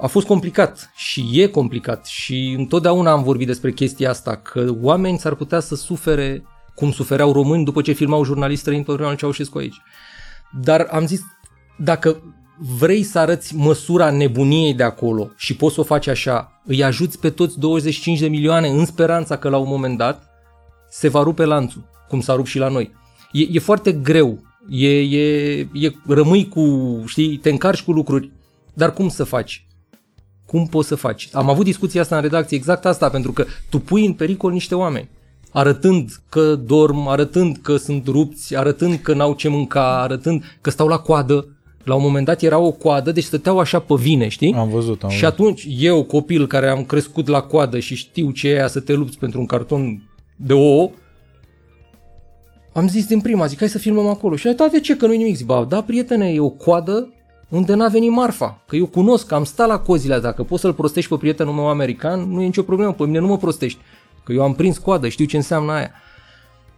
[SPEAKER 2] A fost complicat și e complicat și întotdeauna am vorbit despre chestia asta, că oameni s-ar putea să sufere cum sufereau români după ce filmau jurnaliști străini pe vremea lui Ceaușescu aici. Dar am zis, dacă vrei să arăți măsura nebuniei de acolo și poți să o faci așa, îi ajuți pe toți 25 de milioane în speranța că la un moment dat se va rupe lanțul, cum s-a rupt și la noi. E, e foarte greu, e, e, e, rămâi cu, știi, te încarci cu lucruri, dar cum să faci? Cum poți să faci? Am avut discuția asta în redacție, exact asta, pentru că tu pui în pericol niște oameni arătând că dorm, arătând că sunt rupți, arătând că n-au ce mânca, arătând că stau la coadă. La un moment dat era o coadă, deci stăteau așa pe vine, știi?
[SPEAKER 1] Am văzut, am
[SPEAKER 2] și
[SPEAKER 1] văzut.
[SPEAKER 2] atunci eu, copil care am crescut la coadă și știu ce e aia să te lupți pentru un carton de ouă, am zis din prima, zic, hai să filmăm acolo. Și a da, de ce? Că nu-i nimic. Zic, ba, da, prietene, e o coadă unde n-a venit marfa. Că eu cunosc, că am stat la cozile astea. Dacă poți să-l prostești pe prietenul meu american, nu e nicio problemă. Pe mine nu mă prostești. Că eu am prins coadă, știu ce înseamnă aia.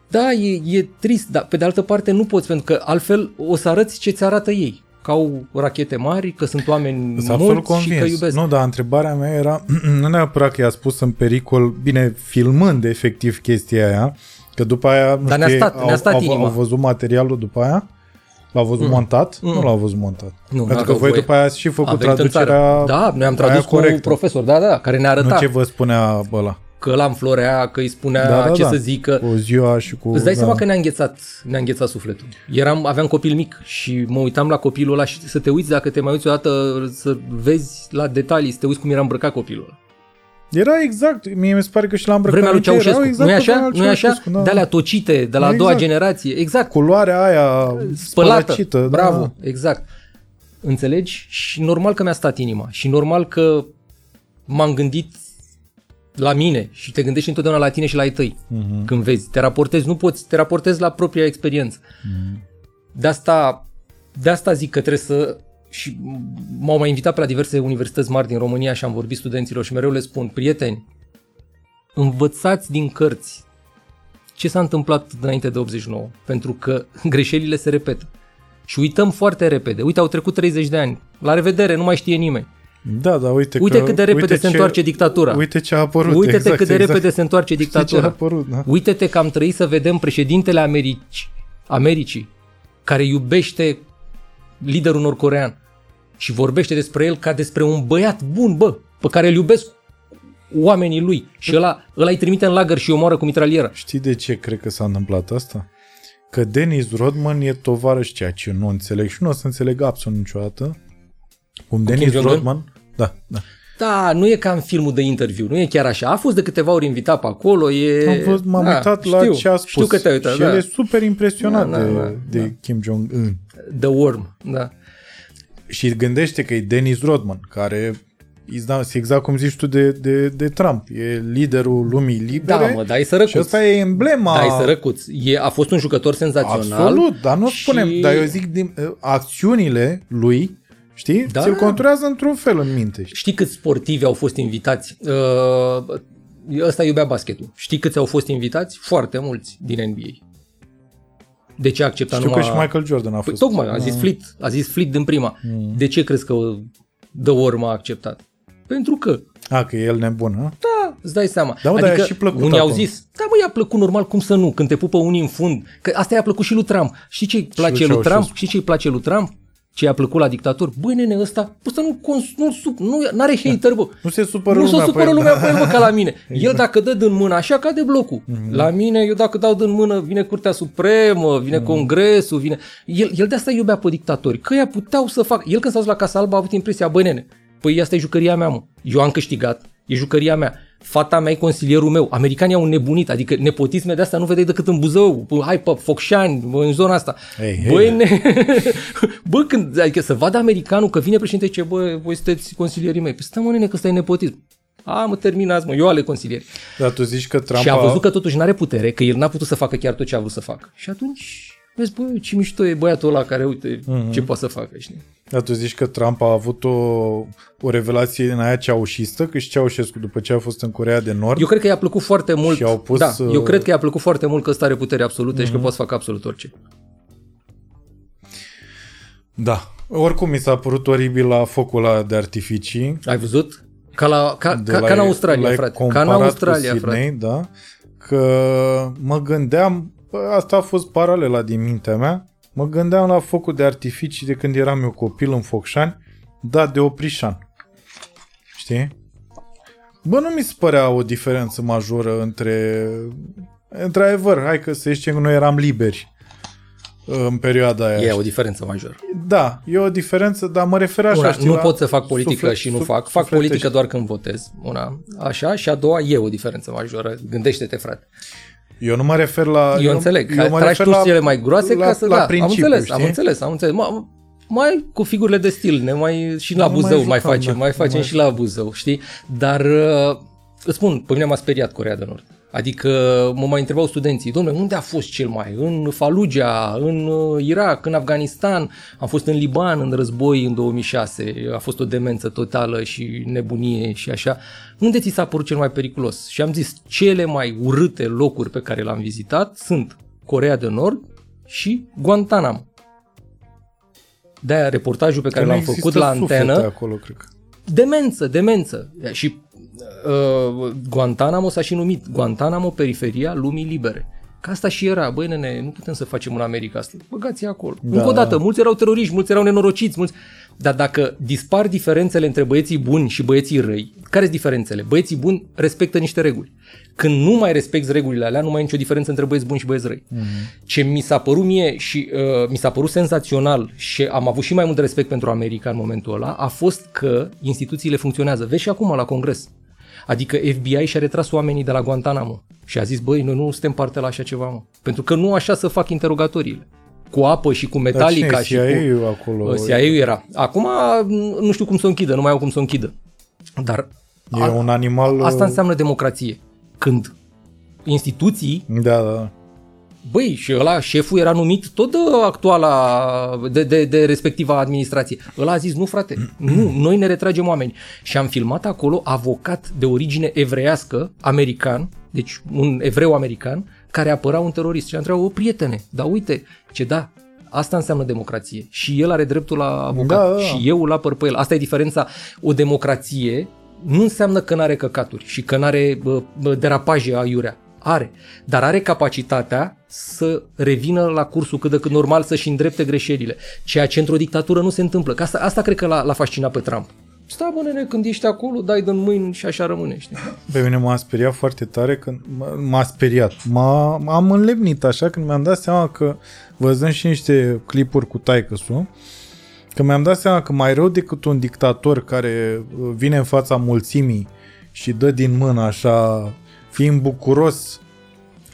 [SPEAKER 2] Da, e, e trist, dar pe de altă parte nu poți, pentru că altfel o să arăți ce ți arată ei. Că au rachete mari, că sunt oameni
[SPEAKER 1] Sunt absolut
[SPEAKER 2] mulți și că
[SPEAKER 1] convins.
[SPEAKER 2] iubesc.
[SPEAKER 1] Nu, dar întrebarea mea era, nu neapărat că i-a spus în pericol, bine, filmând efectiv chestia aia, că după aia, nu
[SPEAKER 2] Dar ne-a
[SPEAKER 1] știu,
[SPEAKER 2] stat-
[SPEAKER 1] au,
[SPEAKER 2] ne-a stat
[SPEAKER 1] au,
[SPEAKER 2] inima.
[SPEAKER 1] au văzut materialul după aia? L-au văzut mm. montat? Mm. Nu l-au văzut montat.
[SPEAKER 2] Nu,
[SPEAKER 1] Pentru că
[SPEAKER 2] n-aveau
[SPEAKER 1] voi
[SPEAKER 2] voie.
[SPEAKER 1] după aia ați și
[SPEAKER 2] A
[SPEAKER 1] făcut
[SPEAKER 2] venit în țară.
[SPEAKER 1] traducerea
[SPEAKER 2] Da, noi am tradus
[SPEAKER 1] aia
[SPEAKER 2] cu
[SPEAKER 1] corectă.
[SPEAKER 2] profesor, da, da, care ne arăta
[SPEAKER 1] Nu ce vă spunea ăla.
[SPEAKER 2] că ăla înflorea, că îi spunea
[SPEAKER 1] Da, da,
[SPEAKER 2] ce
[SPEAKER 1] da.
[SPEAKER 2] să zică.
[SPEAKER 1] Cu ziua și cu...
[SPEAKER 2] Îți dai
[SPEAKER 1] da.
[SPEAKER 2] seama că ne-a înghețat, ne-a înghețat sufletul. Eram, aveam copil mic și mă uitam la copilul ăla și să te uiți, dacă te mai uiți odată, să vezi la detalii, să te uiți cum era îmbrăcat copilul ăla.
[SPEAKER 1] Era exact, mie mi se pare că și la
[SPEAKER 2] Vremea lui
[SPEAKER 1] îmbrăcăminte
[SPEAKER 2] Ceaușescu,
[SPEAKER 1] erau exact
[SPEAKER 2] nu-i
[SPEAKER 1] pe
[SPEAKER 2] așa?
[SPEAKER 1] vremea lui
[SPEAKER 2] nu-i așa?
[SPEAKER 1] Ceaușescu, da.
[SPEAKER 2] De alea tocite, de la a doua
[SPEAKER 1] Exact.
[SPEAKER 2] generație, exact.
[SPEAKER 1] Culoarea aia
[SPEAKER 2] spălată.
[SPEAKER 1] spălăcită.
[SPEAKER 2] Bravo,
[SPEAKER 1] Da.
[SPEAKER 2] exact. Înțelegi? Și normal că mi-a stat inima. Și normal că m-am gândit la mine și te gândești întotdeauna la tine și la ai tăi
[SPEAKER 1] Mhm.
[SPEAKER 2] când vezi. Te raportezi, nu poți, te raportezi la propria experiență. De asta, de asta zic că trebuie să și m-au mai invitat pe la diverse universități mari din România și am vorbit studenților și mereu le spun, prieteni, învățați din cărți ce s-a întâmplat înainte de 89, pentru că greșelile se repetă. Și uităm foarte repede. Uite, au trecut 30 de ani. La revedere, nu mai știe nimeni.
[SPEAKER 1] Da, da, uite,
[SPEAKER 2] Uite
[SPEAKER 1] că,
[SPEAKER 2] cât de repede
[SPEAKER 1] uite
[SPEAKER 2] se întoarce dictatura.
[SPEAKER 1] Uite ce a apărut.
[SPEAKER 2] Uite-te
[SPEAKER 1] exact,
[SPEAKER 2] cât de
[SPEAKER 1] exact.
[SPEAKER 2] repede se întoarce
[SPEAKER 1] Știi ce a
[SPEAKER 2] dictatura.
[SPEAKER 1] apărut, da?
[SPEAKER 2] Uite-te că am trăit să vedem președintele Americi, Americii, care iubește liderul nordcorean și vorbește despre el ca despre un băiat bun, bă, pe care îl iubesc oamenii lui și ăla, ăla îi trimite în lagăr și îi omoară cu mitralieră.
[SPEAKER 1] Știi de ce cred că s-a întâmplat asta? Că Dennis Rodman e tovarăș, ceea ce nu înțeleg și nu o să înțeleg absolut niciodată. Cum Dennis
[SPEAKER 2] Kim Jong-un?
[SPEAKER 1] Rodman... Da, da.
[SPEAKER 2] Da, nu e ca în filmul de interviu, nu e chiar așa. A fost de câteva ori invitat pe acolo, e...
[SPEAKER 1] Am fost, m-am
[SPEAKER 2] da,
[SPEAKER 1] uitat la
[SPEAKER 2] știu,
[SPEAKER 1] ce a spus.
[SPEAKER 2] Știu că te-ai uitat,
[SPEAKER 1] și
[SPEAKER 2] da.
[SPEAKER 1] el e super impresionat
[SPEAKER 2] Da, da,
[SPEAKER 1] de,
[SPEAKER 2] da,
[SPEAKER 1] de
[SPEAKER 2] da.
[SPEAKER 1] Kim Jong-un.
[SPEAKER 2] The Worm, da.
[SPEAKER 1] Și gândește că e Dennis Rodman, care este exact cum zici tu de, de, de Trump. E liderul lumii libere.
[SPEAKER 2] Da, mă, dar e sărăcuț.
[SPEAKER 1] și ăsta e emblema.
[SPEAKER 2] Da, e sărăcuț. E, a fost un jucător senzațional.
[SPEAKER 1] Absolut, dar nu
[SPEAKER 2] și-
[SPEAKER 1] spunem, dar eu zic din, uh, acțiunile lui, știi,
[SPEAKER 2] Da.
[SPEAKER 1] ți-l conturează într-un fel în minte.
[SPEAKER 2] Știi câți sportivi au fost invitați? Uh, ăsta iubea basketul. Știi câți au fost invitați? Foarte mulți din NBA. De ce a acceptat
[SPEAKER 1] Știu
[SPEAKER 2] numai...
[SPEAKER 1] că și Michael Jordan a
[SPEAKER 2] Păi,
[SPEAKER 1] fost.
[SPEAKER 2] tocmai, a zis Fleet, a zis Fleet din prima. De ce crezi că The Worm a acceptat? Pentru că,
[SPEAKER 1] A, că e el nebun, ha?
[SPEAKER 2] da, îți dai seama.
[SPEAKER 1] Da, mă, dar
[SPEAKER 2] adică
[SPEAKER 1] i-a și plăcut
[SPEAKER 2] unii au
[SPEAKER 1] acum.
[SPEAKER 2] zis, da mă, i-a plăcut normal, cum să nu, când te pupă unii în fund. Că asta i-a plăcut și lui Trump. Știi ce îi place lui
[SPEAKER 1] Ceaușescu.
[SPEAKER 2] Trump? Știi ce îi place lui Trump? Ce i-a plăcut la dictator? Băi, nene, ăsta, ăsta nu, cons- nu, sup, nu are hater, bă.
[SPEAKER 1] Nu se supără
[SPEAKER 2] Nu se
[SPEAKER 1] lumea pe
[SPEAKER 2] supără
[SPEAKER 1] el,
[SPEAKER 2] lumea
[SPEAKER 1] da.
[SPEAKER 2] pe el, bă, ca la mine. El dacă dă din mână, așa cade blocul. La mine, eu dacă dau din mână, vine Curtea Supremă, vine Congresul, vine... El, el de asta iubea pe dictatori, că ea puteau să facă... El când s-a dus la Casa Albă a avut impresia, băi nene, păi asta e jucăria mea, mă. Eu am câștigat, e jucăria mea. Fata mea e consilierul meu. Americanii au nebunit, adică nepotisme de asta nu vedeai decât în Buzău, pă, hai pe Focșani, bă, în zona asta.
[SPEAKER 1] Hei, hei,
[SPEAKER 2] Băi,
[SPEAKER 1] da.
[SPEAKER 2] ne... bă, când, adică să vadă americanul că vine președinte ce, bă, voi sunteți consilierii mei. Păi stai mă, nene, că ăsta e nepotism. A, mă, terminați, mă, eu ale consilieri.
[SPEAKER 1] Dar tu zici că Trump
[SPEAKER 2] Și a văzut că totuși nu are putere, că el n-a putut să facă chiar tot ce a vrut să facă. Și atunci, vezi, bă, ce mișto e băiatul ăla care, uite,
[SPEAKER 1] Mhm.
[SPEAKER 2] ce poate să facă, știi?
[SPEAKER 1] Dar tu zici că Trump a avut o, o revelație din aia ceaușistă, că și Ceaușescu, după ce a fost în Corea de Nord,
[SPEAKER 2] Eu cred că i-a plăcut foarte mult.
[SPEAKER 1] Și au pus,
[SPEAKER 2] da,
[SPEAKER 1] uh, Mhm.
[SPEAKER 2] eu cred că i-a plăcut foarte mult că ăsta are putere absolută și că poate să facă absolut orice.
[SPEAKER 1] da. Oricum mi s-a părut oribil la focul ăla de artificii.
[SPEAKER 2] Ai văzut? Ca, la, ca,
[SPEAKER 1] de
[SPEAKER 2] ca,
[SPEAKER 1] la-
[SPEAKER 2] ca în Australia,
[SPEAKER 1] l-ai
[SPEAKER 2] frate. Ca în
[SPEAKER 1] comparat cu
[SPEAKER 2] Australia,
[SPEAKER 1] Sydney,
[SPEAKER 2] frate.
[SPEAKER 1] da, că mă gândeam, bă, asta a fost paralela din mintea mea, mă gândeam la focul de artificii de când eram eu copil în Focșani, dat de Oprișan. Știi? Bă, nu mi se părea o diferență majoră între... Într-adevăr, hai că să zicem că noi eram liberi în perioada aia.
[SPEAKER 2] E o diferență majoră.
[SPEAKER 1] Da, e o diferență, dar mă refer așa,
[SPEAKER 2] Una,
[SPEAKER 1] știi,
[SPEAKER 2] nu
[SPEAKER 1] la
[SPEAKER 2] pot să fac politică
[SPEAKER 1] suflet-
[SPEAKER 2] și nu
[SPEAKER 1] suf-
[SPEAKER 2] fac. Fac
[SPEAKER 1] sufletește.
[SPEAKER 2] politică doar când votez. Una, așa. Și a doua e o diferență majoră. Gândește-te, frate.
[SPEAKER 1] Eu nu mă refer la...
[SPEAKER 2] Eu, înțeleg.
[SPEAKER 1] Eu mă
[SPEAKER 2] Tragi
[SPEAKER 1] refer
[SPEAKER 2] tu
[SPEAKER 1] la,
[SPEAKER 2] cele mai groase
[SPEAKER 1] la,
[SPEAKER 2] ca să...
[SPEAKER 1] la
[SPEAKER 2] da,
[SPEAKER 1] principiu,
[SPEAKER 2] am înțeles,
[SPEAKER 1] știi?
[SPEAKER 2] am înțeles, am înțeles. Ma, mai cu figurile de stil, ne mai și la
[SPEAKER 1] Nu mai
[SPEAKER 2] Buzău mai,
[SPEAKER 1] jucăm,
[SPEAKER 2] facem,
[SPEAKER 1] da,
[SPEAKER 2] mai
[SPEAKER 1] nu
[SPEAKER 2] facem
[SPEAKER 1] mai
[SPEAKER 2] și la Buzău, știi? Dar uh, îți spun, pe mine m-a speriat Corea de Nord. Adică mă mai întrebau studenții, domnule, unde a fost cel mai? În Fallujah, în uh, Irak, în Afganistan, am fost în Liban în război în 2006, a fost o demență totală și nebunie și așa. Unde ți s-a părut cel mai periculos? Și am zis, cele mai urâte locuri pe care le-am vizitat sunt Corea de Nord și Guantanamo. De-aia reportajul pe care
[SPEAKER 1] Că
[SPEAKER 2] l-am
[SPEAKER 1] nu există
[SPEAKER 2] făcut la
[SPEAKER 1] suflete
[SPEAKER 2] antenă,
[SPEAKER 1] acolo, cred că.
[SPEAKER 2] demență, demență. Și uh, Guantanamo s-a și numit Guantanamo, periferia lumii libere. Că asta și era, băi nene, nu putem să facem în America asta. Băgați acolo. Da. Încă o dată, mulți erau teroriști, mulți erau nenorociți, mulți... Dar dacă dispar diferențele între băieții buni și băieții răi, care sunt diferențele? Băieții buni respectă niște reguli. Când nu mai respecti regulile alea, nu mai e nicio diferență între băieți buni și băieți răi. Mm-hmm. Ce mi s-a părut mie și uh, mi s-a părut senzațional și am avut și mai mult respect pentru America în momentul ăla, a fost că instituțiile funcționează. Vezi și acum la Congres. Adică FBI și-a retras oamenii de la Guantanamo și a zis, băi, noi nu suntem parte la așa ceva, mă. Pentru că nu așa să fac interogatoriile. Cu apă și cu
[SPEAKER 1] Dar
[SPEAKER 2] metalica
[SPEAKER 1] cine e
[SPEAKER 2] și cu...
[SPEAKER 1] CIA-ul acolo?
[SPEAKER 2] CIA-ul era. Acum nu știu cum să o închidă, nu mai au cum să o închidă. Dar
[SPEAKER 1] E un animal...
[SPEAKER 2] asta înseamnă democrație. Când instituții,
[SPEAKER 1] Da, da.
[SPEAKER 2] Băi, și ăla, șeful era numit tot de actuala, de, de, de respectiva administrație. Ăla a zis, nu frate, nu, noi ne retragem oameni. Și am filmat acolo avocat de origine evreiască, american, deci un evreu american, care apăra un terorist. Și am întrebat, o prietene, dar uite, ce da, Asta înseamnă democrație. Și el are dreptul la avocat.
[SPEAKER 1] Da, da, da.
[SPEAKER 2] Și eu îl apăr pe el. Asta e diferența. O democrație nu înseamnă că n-are căcaturi și că n-are bă, bă, derapaje aiurea. Are. Dar are capacitatea să revină la cursul cât de cât normal, să-și îndrepte greșelile. Ceea ce într-o dictatură nu se întâmplă. Că asta, asta cred că l-a, l-a fascinat pe Trump. Stai bă, nene, când ești acolo, dai din mâini și așa rămâne, știi?
[SPEAKER 1] Pe mine m-a speriat foarte tare când m- m-a speriat. M-a, am înlemnit așa când mi-am dat seama că văzând și niște clipuri cu taică că mi-am dat seama că mai rău decât un dictator care vine în fața mulțimii și dă din mână așa, fiind bucuros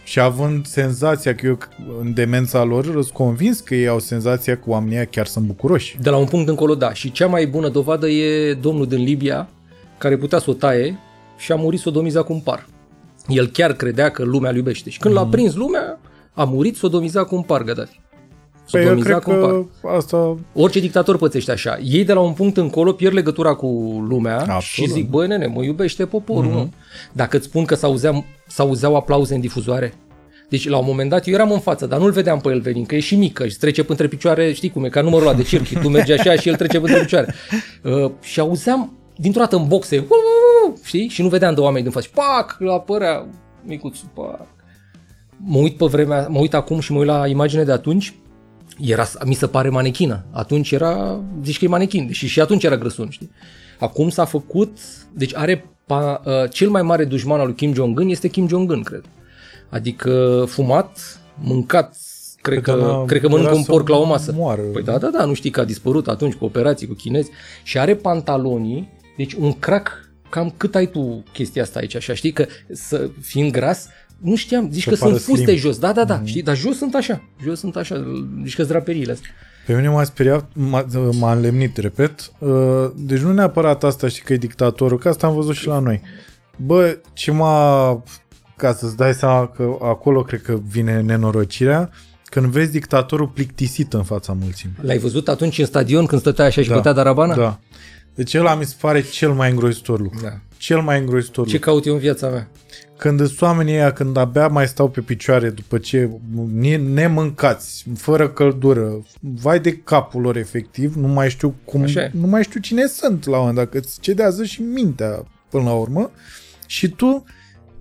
[SPEAKER 1] și având senzația că eu în demența lor sunt convins că ei au senzația că oamenii chiar sunt bucuroși.
[SPEAKER 2] De la un punct încolo, da. Și cea mai bună dovadă e domnul din Libia, care putea să o taie și a murit sodomizat cu un par. El chiar credea că lumea îl iubește. Și când mm. l-a prins lumea, a murit sodomizat cu un par Gaddafi.
[SPEAKER 1] Păi eu cred că asta...
[SPEAKER 2] Orice dictator pățește așa. Ei de la un punct încolo pierd legătura cu lumea Absolut. și zic, băi nene, mă iubește poporul. Mm-hmm. Dacă îți spun că s-auzeau, s-auzeau aplauze în difuzoare, deci la un moment dat eu eram în față, dar nu-l vedeam pe el venind, că e și mică și trece între picioare, știi cum e, ca numărul ăla de circ, tu mergi așa și el trece între picioare. Uh, și auzeam dintr-o dată în boxe, știi? Și nu vedeam de oameni din față. Pac, la apărea micuțul, pac. Mă uit pe vremea, mă uit acum și mă uit la imagine de atunci era, mi se pare manechină. Atunci era, zici că e manechin, și și atunci era grăsun, știi? Acum s-a făcut, deci are pa, uh, cel mai mare dușman al lui Kim Jong-un este Kim Jong-un, cred. Adică fumat, mâncat, cred că, că, cred că mănâncă un porc la o masă.
[SPEAKER 1] Moară.
[SPEAKER 2] Păi da, da, da, nu știi că a dispărut atunci cu operații cu chinezi și are pantalonii, deci un crack cam cât ai tu chestia asta aici, așa, știi că să fiind gras, nu știam, zici că sunt fuste slim. jos, da, da, da, mm-hmm. știi, dar jos sunt așa, jos sunt așa, zici că draperiile astea.
[SPEAKER 1] Pe mine m-a speriat, m-a, m-a înlemnit, repet, uh, deci nu neapărat asta, știi că e dictatorul, că asta am văzut și la noi. Bă, ce m-a, ca să-ți dai seama că acolo cred că vine nenorocirea, când vezi dictatorul plictisit în fața mulțimii.
[SPEAKER 2] L-ai văzut atunci în stadion când stătea așa și da, bătea darabana?
[SPEAKER 1] Da. Deci ăla mi se pare cel mai îngrozitor lucru. Da. Cel mai îngrozitor
[SPEAKER 2] Ce caut eu în viața mea?
[SPEAKER 1] când sunt oamenii ăia, când abia mai stau pe picioare după ce nemâncați, fără căldură, vai de capul lor efectiv, nu mai știu cum, nu mai știu cine sunt la un dacă îți cedează și mintea până la urmă și tu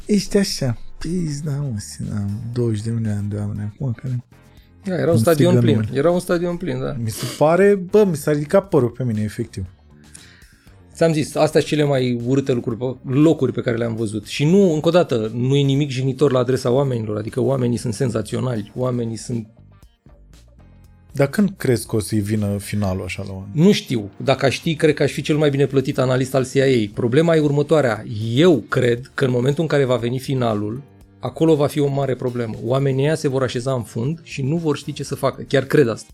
[SPEAKER 1] ești așa, pis, da, mă, da, 20 de milioane de oameni acum care
[SPEAKER 2] da, era un stadion plin, era un stadion plin, da.
[SPEAKER 1] Mi se pare, bă, mi s-a ridicat părul pe mine, efectiv.
[SPEAKER 2] Ți-am zis, astea sunt cele mai urâte lucruri, locuri pe care le-am văzut. Și nu, încă o dată, nu e nimic jignitor la adresa oamenilor, adică oamenii sunt senzaționali, oamenii sunt...
[SPEAKER 1] Dar când crezi că o să-i vină finalul așa la oameni?
[SPEAKER 2] Nu știu. Dacă aș ști, cred că aș fi cel mai bine plătit analist al CIA. Problema e următoarea. Eu cred că în momentul în care va veni finalul, acolo va fi o mare problemă. Oamenii ăia se vor așeza în fund și nu vor ști ce să facă. Chiar cred asta.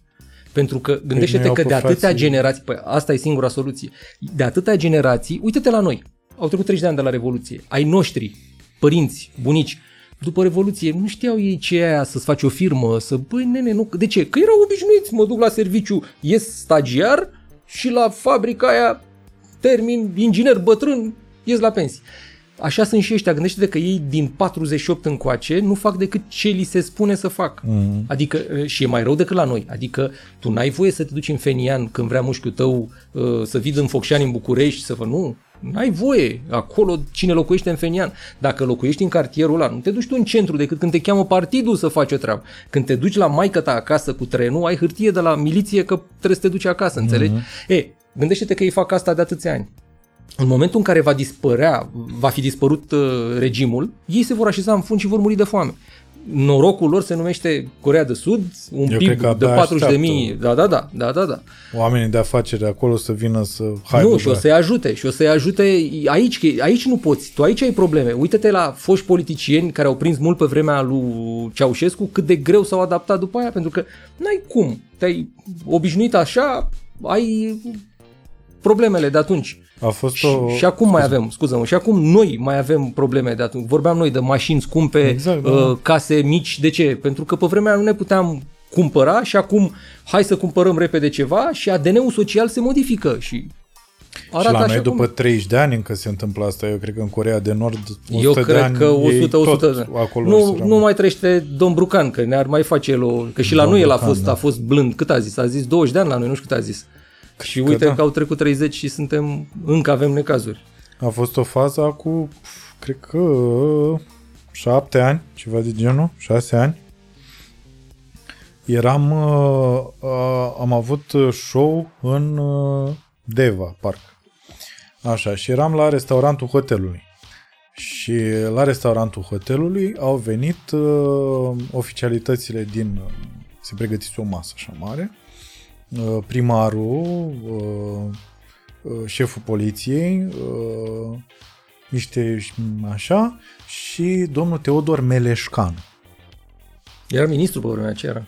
[SPEAKER 2] Pentru că gândește-te că de atâtea frații. generații, păi asta e singura soluție, de atâtea generații, uite-te la noi, au trecut 30 de ani de la Revoluție, ai noștri, părinți, bunici, după Revoluție nu știau ei ce e aia să-ți faci o firmă, să, băi nene, nu, de ce? Că erau obișnuiți, mă duc la serviciu, ies stagiar și la fabrica aia termin inginer bătrân, ies la pensie. Așa sunt și ăștia. Gândește-te că ei din 48 încoace nu fac decât ce li se spune să fac. Mm. Adică, și e mai rău decât la noi. Adică tu n-ai voie să te duci în Fenian când vrea mușchiul tău să vii în Focșani în București să vă nu. N-ai voie. Acolo cine locuiește în Fenian. Dacă locuiești în cartierul ăla, nu te duci tu în centru decât când te cheamă partidul să faci o treabă. Când te duci la maică ta acasă cu trenul, ai hârtie de la miliție că trebuie să te duci acasă, înțelegi? Mm-hmm. E, gândește-te că ei fac asta de atâția ani în momentul în care va dispărea, va fi dispărut uh, regimul, ei se vor așeza în fund și vor muri de foame. Norocul lor se numește Corea de Sud, un Eu PIB de 40 de mii. Da, da, da, da, da, da.
[SPEAKER 1] Oamenii de afaceri acolo să vină să hai
[SPEAKER 2] Nu, și o să-i ajute, și o să-i ajute aici, aici nu poți, tu aici ai probleme. Uită-te la foști politicieni care au prins mult pe vremea lui Ceaușescu, cât de greu s-au adaptat după aia, pentru că n-ai cum, te-ai obișnuit așa, ai problemele de atunci.
[SPEAKER 1] A fost o...
[SPEAKER 2] Și, și acum mai avem, scuză-mă, și acum noi mai avem probleme de atunci. Vorbeam noi de mașini scumpe, exact, da. uh, case mici. De ce? Pentru că pe vremea nu ne puteam cumpăra și acum hai să cumpărăm repede ceva și ADN-ul social se modifică și
[SPEAKER 1] Arată și la noi după cum... 30 de ani încă se întâmplă asta. Eu cred că în Corea de Nord 100
[SPEAKER 2] Eu cred
[SPEAKER 1] de ani
[SPEAKER 2] că 100, 100 de
[SPEAKER 1] acolo
[SPEAKER 2] nu, nu mai trăiește domn Brucan, că ne-ar mai face el o... Că și la noi el a fost, da. a fost blând. Cât a zis? A zis 20 de ani la noi, nu știu cât a zis. Și uite că, da. că au trecut 30 și suntem, încă avem necazuri.
[SPEAKER 1] A fost o fază cu, cred că, șapte ani, ceva de genul, șase ani. Eram, uh, uh, am avut show în uh, Deva, parc. Așa, și eram la restaurantul hotelului. Și la restaurantul hotelului au venit uh, oficialitățile din... Uh, se pregătise o masă așa mare. Uh, primarul, uh, uh, șeful poliției, uh, niște așa, și domnul Teodor Meleșcan.
[SPEAKER 2] Era ministru pe vremea aceea. Era.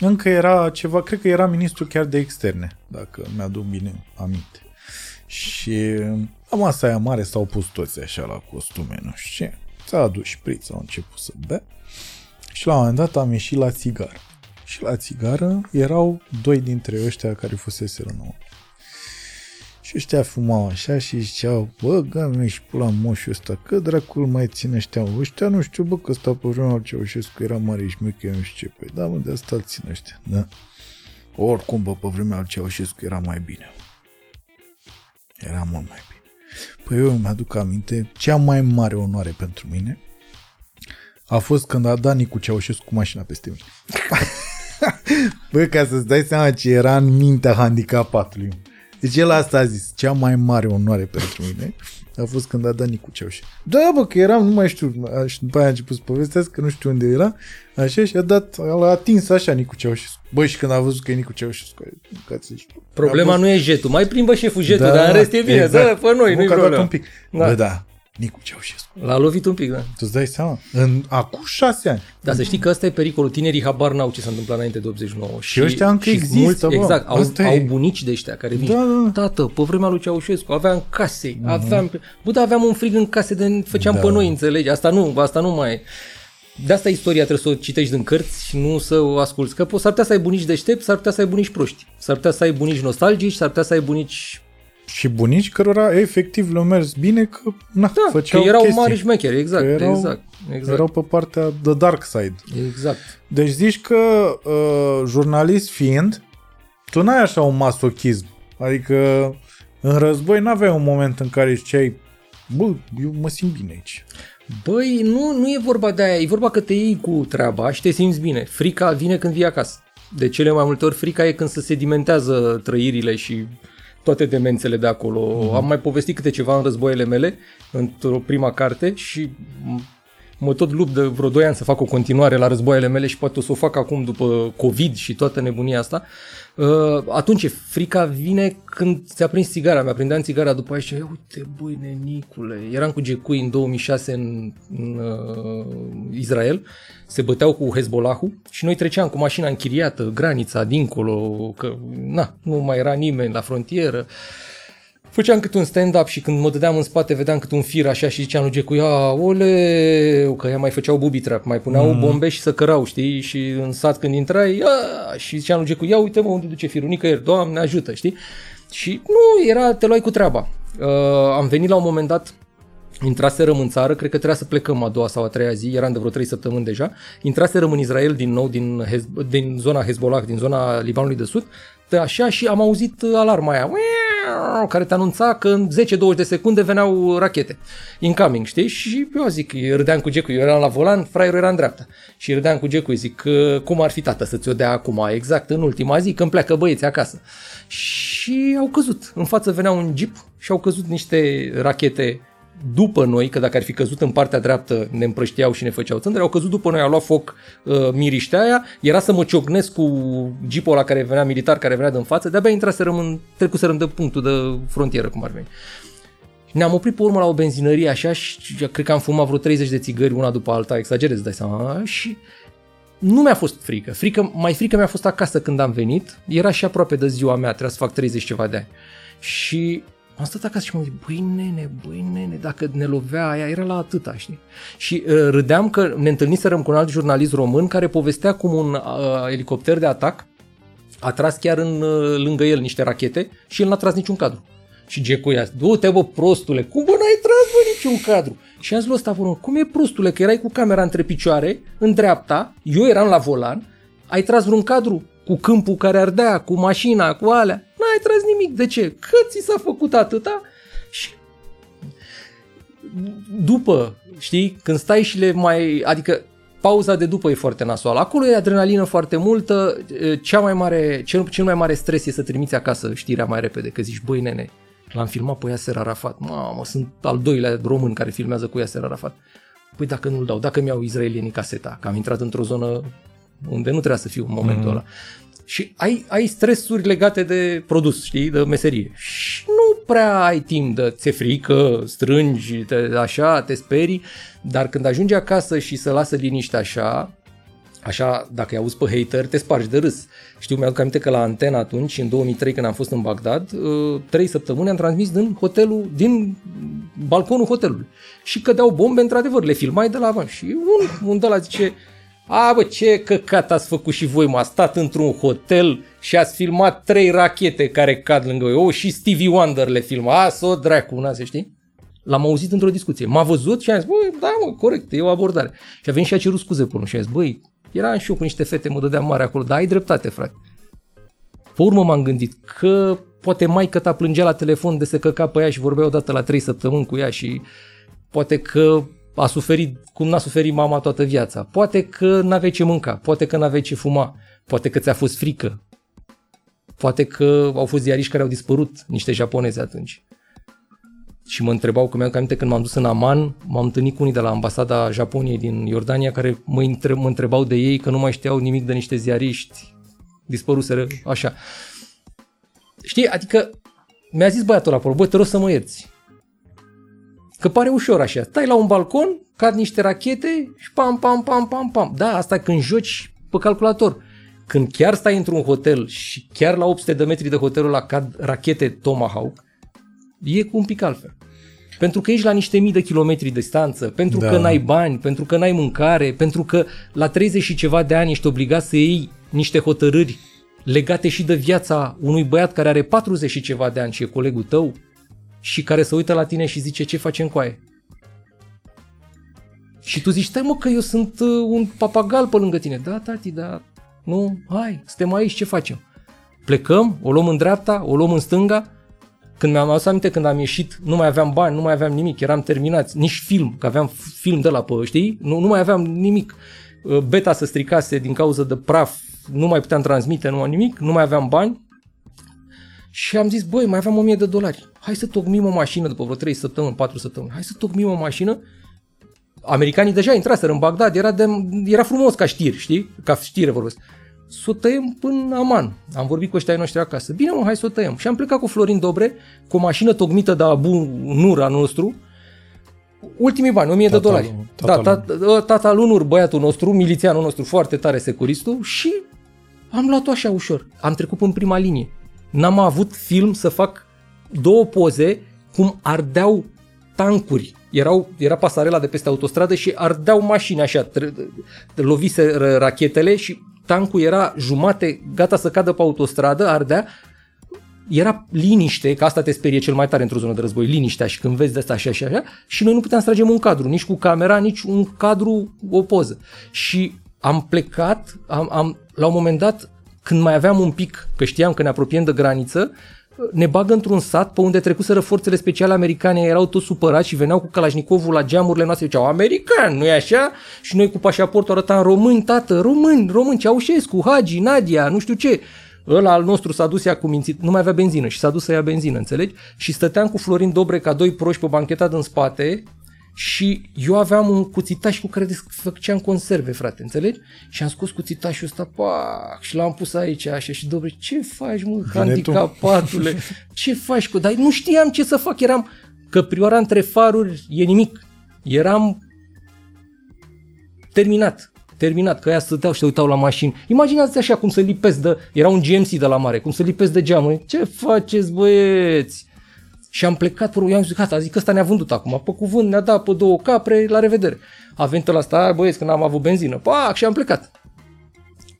[SPEAKER 1] Încă era ceva, cred că era ministru chiar de externe, dacă mi-aduc bine aminte. Și la masa aia mare s-au pus toți așa la costume, nu știu ce. S-a adus șpriț, au început să bea. Și la un moment dat am ieșit la țigară. Și la țigară erau doi dintre ăștia care fusese înăuntru. Și ăștia fumau așa și ziceau, bă, game și pula moșul ăsta, că dracul mai ține ăștia, ăștia nu știu, bă, că ăsta pe vremea Ceaușescu era mare și mică, nu știu ce, păi da, mă, de asta țin ăștia, da. Oricum, bă, pe vremea Ceaușescu era mai bine. Era mult mai bine. Păi eu îmi aduc aminte, cea mai mare onoare pentru mine a fost când a dat Nicu Ceaușescu cu mașina peste mine. Bă, ca să-ți dai seama ce era în mintea handicapatului. Deci el asta a zis, cea mai mare onoare pentru mine a fost când a dat Nicu Ceaușescu. Da, bă, că eram, nu mai știu, și după aia a început să povestească, că nu știu unde era, așa, și a dat, a atins așa Nicu Ceaușescu. Bă, și când a văzut că e Nicu Ceaușescu, că zici,
[SPEAKER 2] Problema nu e jetul, mai plimbă șeful jetul, da, dar în rest e bine, exact. da, pe noi, nu-i problemă.
[SPEAKER 1] un pic. Da. Bă, da, Nicu Ceaușescu.
[SPEAKER 2] L-a lovit un pic, da.
[SPEAKER 1] Tu îți dai seama? În, acum șase ani.
[SPEAKER 2] Dar să știi că ăsta e pericolul. Tinerii habar n-au ce s-a întâmplat înainte de 89. Și,
[SPEAKER 1] și ăștia încă există, mulți, bă.
[SPEAKER 2] Exact, au, au bunici de ăștia care vin. Da, da. Tată, pe vremea lui Ceaușescu aveam case, uh-huh. aveam... Bă, da, aveam un frig în case de făceam da. pe noi, înțelegi? Asta nu, asta nu mai e. De asta istoria trebuie să o citești din cărți și nu să o asculți. Că s-ar putea să ai bunici deștepți, s-ar putea să ai bunici proști. S-ar putea să ai bunici nostalgici, s-ar putea să ai bunici
[SPEAKER 1] și bunici cărora efectiv le-au mers bine că na,
[SPEAKER 2] da,
[SPEAKER 1] făceau
[SPEAKER 2] că erau
[SPEAKER 1] chestii.
[SPEAKER 2] mari șmecheri, exact, erau, exact, exact.
[SPEAKER 1] Erau pe partea the dark side.
[SPEAKER 2] Exact.
[SPEAKER 1] Deci zici că uh, jurnalist fiind, tu n-ai așa un masochism. Adică în război n-aveai un moment în care ziceai bă, eu mă simt bine aici.
[SPEAKER 2] Băi, nu, nu e vorba de aia, e vorba că te iei cu treaba și te simți bine. Frica vine când vii acasă. De cele mai multe ori frica e când se sedimentează trăirile și toate demențele de acolo. Mm-hmm. Am mai povestit câte ceva în războaiele mele, într-o prima carte și mă tot lupt de vreo 2 ani să fac o continuare la războaiele mele și poate o să o fac acum după COVID și toată nebunia asta. Uh, atunci frica vine când ți-a prins țigara, mi-a prindeam țigara după aia și uite băi nenicule, eram cu Gecui în 2006 în, în uh, Israel, se băteau cu Hezbollahul și noi treceam cu mașina închiriată, granița dincolo, că na, nu mai era nimeni la frontieră. Făceam cât un stand-up și când mă dădeam în spate vedeam cât un fir așa și ziceam lui Gecu, ia, ole, că ea mai făceau booby trap, mai puneau mm. bombe și să cărau, știi? Și în sat când intrai, ia, și ziceam lui Gecu, ia uite mă unde duce firul, nicăieri, Doamne ajută, știi? Și nu, era, te luai cu treaba. Uh, am venit la un moment dat, intraserăm în țară, cred că trebuia să plecăm a doua sau a treia zi, eram de vreo trei săptămâni deja, intraserăm în Israel din nou, din, Hez- din zona Hezbollah, din zona Libanului de Sud, așa și am auzit alarma aia, care te anunța că în 10-20 de secunde veneau rachete. Incoming, știi? Și eu zic, râdeam cu Gecu, eu eram la volan, fraierul era în dreapta. Și râdeam cu Gecu, zic, cum ar fi tată să-ți o dea acum, exact în ultima zi, când pleacă băieții acasă. Și au căzut. În față venea un jeep și au căzut niște rachete după noi, că dacă ar fi căzut în partea dreaptă ne împrășteau și ne făceau țândre, au căzut după noi, au luat foc uh, miriștea aia, era să mă ciocnesc cu jeepul la care venea militar, care venea din față, de-abia intraserăm în, trecuserăm de punctul de frontieră, cum ar veni. Ne-am oprit pe urmă la o benzinărie așa și cred că am fumat vreo 30 de țigări una după alta, exagerez, dai seama, și nu mi-a fost frică. frică. Mai frică mi-a fost acasă când am venit, era și aproape de ziua mea, trebuia să fac 30 ceva de ani. Și am stat acasă și mă zic, băi nene, băi nene, dacă ne lovea aia, era la atâta, știi? Și uh, râdeam că ne întâlniserăm cu un alt jurnalist român care povestea cum un uh, elicopter de atac a tras chiar în, uh, lângă el niște rachete și el n-a tras niciun cadru. Și Geco ia, du-te bă prostule, cum bă n-ai tras bă niciun cadru? Și am zis ăsta, cum e prostule, că erai cu camera între picioare, în dreapta, eu eram la volan, ai tras vreun cadru? cu câmpul care ardea, cu mașina, cu alea. N-ai tras nimic. De ce? Că ți s-a făcut atâta și după, știi, când stai și le mai, adică pauza de după e foarte nasoală. Acolo e adrenalină foarte multă, cea mai mare, cel, cel mai mare stres e să trimiți acasă știrea mai repede, că zici, băi nene, l-am filmat pe Yasser Arafat, mamă, sunt al doilea român care filmează cu Yasser Arafat. Păi dacă nu-l dau, dacă mi-au izraelienii caseta, că am intrat într-o zonă unde nu trebuia să fiu în momentul mm-hmm. ăla. Și ai, ai stresuri legate de produs, știi, de meserie. Și nu prea ai timp de ți frică, strângi, te, așa, te sperii, dar când ajungi acasă și să lasă liniște așa, Așa, dacă îi auzi pe hater, te spargi de râs. Știu, mi-aduc aminte că la antena atunci, în 2003, când am fost în Bagdad, uh, trei săptămâni am transmis din hotelul, din balconul hotelului. Și cădeau bombe, într-adevăr, le filmai de la avan. Și un, un de la zice, a, bă, ce căcat ați făcut și voi, m-a stat într-un hotel și ați filmat trei rachete care cad lângă eu. Oh, și Stevie Wonder le filma. A, s-o dracu, n se știi? L-am auzit într-o discuție. M-a văzut și am zis, băi, da, mă, corect, e o abordare. Și a venit și a cerut scuze pe și a zis, băi, eram și eu cu niște fete, mă dădeam mare acolo, dar ai dreptate, frate. Pe urmă m-am gândit că poate mai ta plângea la telefon de se căca pe ea și vorbea odată la trei săptămâni cu ea și poate că a suferit cum n-a suferit mama toată viața. Poate că n-aveai ce mânca, poate că n-aveai ce fuma, poate că ți-a fost frică, poate că au fost ziariști care au dispărut, niște japonezi atunci. Și mă întrebau, că mi-am aminte când m-am dus în Aman, m-am întâlnit cu unii de la ambasada Japoniei din Iordania care mă, între- mă întrebau de ei că nu mai știau nimic de niște ziariști, dispăruseră, așa. Știi, adică mi-a zis băiatul ăla, bă, te rog să mă ierți. Că pare ușor așa. Stai la un balcon, cad niște rachete și pam, pam, pam, pam, pam. Da, asta când joci pe calculator. Când chiar stai într-un hotel și chiar la 800 de metri de hotelul la cad rachete Tomahawk, e cu un pic altfel. Pentru că ești la niște mii de kilometri distanță, pentru da. că n-ai bani, pentru că n-ai mâncare, pentru că la 30 și ceva de ani ești obligat să iei niște hotărâri legate și de viața unui băiat care are 40 și ceva de ani și e colegul tău și care se uită la tine și zice ce facem cu aia. Și tu zici, stai mă că eu sunt uh, un papagal pe lângă tine. Da, tati, da, nu, hai, suntem aici, ce facem? Plecăm, o luăm în dreapta, o luăm în stânga. Când mi-am adus aminte, când am ieșit, nu mai aveam bani, nu mai aveam nimic, eram terminați, nici film, că aveam film de la pe, știi? Nu, nu mai aveam nimic. Uh, beta se stricase din cauza de praf, nu mai puteam transmite, nu nimic, nu mai aveam bani. Și am zis, băi, mai aveam 1000 de dolari. Hai să tocmim o mașină după vreo 3 săptămâni, 4 săptămâni. Hai să tocmim o mașină. Americanii deja intraseră în Bagdad, era, de, era frumos ca știri, știi? Ca știre vorbesc. Să o tăiem până Aman. Am vorbit cu ăștia noștri acasă. Bine, mă, hai să o tăiem. Și am plecat cu Florin Dobre, cu o mașină tocmită de Abu Nur al nostru, ultimii bani, 1000 tata, de dolari. Tata, da, tata, tata Lunur, băiatul nostru, milițianul nostru, foarte tare securistul și am luat-o așa ușor. Am trecut în prima linie. N-am avut film să fac două poze cum ardeau tancuri. Erau, era pasarela de peste autostradă și ardeau mașini așa, lovise rachetele și tancul era jumate, gata să cadă pe autostradă, ardea, era liniște, că asta te sperie cel mai tare într-o zonă de război, liniștea și când vezi de asta așa și așa, și noi nu puteam să tragem un cadru, nici cu camera, nici un cadru, o poză. Și am plecat, am, am, la un moment dat, când mai aveam un pic, că știam că ne apropiem de graniță, ne bagă într-un sat pe unde trecuseră forțele speciale americane, erau toți supărați și veneau cu Kalashnikovul la geamurile noastre, ziceau, american, nu-i așa? Și noi cu pașaportul arătam români, tată, români, români, Ceaușescu, Hagi, Nadia, nu știu ce. Ăla al nostru s-a dus ea cu mințit, nu mai avea benzină și s-a dus să ia benzină, înțelegi? Și stăteam cu Florin Dobre ca doi proști pe banchetat în spate și eu aveam un cuțitaș cu care făceam conserve, frate, înțelegi? Și am scos cuțitașul ăsta, pac, și l-am pus aici, așa, și dobre, ce faci, mă, handicapatule? Ce faci cu... Dar nu știam ce să fac, eram... Că prioara între faruri e nimic. Eram terminat. Terminat, că aia stăteau și se uitau la mașini. Imaginați așa cum să lipesc de... Era un GMC de la mare, cum să lipesc de geamuri. Ce faceți, băieți? Și am plecat, pe eu am zis, gata, zic că ăsta ne-a vândut acum, pe cuvânt, ne-a dat pe două capre, la revedere. A venit la asta, băieți, când am avut benzină, pac, și am plecat.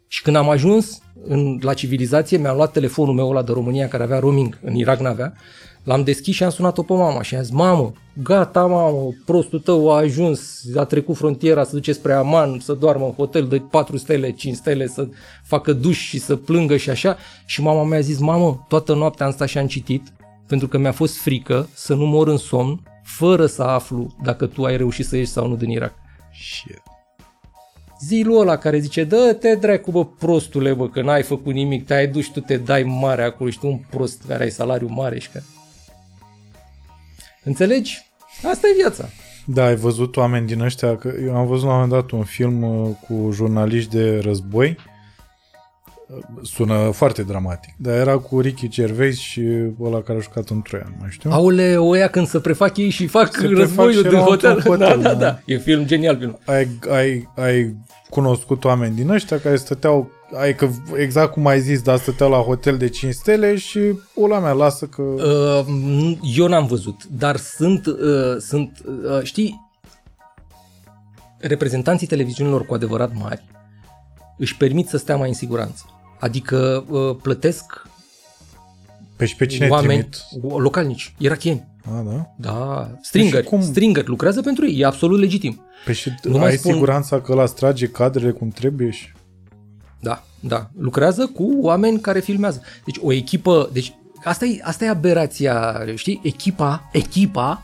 [SPEAKER 2] Și când am ajuns în, la civilizație, mi-am luat telefonul meu ăla de România, care avea roaming, în Irak n-avea, l-am deschis și am sunat-o pe mama și am zis, mamă, gata mamă, prostul tău a ajuns, a trecut frontiera să duce spre Aman, să doarmă în hotel de 4 stele, 5 stele, să facă duș și să plângă și așa. Și mama mi-a zis, mamă, toată noaptea am stat și am citit pentru că mi-a fost frică să nu mor în somn, fără să aflu dacă tu ai reușit să ieși sau nu din Irak.
[SPEAKER 1] Shit.
[SPEAKER 2] Zilul ăla care zice, dă-te dracu, bă, prostule, bă, că n-ai făcut nimic, te-ai dus și tu te dai mare acolo și tu un prost care ai salariu mare și care... Înțelegi? Asta e viața.
[SPEAKER 1] Da, ai văzut oameni din ăștia, că eu am văzut la un moment dat un film uh, cu jurnaliști de război, Uh, sună foarte dramatic, dar era cu Ricky Gervais și ăla care a jucat în Troian, mai știu?
[SPEAKER 2] Aule, oia când se prefac ei și fac
[SPEAKER 1] Se prefac
[SPEAKER 2] războiul
[SPEAKER 1] și
[SPEAKER 2] din
[SPEAKER 1] erau
[SPEAKER 2] hotel.
[SPEAKER 1] într-un hotel,
[SPEAKER 2] da, da,
[SPEAKER 1] da.
[SPEAKER 2] da. E film genial film.
[SPEAKER 1] Ai, ai, ai cunoscut oameni din ăștia care stăteau, ai că exact cum ai zis, dar stăteau la hotel de 5 stele și ula mea, lasă că...
[SPEAKER 2] Uh, eu n-am văzut, dar sunt, uh, sunt uh, știi, reprezentanții televiziunilor cu adevărat mari își permit să stea mai în siguranță. Adică uh, plătesc
[SPEAKER 1] Pe și pe cine
[SPEAKER 2] oameni
[SPEAKER 1] trimit?
[SPEAKER 2] localnici, irachieni.
[SPEAKER 1] A, da?
[SPEAKER 2] Da, stringeri,
[SPEAKER 1] Și cum-
[SPEAKER 2] stringeri, lucrează pentru ei, e absolut legitim.
[SPEAKER 1] Pe și
[SPEAKER 2] Nu mai
[SPEAKER 1] ai
[SPEAKER 2] spun-
[SPEAKER 1] siguranța că ăla îți trage cadrele cum trebuie și...
[SPEAKER 2] Da, da. Lucrează cu oameni care filmează. Deci o echipă, deci asta e, asta e aberația, știi? Echipa, echipa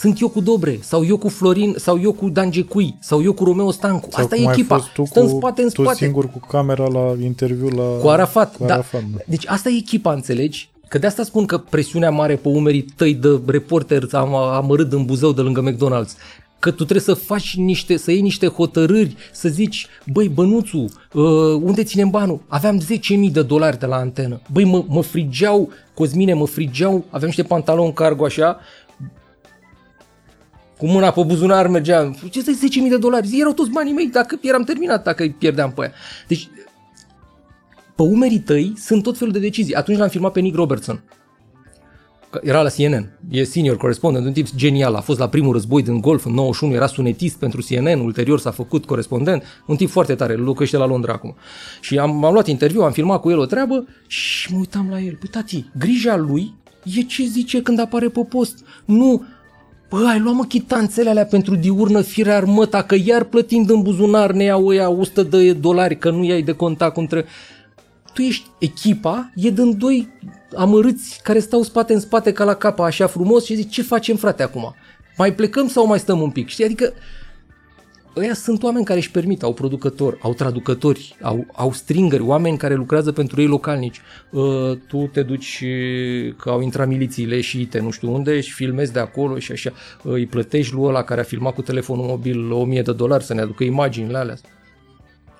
[SPEAKER 2] sunt eu cu Dobre, sau eu cu Florin, sau eu cu Dan Gecui, sau eu cu Romeo Stancu.
[SPEAKER 1] Sau
[SPEAKER 2] asta
[SPEAKER 1] cum
[SPEAKER 2] e
[SPEAKER 1] ai
[SPEAKER 2] echipa.
[SPEAKER 1] fost tu
[SPEAKER 2] Stă
[SPEAKER 1] cu,
[SPEAKER 2] în spate, în
[SPEAKER 1] tu
[SPEAKER 2] spate.
[SPEAKER 1] singur cu camera la interviu la...
[SPEAKER 2] Cu Arafat.
[SPEAKER 1] Cu
[SPEAKER 2] da.
[SPEAKER 1] Arafat, da.
[SPEAKER 2] Deci asta e echipa, înțelegi? Că de asta spun că presiunea mare pe umerii tăi de reporter am amărât în Buzău de lângă McDonald's. Că tu trebuie să faci niște, să iei niște hotărâri, să zici, băi, bănuțu, uh, unde ținem banul? Aveam 10.000 de dolari de la antenă. Băi, mă, mă frigeau, Cosmine, mă frigeau, aveam niște pantaloni cargo așa, cu mâna pe buzunar mergeam, ce să 10.000 de dolari? Zi, erau toți banii mei, dacă eram terminat, dacă îi pierdeam pe aia. Deci, pe umerii tăi sunt tot felul de decizii. Atunci l-am filmat pe Nick Robertson. Că Era la CNN, e senior correspondent, un tip genial, a fost la primul război din Golf în 91, era sunetist pentru CNN, ulterior s-a făcut corespondent, un tip foarte tare, locuiește la Londra acum. Și am, am luat interviu, am filmat cu el o treabă și mă uitam la el. Păi tati, grija lui e ce zice când apare pe post. Nu, Bă, ai luat mă chitanțele alea pentru diurnă fire armăta, că iar plătim din buzunar ne iau ăia 100 de dolari, că nu i-ai de contact cum trebuie. Tu ești echipa, e din doi amărâți care stau spate în spate ca la capa așa frumos și zic ce facem frate acum? Mai plecăm sau mai stăm un pic? Știi? Adică ăia sunt oameni care își permit, au producători, au traducători, au, au stringeri, oameni care lucrează pentru ei localnici. Uh, tu te duci, uh, că au intrat milițiile și te nu știu unde și filmezi de acolo și așa. Uh, îi plătești lui ăla care a filmat cu telefonul mobil 1000 de dolari să ne aducă imaginile alea.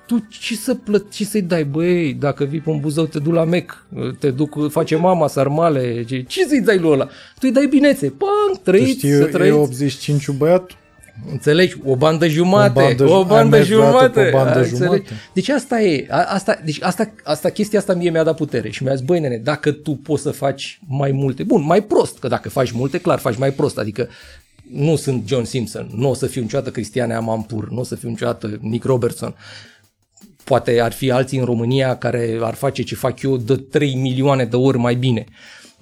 [SPEAKER 2] Tu ce să plăt, ce să-i dai, băi, dacă vii pe un Buzău, te duc la Mec, te duc, face mama sarmale, ce, ce să-i dai lui ăla? Tu îi dai binețe, pang,
[SPEAKER 1] Tu
[SPEAKER 2] trăiți,
[SPEAKER 1] știi,
[SPEAKER 2] să
[SPEAKER 1] e
[SPEAKER 2] trăiți.
[SPEAKER 1] 85 băiat?
[SPEAKER 2] Înțelegi? O bandă jumate.
[SPEAKER 1] O bandă
[SPEAKER 2] o
[SPEAKER 1] ju-
[SPEAKER 2] bandă
[SPEAKER 1] ai mers vreodată
[SPEAKER 2] jumate.
[SPEAKER 1] pe o bandă
[SPEAKER 2] ai înțeles?
[SPEAKER 1] jumate?
[SPEAKER 2] Deci asta e. A- Asta, deci asta, asta, chestia asta mie mi-a dat putere și mi-a zis, băi nene, dacă tu poți să faci mai multe, bun, mai prost, că dacă faci multe, clar, faci mai prost, adică nu sunt John Simpson, nu o să fiu niciodată Cristiane Amampur, nu o să fiu niciodată Nick Robertson. Poate ar fi alții în România care ar face ce fac eu de 3 milioane de ori mai bine.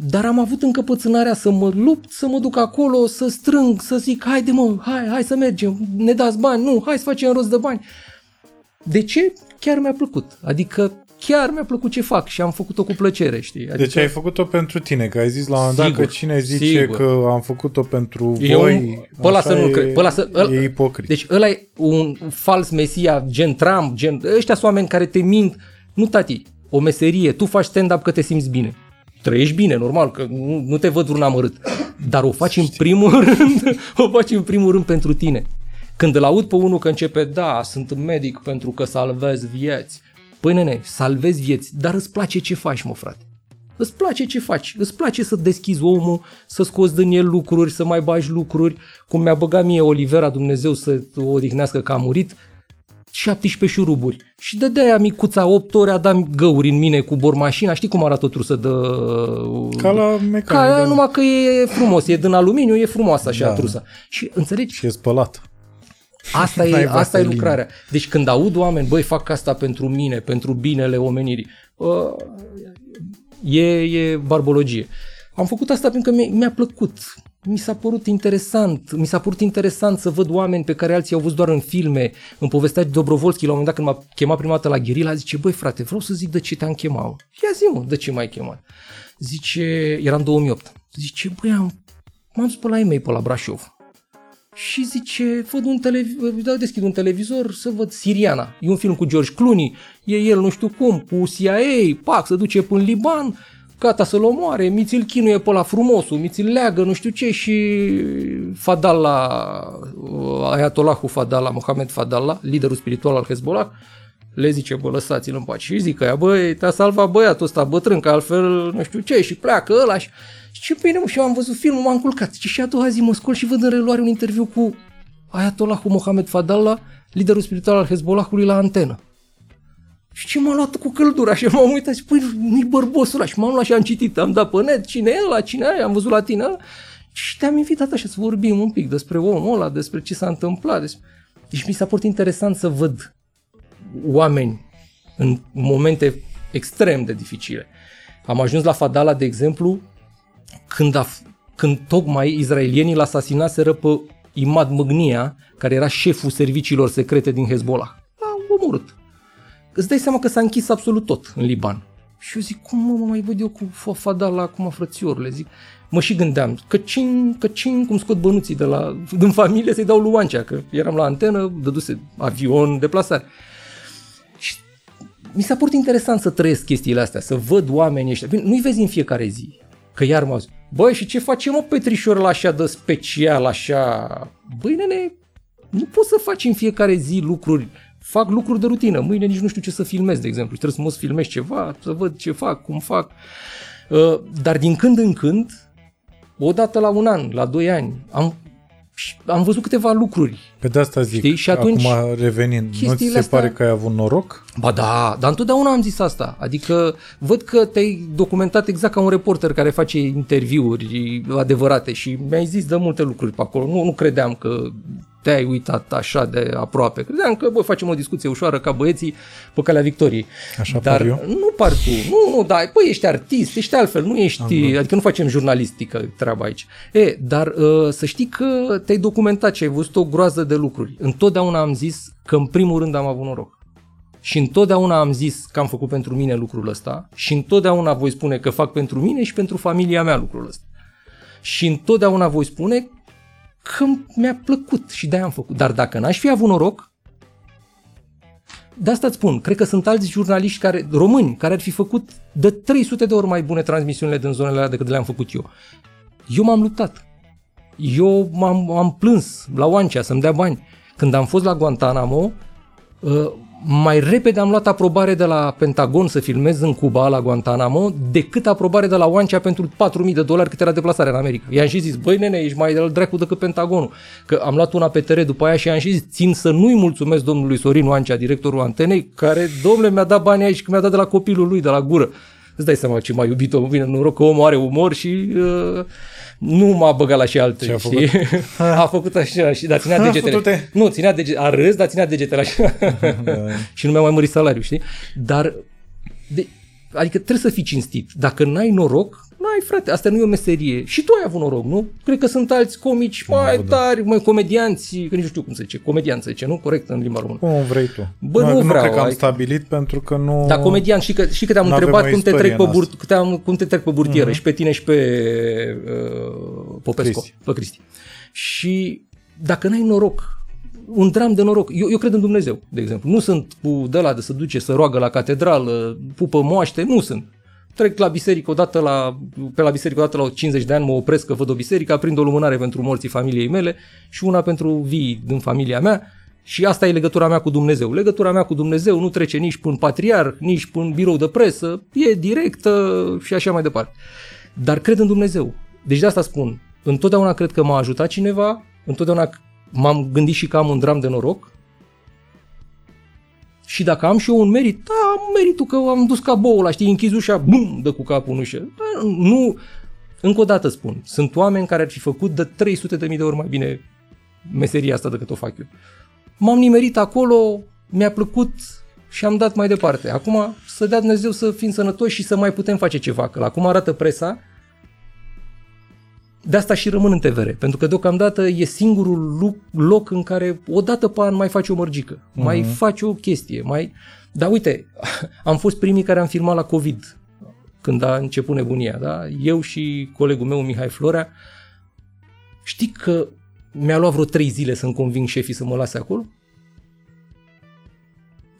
[SPEAKER 2] Dar am avut încăpățânarea să mă lupt, să mă duc acolo, să strâng, să zic, haide mă, hai, hai să mergem, ne dați bani, nu, hai să facem rost de bani. De ce? Chiar mi-a plăcut. Adică chiar mi-a plăcut ce fac și am făcut-o cu plăcere, știi? Adică
[SPEAKER 1] Deci ai făcut-o pentru tine, că ai zis la un moment dat
[SPEAKER 2] Sigur,
[SPEAKER 1] că cine zice
[SPEAKER 2] sigur.
[SPEAKER 1] că am făcut-o pentru
[SPEAKER 2] E
[SPEAKER 1] voi,
[SPEAKER 2] un- pe ăla
[SPEAKER 1] așa
[SPEAKER 2] să nu
[SPEAKER 1] e,
[SPEAKER 2] cred, pe ăla să- ăla-
[SPEAKER 1] e ipocrit.
[SPEAKER 2] Deci ăla e un fals mesia, gen Trump, gen... Ăștia sunt oameni care te mint. Nu, tati, o meserie, tu faci stand-up că te simți bine. Trăiești bine, normal, că nu, nu te văd vreun amărât. Dar o faci în primul rând, o faci în primul rând pentru tine. Când îl aud pe unul că începe, da, sunt medic pentru că salvez vieți. Păi nene, salvezi vieți, dar îți place ce faci, mă frate. Îți place ce faci, îți place să deschizi omul, să scoți din el lucruri, să mai bagi lucruri, cum mi-a băgat mie Olivera Dumnezeu să o odihnească că a murit, 17 șuruburi. Și de de-aia micuța 8 ore a dat găuri în mine cu bormașina, știi cum arată o trusă de...
[SPEAKER 1] Ca la mecanic.
[SPEAKER 2] Ca aia,
[SPEAKER 1] da.
[SPEAKER 2] numai că e frumos, e din aluminiu, e frumoasă așa
[SPEAKER 1] Da.
[SPEAKER 2] da. trusa. Și înțelegi?
[SPEAKER 1] Și e spălat.
[SPEAKER 2] Asta
[SPEAKER 1] N-ai
[SPEAKER 2] e, asta e
[SPEAKER 1] vaselină.
[SPEAKER 2] lucrarea. Deci când aud oameni, băi, fac asta pentru mine, pentru binele omenirii, uh, e, e barbologie. Am făcut asta pentru că mi- mi-a plăcut. Mi s-a părut interesant. Mi s-a părut interesant să văd oameni pe care alții au văzut doar în filme. Îmi povestea Dobrovolski la un moment dat când m-a chemat prima dată la Gherila, zice, băi frate, vreau să zic de ce te-am chemat. mă." Ia zi mă, de ce m-ai chemat? Zice, era în 2008. Zice, băi, am M-am dus pe la ei pe la Brașov. Și zice, văd un televizor, da, deschid un televizor să văd Siriana. E un film cu George Clooney, e el nu știu cum, cu CIA, pac, se duce până în Liban, gata să-l omoare, miți-l chinuie pe la frumosul, miți-l leagă, nu știu ce și Fadallah, Ayatollahul Fadallah, Mohamed Fadallah, liderul spiritual al Hezbollah, le zice, bă, lăsați-l în pace. Și zic că, băi, te-a salvat băiatul ăsta bătrân, că altfel nu știu ce, și pleacă ăla și... Și ce bine, mă, și eu am văzut filmul, m-am culcat. Și, și a doua zi mă scol și văd în reluare un interviu cu Ayatollahul Mohamed Fadallah, liderul spiritual al Hezbollahului la antenă. Și ce m-a luat cu căldura și m-am uitat și păi nu-i bărbosul ăla și m-am luat și am citit, am dat pe net cine e ăla, cine e, am văzut la tine ăla. și te-am invitat așa să vorbim un pic despre omul ăla, despre ce s-a întâmplat. Despre... Deci mi s-a părut interesant să văd oameni în momente extrem de dificile. Am ajuns la Fadala, de exemplu, când, a, când tocmai izraelienii l asasinaseră pe Imad Măgnia, care era șeful serviciilor secrete din Hezbollah. L-a omorât. Îți dai seama că s-a închis absolut tot în Liban. Și eu zic, cum mă, mă mai văd eu cu Fadala acum, frățiorule? Zic, mă și gândeam, că cin, că cin cum scot bănuții de la, din familie să-i dau luancea, că eram la antenă, dăduse avion, deplasare mi s-a părut interesant să trăiesc chestiile astea, să văd oamenii ăștia. Nu-i vezi în fiecare zi. Că iar m-au zis, băi, și ce facem mă Petrișor la așa de special, așa? Băi, nene, nu poți să faci în fiecare zi lucruri, fac lucruri de rutină. Mâine nici nu știu ce să filmez, de exemplu. Și trebuie să mă filmez ceva, să văd ce fac, cum fac. Uh, dar din când în când, o dată la un an, la doi ani, am și am văzut câteva lucruri.
[SPEAKER 1] Pe de asta zic, știi? Și atunci, acum revenind, nu ți se astea... pare că ai avut noroc?
[SPEAKER 2] Ba da, dar întotdeauna am zis asta. Adică văd că te-ai documentat exact ca un reporter care face interviuri adevărate și mi-ai zis de multe lucruri pe acolo. Nu, nu credeam că te-ai uitat așa de aproape. Credeam că, bă, facem o discuție ușoară ca băieții pe calea victoriei.
[SPEAKER 1] Așa
[SPEAKER 2] Dar
[SPEAKER 1] par eu?
[SPEAKER 2] nu par tu. Nu, nu, da, păi ești artist, ești altfel, nu ești, Am adică nu facem jurnalistică treaba aici. E, dar uh, să știi că te-ai documentat și ai văzut o groază de lucruri. Întotdeauna am zis că în primul rând am avut noroc. Și întotdeauna am zis că am făcut pentru mine lucrul ăsta și întotdeauna voi spune că fac pentru mine și pentru familia mea lucrul ăsta. Și întotdeauna voi spune că mi-a plăcut și de-aia am făcut. Dar dacă n-aș fi avut noroc, de asta îți spun, cred că sunt alți jurnaliști care, români care ar fi făcut de 300 de ori mai bune transmisiunile din zonele alea decât le-am făcut eu. Eu m-am luptat. Eu m-am am plâns la Oancea să-mi dea bani. Când am fost la Guantanamo, uh, mai repede am luat aprobare de la Pentagon să filmez în Cuba, la Guantanamo, decât aprobare de la Oancea pentru 4.000 de dolari cât era deplasarea în America. I-am și zis, băi nene, ești mai de dracu decât Pentagonul. Că am luat una pe teren după aia și am și zis, țin să nu-i mulțumesc domnului Sorin Oancea, directorul antenei, care, domnule, mi-a dat banii aici, că mi-a dat de la copilul lui, de la gură. Îți dai seama ce m-a iubit omul, bine, noroc că omul are umor și uh, nu m-a băgat la și alte. Ce a făcut? a făcut așa, și, dar ținea degetele. Nu, ținea degetele, a râs, dar ținea degetele așa. și nu mi-a mai mărit salariul, știi? Dar, de, adică trebuie să fii cinstit. Dacă n-ai noroc, N-ai, frate, asta nu e o meserie. Și tu ai avut noroc, nu? Cred că sunt alți comici mai da. tari, mai comedianți, că nici nu știu cum se zice, comedian se zice, nu? Corect în limba română.
[SPEAKER 1] Cum vrei tu.
[SPEAKER 2] Bă, nu, nu vreau.
[SPEAKER 1] cred că am stabilit pentru că nu...
[SPEAKER 2] Da, comedian, și că, și că te-am întrebat cum te, trec pe bur, te-am, cum te trec pe burtieră uh-huh. și pe tine și pe uh, Popescu, Cristi. pe Cristi. Și dacă n-ai noroc, un dram de noroc. Eu, eu cred în Dumnezeu, de exemplu. Nu sunt cu de la de să duce să roagă la catedrală, pupă moaște, nu sunt trec la biserică odată la, pe la biserică odată la 50 de ani, mă opresc că văd o biserică, aprind o lumânare pentru morții familiei mele și una pentru vii din familia mea și asta e legătura mea cu Dumnezeu. Legătura mea cu Dumnezeu nu trece nici până patriar, nici până birou de presă, e directă și așa mai departe. Dar cred în Dumnezeu. Deci de asta spun, întotdeauna cred că m-a ajutat cineva, întotdeauna m-am gândit și că am un dram de noroc, și dacă am și eu un merit, da, am meritul că am dus ca boul ăla, știi, închizi ușa, bum, dă cu capul în ușă. Da, nu, încă o dată spun, sunt oameni care ar fi făcut de 300 de mii de ori mai bine meseria asta decât o fac eu. M-am nimerit acolo, mi-a plăcut și am dat mai departe. Acum să dea Dumnezeu să fim sănătoși și să mai putem face ceva, că la cum arată presa, de asta și rămân în TVR, pentru că deocamdată e singurul loc în care o dată pe an mai faci o mărgică, uh-huh. mai faci o chestie, mai... Dar uite, am fost primii care am filmat la COVID, când a început nebunia, da? Eu și colegul meu, Mihai Florea, Știi că mi-a luat vreo trei zile să-mi conving șefii să mă lase acolo?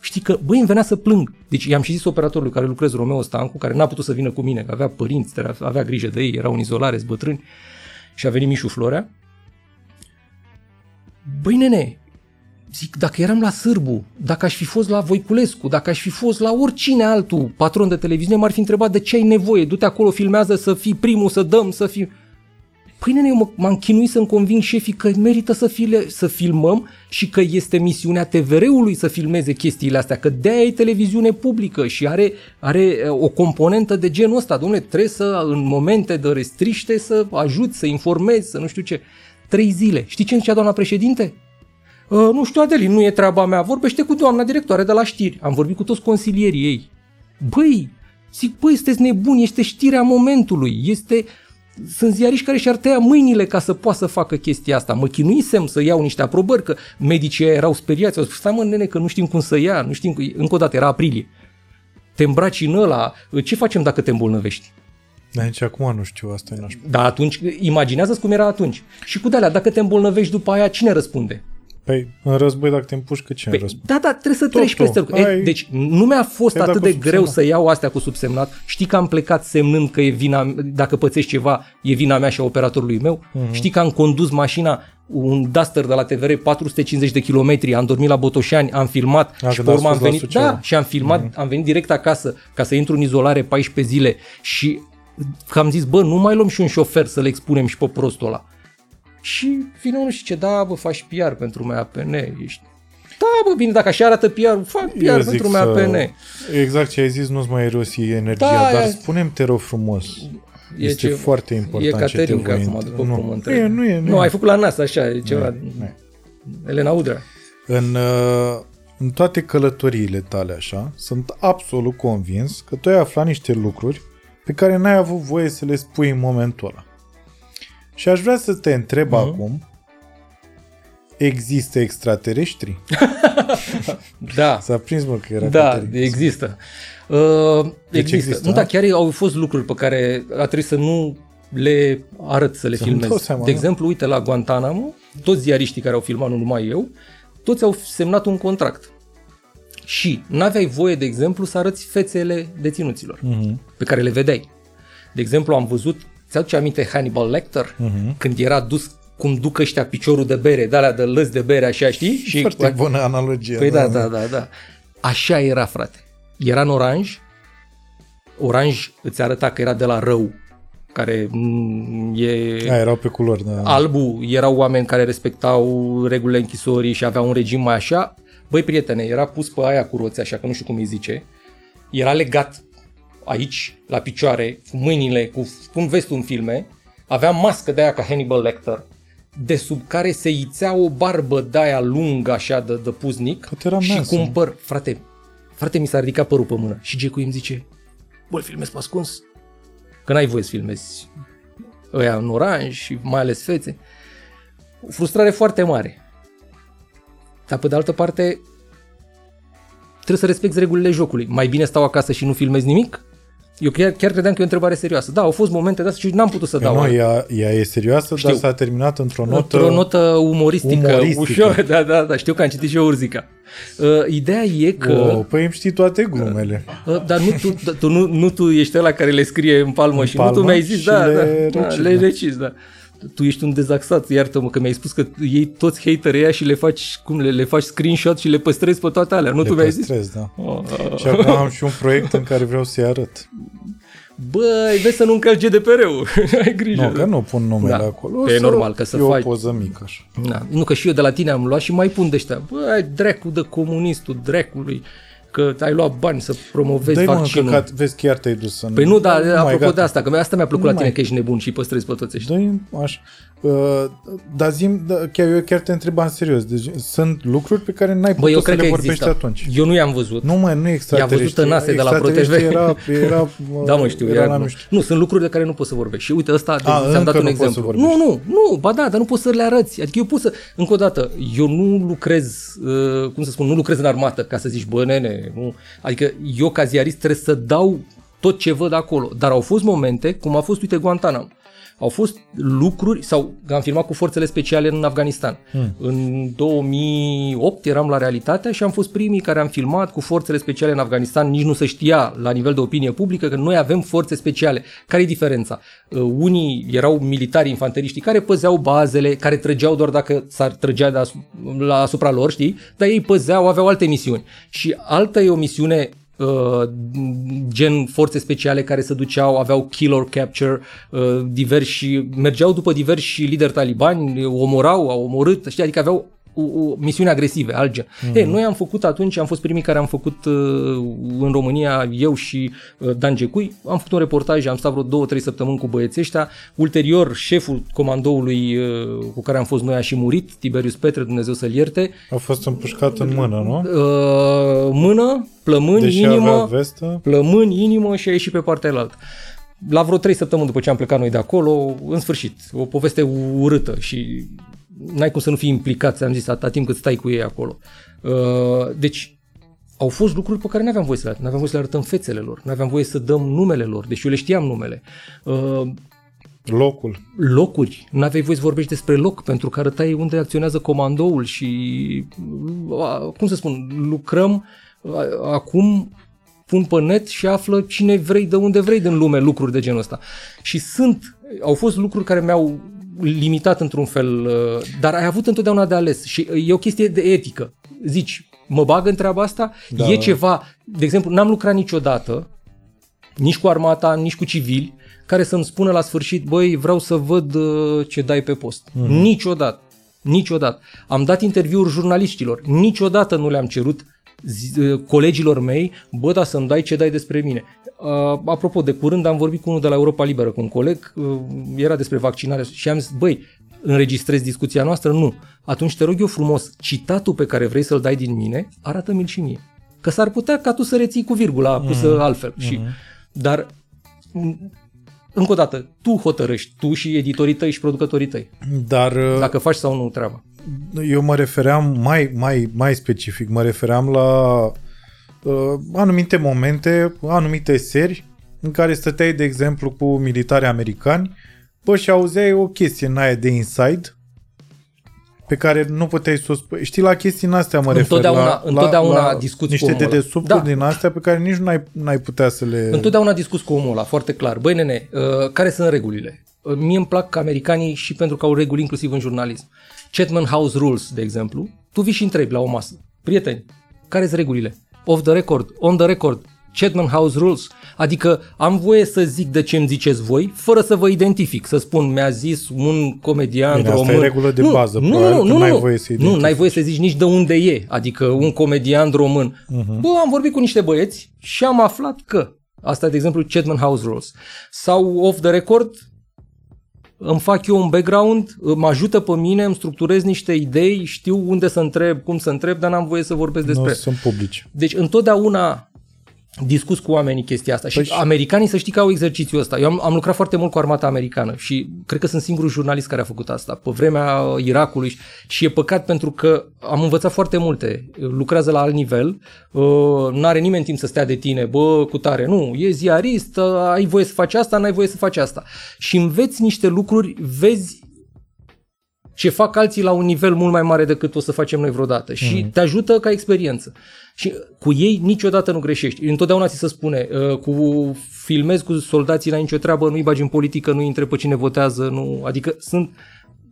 [SPEAKER 2] Știi că, băi, îmi venea să plâng. Deci i-am și zis operatorului care lucrez, Romeo Stancu, care n-a putut să vină cu mine, că avea părinți, avea grijă de ei, erau în izolare, bătrâni, și a venit Mișu Florea. Băi, nene, zic, dacă eram la Sârbu, dacă aș fi fost la Voiculescu, dacă aș fi fost la oricine altul patron de televiziune, m-ar fi întrebat de ce ai nevoie, du-te acolo, filmează să fii primul, să dăm, să fii... Păi nene, eu m-am chinuit să-mi conving șefii că merită să, file, să filmăm și că este misiunea TVR-ului să filmeze chestiile astea, că de-aia e televiziune publică și are, are o componentă de genul ăsta. Domnule, trebuie să, în momente de restriște, să ajut, să informezi, să nu știu ce. Trei zile. Știi ce zicea doamna președinte? Uh, nu știu, Adelin, nu e treaba mea. Vorbește cu doamna directoare de la știri. Am vorbit cu toți consilierii ei. Băi, zic, băi, sunteți nebuni, este știrea momentului, este sunt ziariști care și-ar tăia mâinile ca să poată să facă chestia asta. Mă chinuisem să iau niște aprobări, că medicii erau speriați. Au spus, stai mă, nene, că nu știm cum să ia, nu știm, încă o dată, era aprilie. Te îmbraci în ăla, ce facem dacă te îmbolnăvești?
[SPEAKER 1] Dar nici acum nu știu asta. N-aș...
[SPEAKER 2] Da, atunci, imaginează cum era atunci. Și cu de dacă te îmbolnăvești după aia, cine răspunde?
[SPEAKER 1] Păi, în război, dacă te împușcă, ce păi, război?
[SPEAKER 2] Da, da, trebuie să treci peste... Ai... Deci, nu mi-a fost Ai atât de greu să iau astea cu subsemnat. Știi că am plecat semnând că e vina, dacă pățești ceva, e vina mea și a operatorului meu. Uh-huh. Știi că am condus mașina un Duster de la TVR 450 de kilometri, am dormit la Botoșani, am filmat
[SPEAKER 1] a,
[SPEAKER 2] și pe urmă am venit,
[SPEAKER 1] da,
[SPEAKER 2] și am filmat, uh-huh. am venit direct acasă ca să intru în izolare 14 zile și că am zis, bă, nu mai luăm și un șofer să le expunem și pe prostul ăla. Și vine unul și ce, da, bă, faci PR pentru MAPN, ești da, bă, bine, dacă așa arată PR, fac PR Eu pentru MAPN.
[SPEAKER 1] Exact ce ai zis, nu-ți mai erosi energia, da, dar spune-mi, te rog frumos, e este ce, foarte important
[SPEAKER 2] e Caterin ce te acum, după
[SPEAKER 1] nu,
[SPEAKER 2] cum
[SPEAKER 1] nu, e, nu, e, nu,
[SPEAKER 2] nu, ai făcut la NASA, așa, e ceva. Nu, nu. Elena Udrea.
[SPEAKER 1] În, uh, în toate călătoriile tale așa, sunt absolut convins că tu ai aflat niște lucruri pe care n-ai avut voie să le spui în momentul ăla. Și aș vrea să te întreb uh-huh. acum, există extraterestri?
[SPEAKER 2] da.
[SPEAKER 1] S-a prins, mă, că era
[SPEAKER 2] Da, există. Uh, deci există. există. Nu, da, chiar au fost lucruri pe care a trebuit să nu le arăt să le să filmez. Seama, de exemplu, uite la Guantanamo, toți ziariștii care au filmat, nu numai eu, toți au semnat un contract. Și n-aveai voie, de exemplu, să arăți fețele deținuților, uh-huh. pe care le vedeai. De exemplu, am văzut Ți-aduce aminte Hannibal Lecter? Uh-huh. Când era dus cum duc ăștia piciorul de bere, de alea de lăs de bere, așa, știi?
[SPEAKER 1] Și Foarte bună analogie.
[SPEAKER 2] Păi da, da, da, da. Așa era, frate. Era în oranj, oranj îți arăta că era de la rău, care e...
[SPEAKER 1] A, erau pe culori, da.
[SPEAKER 2] Albu, erau oameni care respectau regulile închisorii și aveau un regim mai așa. Băi, prietene, era pus pe aia cu roți, așa că nu știu cum îi zice. Era legat aici, la picioare, cu mâinile, cu, cum vezi tu în filme, avea mască de aia ca Hannibal Lecter, de sub care se ițea o barbă de aia lungă așa de, de puznic și cu un păr. Frate, frate, mi s-a ridicat părul pe mână. Și Gecu îmi zice, bă, filmezi pe ascuns? Că n-ai voie să filmezi ăia în oranj și mai ales fețe. O frustrare foarte mare. Dar pe de altă parte, trebuie să respecti regulile jocului. Mai bine stau acasă și nu filmez nimic eu chiar, chiar credeam că e o întrebare serioasă. Da, au fost momente de asta și n-am putut să dau.
[SPEAKER 1] Nu, ea, ea e serioasă, știu. dar s-a terminat într-o notă...
[SPEAKER 2] Într-o notă umoristică, umoristică. ușor. Da, da, da, știu că am citit și eu Urzica. Uh, ideea e că... Oh,
[SPEAKER 1] păi îmi știi toate glumele.
[SPEAKER 2] Uh, dar nu tu, da, tu, nu, nu tu ești ăla care le scrie în palmă în și palmă nu tu mi-ai zis, da, le da, da, le recis, da tu ești un dezaxat, iartă-mă că mi-ai spus că iei toți haterii ăia și le faci, cum le, le faci screenshot și le păstrezi pe toate alea, nu le tu mi-ai zis?
[SPEAKER 1] da. Oh. Și acum am și un proiect în care vreau să-i arăt.
[SPEAKER 2] Băi, vezi să nu încalci GDPR-ul. Ai grijă.
[SPEAKER 1] Nu, că nu pun numele da. acolo.
[SPEAKER 2] E normal că să
[SPEAKER 1] e
[SPEAKER 2] faci.
[SPEAKER 1] o poză mică așa.
[SPEAKER 2] Da. Nu, că și eu de la tine am luat și mai pun de ăștia. Băi, dracu de comunistul, dracului că ai luat bani să promovezi Dai vaccinul. Dai
[SPEAKER 1] vezi, chiar te-ai dus în...
[SPEAKER 2] Păi nu, dar apropo gata. de asta, că asta mi-a plăcut nu la tine mai... că ești nebun și păstrezi pe toți ăștia.
[SPEAKER 1] Dă-i, așa. Uh, dar zim, da, chiar, eu chiar te întrebam serios. Deci sunt lucruri pe care n-ai putut Bă, eu să le vorbești există. atunci.
[SPEAKER 2] Eu nu i-am văzut.
[SPEAKER 1] Nu, mai nu
[SPEAKER 2] extra I-a văzut tănase de la ProTV.
[SPEAKER 1] Era, era,
[SPEAKER 2] da, mă știu. Era, era nu. nu, sunt lucruri de care nu poți să vorbești. Și uite, ăsta, A, ți-am dat un exemplu. Nu, nu, nu, ba da, dar nu poți să le arăți. Adică eu pot să, încă o dată, eu nu lucrez, uh, cum să spun, nu lucrez în armată ca să zici, bă, nene, nu. Adică eu ca ziarist trebuie să dau tot ce văd acolo. Dar au fost momente, cum a fost, uite, Guantanamo Au fost lucruri, sau am filmat cu forțele speciale în Afganistan.
[SPEAKER 1] Hmm.
[SPEAKER 2] În 2008 eram la realitatea și am fost primii care am filmat cu forțele speciale în Afganistan. Nici nu se știa la nivel de opinie publică că noi avem forțe speciale. Care e diferența? Uh, unii erau militari infanteriști care păzeau bazele, care trăgeau doar dacă s-ar trăgea de asu- la asupra lor, știi? Dar ei păzeau, aveau alte misiuni. Și alta e o misiune uh, gen forțe speciale care se duceau, aveau kill or capture, uh, diversi, mergeau după diversi lideri talibani, omorau, au omorât, știi, adică aveau o, o misiune agresive, alge. Mm. Ei, noi am făcut atunci, am fost primii care am făcut uh, în România, eu și uh, Dan Gecui, am făcut un reportaj, am stat vreo două, trei săptămâni cu băieții ăștia. Ulterior, șeful comandoului uh, cu care am fost noi a și murit, Tiberius Petre, Dumnezeu să-l ierte.
[SPEAKER 1] A fost împușcat în mână, nu?
[SPEAKER 2] Uh, mână, plămâni,
[SPEAKER 1] Deși
[SPEAKER 2] inimă,
[SPEAKER 1] avea vestă.
[SPEAKER 2] plămâni, inimă și a ieșit pe partea elaltă. La vreo trei săptămâni după ce am plecat noi de acolo, în sfârșit, o poveste urâtă și n-ai cum să nu fii implicat, ți-am zis, atâta timp cât stai cu ei acolo. Uh, Deci, au fost lucruri pe care nu aveam voie să le arătăm, nu aveam voie să le arătăm fețele lor, nu aveam voie să dăm numele lor, deși eu le știam numele. Uh,
[SPEAKER 1] Locul.
[SPEAKER 2] locuri, nu aveai voie să vorbești despre loc, pentru că arătai unde acționează comandoul și, a, cum să spun, lucrăm a, acum pun pe net și află cine vrei, de unde vrei din lume lucruri de genul ăsta. Și sunt, au fost lucruri care mi-au limitat într-un fel, uh, dar ai avut întotdeauna de ales și e o chestie de etică. Zici, mă bag în treaba asta?
[SPEAKER 1] Da.
[SPEAKER 2] E ceva, de exemplu, n-am lucrat niciodată nici cu armata, nici cu civili, care să-mi spună la sfârșit, băi, vreau să văd uh, ce dai pe post. Mm-hmm. Niciodată. Niciodată. Am dat interviuri jurnaliștilor. Niciodată nu le-am cerut zi, uh, colegilor mei, bă, da, să-mi dai ce dai despre mine. Uh, apropo, de curând am vorbit cu unul de la Europa Liberă, cu un coleg, uh, era despre vaccinare și am zis, băi, înregistrezi discuția noastră? Nu. Atunci te rog eu frumos, citatul pe care vrei să-l dai din mine, arată-mi-l și mie. Că s-ar putea ca tu să reții cu virgula pusă mm. altfel. Și, dar, m, încă o dată, tu hotărăști, tu și editorii tăi și producătorii tăi,
[SPEAKER 1] Dar uh,
[SPEAKER 2] dacă faci sau nu treaba.
[SPEAKER 1] eu mă refeream mai, mai, mai specific, mă refeream la uh, anumite momente, anumite seri în care stăteai, de exemplu, cu militari americani, bă, și auzeai o chestie în aia de inside pe care nu puteai să o spui. Știi, la chestii în astea mă refer.
[SPEAKER 2] Întotdeauna-
[SPEAKER 1] la,
[SPEAKER 2] întotdeauna
[SPEAKER 1] la,
[SPEAKER 2] discuți cu
[SPEAKER 1] niște
[SPEAKER 2] omul ăla.
[SPEAKER 1] dedesubturi
[SPEAKER 2] Da.
[SPEAKER 1] din astea pe care nici nu ai, n-ai putea să le...
[SPEAKER 2] Întotdeauna discuți cu omul ăla, foarte clar. Băi, nene, uh, care sunt regulile? Uh, Mie îmi plac americanii și pentru că au reguli inclusiv în jurnalism. Chatham House Rules, de exemplu, tu vii și întrebi la o masă. Prieteni, care sunt regulile? Off the record, on the record, Chatham House Rules. Adică am voie să zic de ce îmi ziceți voi, fără să vă identific, să spun, mi-a zis un comedian
[SPEAKER 1] Bine, asta
[SPEAKER 2] român.
[SPEAKER 1] e regulă de
[SPEAKER 2] nu,
[SPEAKER 1] bază,
[SPEAKER 2] Nu,
[SPEAKER 1] probabil
[SPEAKER 2] nu,
[SPEAKER 1] că
[SPEAKER 2] nu,
[SPEAKER 1] n-ai
[SPEAKER 2] nu,
[SPEAKER 1] voie să
[SPEAKER 2] nu,
[SPEAKER 1] identifici.
[SPEAKER 2] n-ai voie să zici nici de unde e, adică un comedian român. Uh-huh. Bă, am vorbit cu niște băieți și am aflat că Asta, de exemplu, Chatham House Rules. Sau off the record, îmi fac eu un background, mă ajută pe mine, îmi structurez niște idei, știu unde să întreb, cum să întreb, dar n-am voie să vorbesc despre.
[SPEAKER 1] Nu sunt publici.
[SPEAKER 2] Deci întotdeauna discuți cu oamenii chestia asta.
[SPEAKER 1] Păi
[SPEAKER 2] și
[SPEAKER 1] și-
[SPEAKER 2] americanii să știi că au exercițiul ăsta. Eu am, am lucrat foarte mult cu armata americană și cred că sunt singurul jurnalist care a făcut asta pe vremea Irakului și e păcat pentru că am învățat foarte multe. Lucrează la alt nivel, nu are nimeni timp să stea de tine, bă, cu tare. Nu, e ziarist, uh, ai voie să faci asta, n-ai voie să faci asta. Și înveți niște lucruri, vezi ce fac alții la un nivel mult mai mare decât o să facem noi vreodată și mm. te ajută ca experiență. Și cu ei niciodată nu greșești. Întotdeauna ți se spune, uh, cu filmezi cu soldații la nicio treabă, nu-i bagi în politică, nu-i între pe cine votează, nu, adică sunt,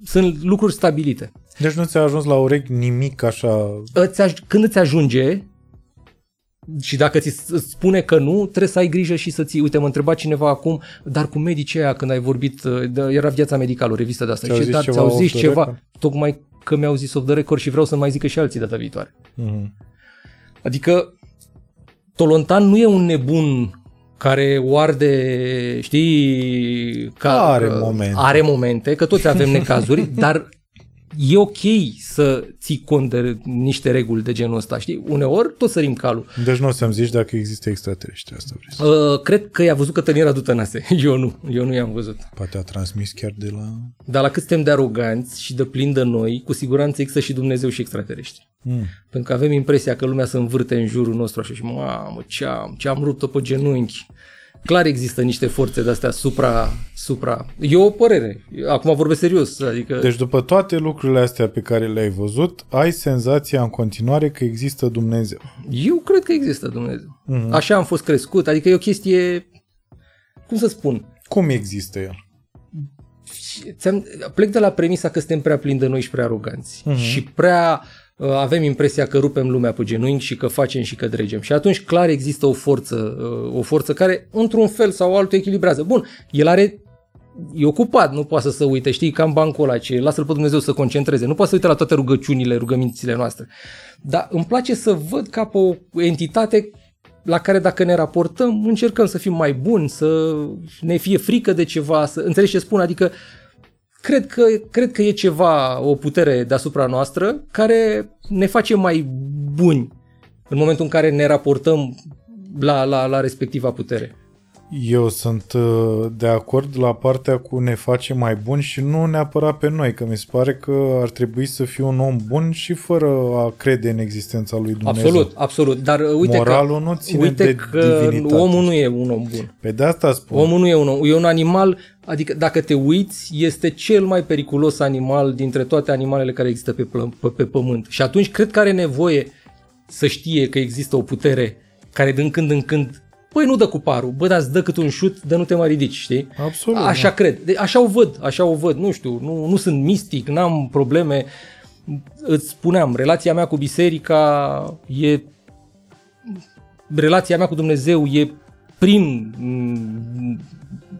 [SPEAKER 2] sunt lucruri stabilite.
[SPEAKER 1] Deci nu ți-a ajuns la urechi nimic așa...
[SPEAKER 2] Îți aj- când îți ajunge și dacă ți îți spune că nu, trebuie să ai grijă și să ții. Uite, mă întreba cineva acum, dar cu medicii aia când ai vorbit, uh, de, era Viața Medicală, o revistă de asta.
[SPEAKER 1] Ți-au
[SPEAKER 2] Și
[SPEAKER 1] zis
[SPEAKER 2] dar,
[SPEAKER 1] ceva
[SPEAKER 2] ți-au
[SPEAKER 1] off
[SPEAKER 2] zis
[SPEAKER 1] the
[SPEAKER 2] ceva,
[SPEAKER 1] record?
[SPEAKER 2] tocmai că mi-au zis off the record și vreau să mai zică și alții data viitoare.
[SPEAKER 1] Mhm.
[SPEAKER 2] Adică Tolontan nu e un nebun care o arde, știi, ca,
[SPEAKER 1] Are
[SPEAKER 2] că-
[SPEAKER 1] momente.
[SPEAKER 2] are momente, că toți avem necazuri, dar e ok să ții cont de niște reguli de genul ăsta, știi? Uneori tot sărim calul.
[SPEAKER 1] Deci nu o să-mi zici dacă există extraterestri, asta vrei să...
[SPEAKER 2] Uh, cred că i-a văzut Cătălin Radu Tănase. Eu nu, eu nu i-am văzut.
[SPEAKER 1] Poate a transmis chiar de la...
[SPEAKER 2] Dar la cât suntem de aroganți și de plini de noi, cu siguranță există și Dumnezeu și extraterestri.
[SPEAKER 1] Mm.
[SPEAKER 2] Pentru că avem impresia că lumea se învârte în jurul nostru așa și mamă, ce am, ce am rupt-o pe genunchi. Clar există niște forțe de-astea supra, supra... E o părere. Acum vorbesc serios. Adică...
[SPEAKER 1] Deci după toate lucrurile astea pe care le-ai văzut, ai senzația în continuare că există Dumnezeu.
[SPEAKER 2] Eu cred că există Dumnezeu. Mm-hmm. Așa am fost crescut. Adică e o chestie... Cum să spun?
[SPEAKER 1] Cum există el?
[SPEAKER 2] Ți-am, plec de la premisa că suntem prea plini de noi și prea aroganți. Mm-hmm. Și prea uh, avem impresia că rupem lumea pe genunchi și că facem și că dregem. Și atunci clar există o forță, uh, o forță care într-un fel sau altul echilibrează. Bun, el are e ocupat, nu poate să se uite, știi, cam bancul ăla, ce lasă-l pe Dumnezeu să concentreze, nu poate să uite la toate rugăciunile, rugămințile noastre. Dar îmi place să văd ca pe o entitate la care dacă ne raportăm, încercăm să fim mai buni, să ne fie frică de ceva, să înțelegi ce spun, adică cred că, cred că e ceva, o putere deasupra noastră care ne face mai buni în momentul în care ne raportăm la, la, la respectiva putere.
[SPEAKER 1] Eu sunt uh, de acord la partea cu ne face mai buni și nu neapărat pe noi, că mi se pare că ar trebui să fii un om bun și fără a crede în existența lui Dumnezeu.
[SPEAKER 2] Absolut, absolut, dar uh, uite
[SPEAKER 1] Moralul
[SPEAKER 2] că,
[SPEAKER 1] nu ține
[SPEAKER 2] uite
[SPEAKER 1] de
[SPEAKER 2] că
[SPEAKER 1] divinitate.
[SPEAKER 2] omul nu e un om bun.
[SPEAKER 1] Pe de asta spun.
[SPEAKER 2] Omul nu e un om, e un animal, adică dacă te uiți, este cel mai periculos animal dintre toate animalele care există pe, pe, pe pământ. Și atunci cred că are nevoie să știe că există o putere care din când în când Păi nu dă cu parul, bă, dar îți dă cât un șut, de nu te mai ridici, știi?
[SPEAKER 1] Absolut.
[SPEAKER 2] Așa
[SPEAKER 1] da.
[SPEAKER 2] cred. De, așa o văd, așa o văd, nu știu, nu, nu sunt mistic, n-am probleme. Îți spuneam, relația mea cu biserica e... Relația mea cu Dumnezeu e prin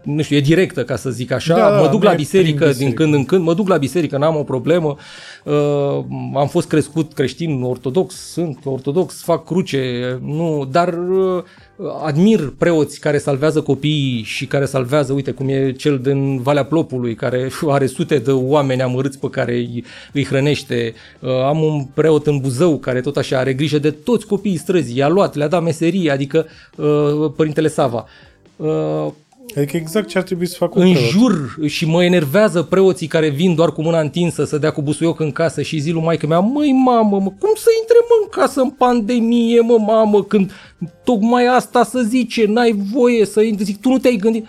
[SPEAKER 2] nu știu, e directă, ca să zic așa.
[SPEAKER 1] Da,
[SPEAKER 2] mă duc la
[SPEAKER 1] e
[SPEAKER 2] biserică,
[SPEAKER 1] prin biserică.
[SPEAKER 2] din când în când, mă duc la biserică, n-am o problemă. Uh, am fost crescut creștin ortodox, sunt ortodox, fac cruce, nu, dar uh, admir preoți care salvează copiii și care salvează, uite cum e cel din Valea Plopului, care are sute de oameni amărâți pe care îi, îi hrănește. Uh, am un preot în Buzău care tot așa are grijă de toți copiii străzii, i-a luat, le-a dat meserie, adică uh, Părintele Sava. Uh,
[SPEAKER 1] Adică exact ce ar trebui să facă un
[SPEAKER 2] în
[SPEAKER 1] preot.
[SPEAKER 2] jur și mă enervează preoții care vin doar cu mâna întinsă să dea cu busuioc în casă și zi lui maică mea, măi mamă, mă, cum să intre mă în casă în pandemie, mă mamă, când tocmai asta să zice, n-ai voie să intri, zic, tu nu te-ai gândit.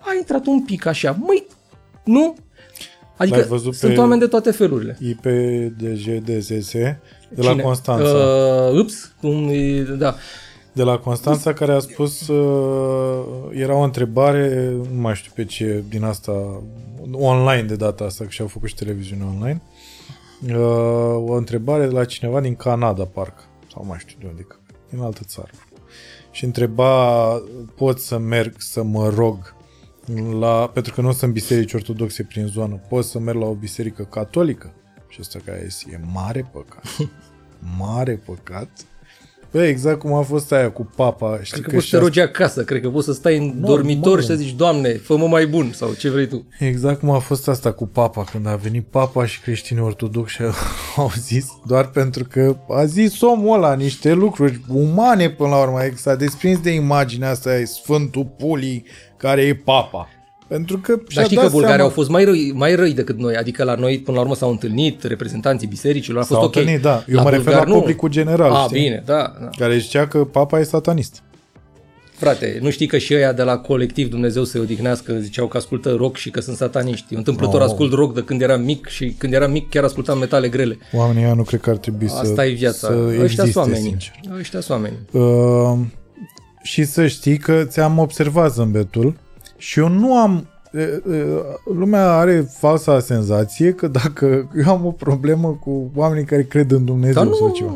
[SPEAKER 2] A intrat un pic așa, măi, nu?
[SPEAKER 1] L-ai
[SPEAKER 2] Adică
[SPEAKER 1] văzut
[SPEAKER 2] sunt
[SPEAKER 1] pe-
[SPEAKER 2] oameni de toate felurile.
[SPEAKER 1] IPDJDSS de la
[SPEAKER 2] Cine?
[SPEAKER 1] Constanța.
[SPEAKER 2] Uh, ups, cum, e, da.
[SPEAKER 1] De la Constanța care a spus uh, era o întrebare, nu mai știu pe ce, din asta online de data asta, că și-au făcut și televiziune online. Uh, o întrebare de la cineva din Canada, parcă, sau mai știu de unde, că- din altă țară. Și întreba, pot să merg să mă rog la, pentru că nu sunt biserici ortodoxe prin zonă, pot să merg la o biserică catolică? Și ăsta care a zis, e mare păcat. Mare păcat. Bă, exact cum a fost aia cu papa. Știi
[SPEAKER 2] Cred că
[SPEAKER 1] că
[SPEAKER 2] poți
[SPEAKER 1] și
[SPEAKER 2] să te
[SPEAKER 1] asta-
[SPEAKER 2] rogi acasă, cred că poți să stai în
[SPEAKER 1] Normal.
[SPEAKER 2] dormitor și să zici, Doamne, fă-mă mai bun sau ce vrei tu.
[SPEAKER 1] Exact cum a fost asta cu papa, când a venit papa și creștinii ortodoxi au zis, doar pentru că a zis omul ăla niște lucruri umane până la urmă, s-a desprins de imaginea asta, e Sfântul Pulii, care e papa. Pentru că și-a
[SPEAKER 2] Dar știi
[SPEAKER 1] dat
[SPEAKER 2] că bulgarii
[SPEAKER 1] seama-
[SPEAKER 2] au fost mai răi, mai răi decât noi, adică la noi până la urmă s-au întâlnit reprezentanții bisericilor, a fost
[SPEAKER 1] S-au
[SPEAKER 2] ok.
[SPEAKER 1] întâlnit, da. Eu
[SPEAKER 2] la
[SPEAKER 1] mă refer
[SPEAKER 2] bulgari
[SPEAKER 1] la
[SPEAKER 2] nu.
[SPEAKER 1] publicul general,
[SPEAKER 2] A,
[SPEAKER 1] știi?
[SPEAKER 2] bine, da, da.
[SPEAKER 1] Care zicea că papa e satanist.
[SPEAKER 2] Frate, nu știi că și ăia de la colectiv Dumnezeu să-i odihnească ziceau că ascultă rock și că sunt sataniști. Eu întâmplător
[SPEAKER 1] Oh.
[SPEAKER 2] ascult rock de când eram mic și când eram mic chiar ascultam metale grele.
[SPEAKER 1] Oamenii ăia nu cred că ar trebui să,
[SPEAKER 2] Asta e viața.
[SPEAKER 1] să
[SPEAKER 2] Ăștia
[SPEAKER 1] existe,
[SPEAKER 2] sunt oamenii.
[SPEAKER 1] sincer.
[SPEAKER 2] Ăștia sunt oamenii.
[SPEAKER 1] Uh, și să știi că ți-am observat zâmbetul și eu nu am uh, uh, lumea are falsa senzație că dacă eu am o problemă cu oamenii care cred în Dumnezeu
[SPEAKER 2] Dar
[SPEAKER 1] sau
[SPEAKER 2] nu,
[SPEAKER 1] ceva.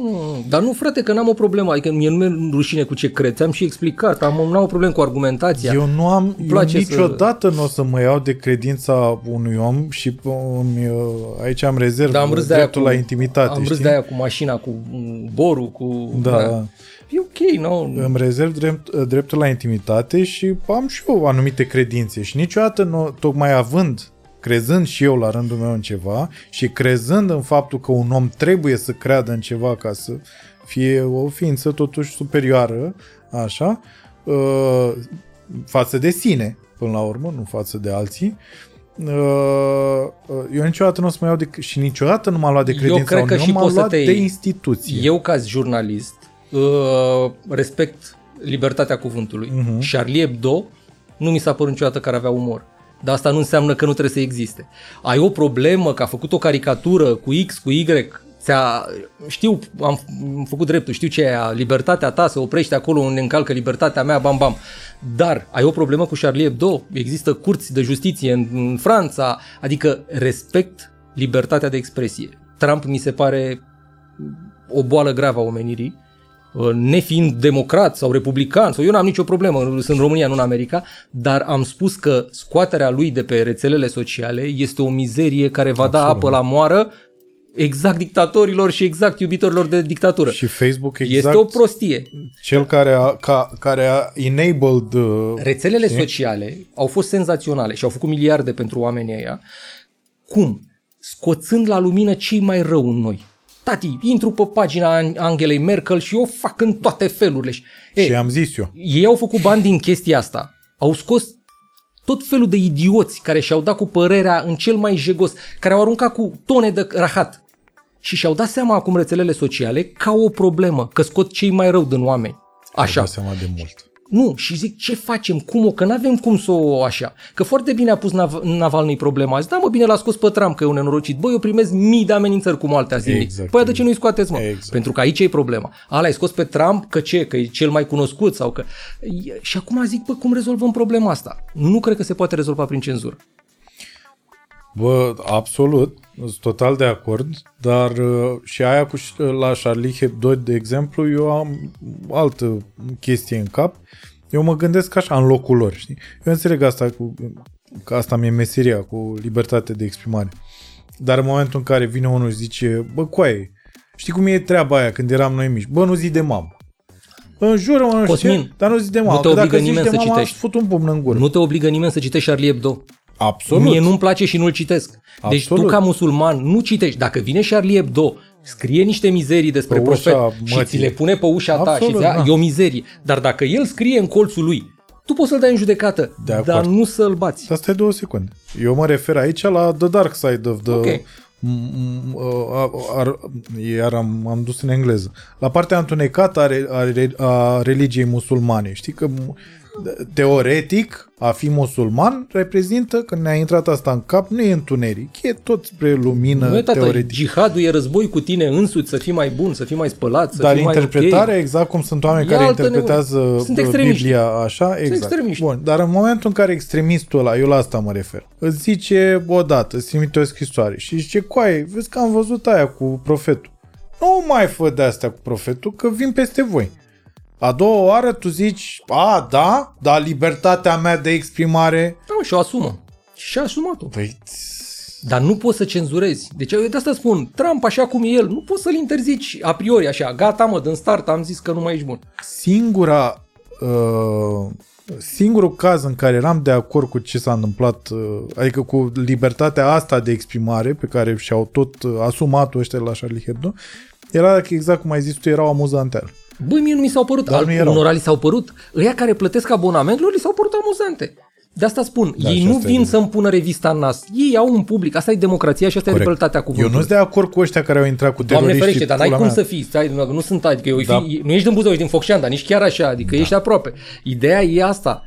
[SPEAKER 2] dar nu, frate, că n-am o problemă. Adică mie nu mi-e rușine cu ce cred. Ți-am și explicat. Am, n-am o problemă cu argumentația.
[SPEAKER 1] Eu nu am, eu
[SPEAKER 2] place să-
[SPEAKER 1] niciodată nu o să mă iau de credința unui om și îmi, uh, aici am rezerv
[SPEAKER 2] Dar am râs de aia
[SPEAKER 1] dreptul
[SPEAKER 2] cu,
[SPEAKER 1] la intimitate.
[SPEAKER 2] Am râs
[SPEAKER 1] știi?
[SPEAKER 2] de aia cu mașina, cu mm, borul, cu...
[SPEAKER 1] Da, da.
[SPEAKER 2] E ok, nu?
[SPEAKER 1] îmi rezerv drept, dreptul la intimitate și am și eu anumite credințe și niciodată nu, tocmai având crezând și eu la rândul meu în ceva și crezând în faptul că un om trebuie să creadă în ceva ca să fie o ființă totuși superioară, așa, uh, față de sine, până la urmă, nu față de alții, uh, eu niciodată nu o să mă iau de, și niciodată nu m-am luat de
[SPEAKER 2] Eu
[SPEAKER 1] credința
[SPEAKER 2] cred că
[SPEAKER 1] unui
[SPEAKER 2] și
[SPEAKER 1] om, m-am
[SPEAKER 2] poți să
[SPEAKER 1] luat
[SPEAKER 2] te
[SPEAKER 1] de
[SPEAKER 2] iei.
[SPEAKER 1] instituție.
[SPEAKER 2] Eu, ca jurnalist, uh, respect libertatea cuvântului. Uh-huh. Charlie Hebdo nu mi s-a părut niciodată care avea umor. Dar asta nu înseamnă că nu trebuie să existe. Ai o problemă că a făcut o caricatură cu X, cu Y, ți-a, știu, am făcut dreptul, știu ce e, libertatea ta se oprește acolo unde încalcă libertatea mea, bam, bam. Dar ai o problemă cu Charlie Hebdo, există curți de justiție în, în Franța, adică respect libertatea de expresie. Trump mi se pare o boală gravă a omenirii, nefiind democrat sau republican, sau eu n-am nicio problemă, sunt în România, nu în America, dar am spus că scoaterea lui de pe rețelele sociale este o mizerie care va Absolut. da apă la moară exact dictatorilor și exact iubitorilor de dictatură.
[SPEAKER 1] Și Facebook exact
[SPEAKER 2] Este o prostie.
[SPEAKER 1] Cel care a, ca, care a enabled... Uh,
[SPEAKER 2] Rețelele știi? sociale au fost senzaționale și au făcut miliarde pentru oamenii ăia. Cum? Scoțând la lumină cei mai rău în noi. Tati, intru pe pagina Angelei Merkel și eu fac în toate felurile. Și,
[SPEAKER 1] e, am zis eu.
[SPEAKER 2] Ei au făcut bani din chestia asta. Au scos tot felul de idioți care și-au dat cu părerea în cel mai jegos, care au aruncat cu tone de rahat. Și și-au dat seama acum rețelele sociale ca o problemă, că scot cei mai rău din oameni. Așa.
[SPEAKER 1] Au dat seama de mult.
[SPEAKER 2] Nu, și zic, ce facem? Cum o? Că nu avem cum să o așa. Că foarte bine a pus Nav- Navalny problema. Zic, da, mă, bine l-a scos pe Trump, că e un nenorocit. Băi, eu primez mii de amenințări cum alte azi. Exact. Păi de ce nu-i scoateți, mă? Exact. Pentru că aici e problema. Ala ai scos pe Trump, că ce? Că e cel mai cunoscut sau că... Și acum zic, bă, cum rezolvăm problema asta? Nu cred că se poate rezolva prin cenzură.
[SPEAKER 1] Bă, absolut, sunt total de acord, dar uh, și aia cu la Charlie Hebdo, de exemplu, eu am altă chestie în cap. Eu mă gândesc așa în locul lor, știi? Eu înțeleg asta cu, că asta mi-e meseria, cu libertate de exprimare. Dar în momentul în care vine unul și zice, bă, coaie, știi cum e treaba aia când eram noi mici? Bă, nu zi de mamă. În jură, mă, nu
[SPEAKER 2] Cosmin, știu,
[SPEAKER 1] dar nu zi de mamă.
[SPEAKER 2] Nu te obligă
[SPEAKER 1] dacă
[SPEAKER 2] nimeni
[SPEAKER 1] zici de
[SPEAKER 2] să
[SPEAKER 1] mamă,
[SPEAKER 2] citești.
[SPEAKER 1] fut un pumn în gură.
[SPEAKER 2] Nu te obligă nimeni să citești Charlie Hebdo.
[SPEAKER 1] Absolut.
[SPEAKER 2] Mie nu-mi place și nu-l citesc. Deci
[SPEAKER 1] Absolut.
[SPEAKER 2] tu ca musulman nu citești. Dacă vine Charlie Hebdo, scrie niște mizerii despre
[SPEAKER 1] Pe ușa
[SPEAKER 2] profet și
[SPEAKER 1] mătii.
[SPEAKER 2] ți le pune pe ușa ta
[SPEAKER 1] Absolut,
[SPEAKER 2] și zi, "A,
[SPEAKER 1] da.
[SPEAKER 2] e o mizerie. Dar dacă el scrie în colțul lui, tu poți să-l dai în judecată,
[SPEAKER 1] De acord.
[SPEAKER 2] dar nu să-l bați.
[SPEAKER 1] Asta e două secunde. Eu mă refer aici la The Dark Side of the...
[SPEAKER 2] Ok.
[SPEAKER 1] m- m- uh, ar, iar am, am dus în engleză. La partea întunecată a, re, a, re, a religiei musulmane. Știi că m- teoretic a fi musulman reprezintă, când ne-a intrat asta în cap, nu e întuneric, e tot spre lumină
[SPEAKER 2] Nu e tată,
[SPEAKER 1] teoretic.
[SPEAKER 2] jihadul e război cu tine însuți, să fii mai bun, să fii mai spălat, să
[SPEAKER 1] Dar
[SPEAKER 2] fii mai
[SPEAKER 1] interpretarea,
[SPEAKER 2] ok.
[SPEAKER 1] exact cum sunt oameni
[SPEAKER 2] E
[SPEAKER 1] care
[SPEAKER 2] altă
[SPEAKER 1] interpretează
[SPEAKER 2] nebunie. Sunt
[SPEAKER 1] uh,
[SPEAKER 2] extremiști.
[SPEAKER 1] Biblia așa, exact.
[SPEAKER 2] extremiști.
[SPEAKER 1] Bun, dar în momentul în care extremistul ăla, eu la asta mă refer, îți zice odată, îți trimite o scrisoare și zice, coaie, vezi că am văzut aia cu profetul. Nu mai fă de astea cu profetul, că vin peste voi. A doua oară tu zici, a, da, dar libertatea mea de exprimare...
[SPEAKER 2] Da, și o asumă. Și a asumat-o.
[SPEAKER 1] Păi,
[SPEAKER 2] Dar nu poți să cenzurezi. Deci eu de asta spun, Trump așa cum e el, nu poți să-l interzici a priori așa. Gata mă, din start am zis că nu mai ești bun.
[SPEAKER 1] singura uh, singurul caz în care eram de acord cu ce s-a întâmplat, uh, adică cu libertatea asta de exprimare pe care și-au tot uh, asumat-o ăștia la Charlie Hebdo, era că exact cum ai zis tu, erau amuzante.
[SPEAKER 2] Băi, mie nu mi s-au părut,
[SPEAKER 1] Dar
[SPEAKER 2] al,
[SPEAKER 1] nu erau.
[SPEAKER 2] unora li s-au părut, ăia care plătesc abonamentul, li s-au părut amuzante. De asta spun,
[SPEAKER 1] Da,
[SPEAKER 2] ei
[SPEAKER 1] și
[SPEAKER 2] nu
[SPEAKER 1] asta e
[SPEAKER 2] vin
[SPEAKER 1] bine.
[SPEAKER 2] să-mi pună revista în nas. Ei au un public, asta e democrația și asta e libertatea
[SPEAKER 1] Eu
[SPEAKER 2] cuvântului.
[SPEAKER 1] nu sunt de acord cu ăștia care au intrat cu
[SPEAKER 2] Doamne
[SPEAKER 1] teroriștii.
[SPEAKER 2] ferește, dar n-ai
[SPEAKER 1] pula
[SPEAKER 2] cum
[SPEAKER 1] mea.
[SPEAKER 2] să fii, stai, nu sunt, adică eu,
[SPEAKER 1] Da.
[SPEAKER 2] fi, nu ești din Buzău, ești din Focșani, dar nici chiar așa, adică ești aproape. Ideea e asta,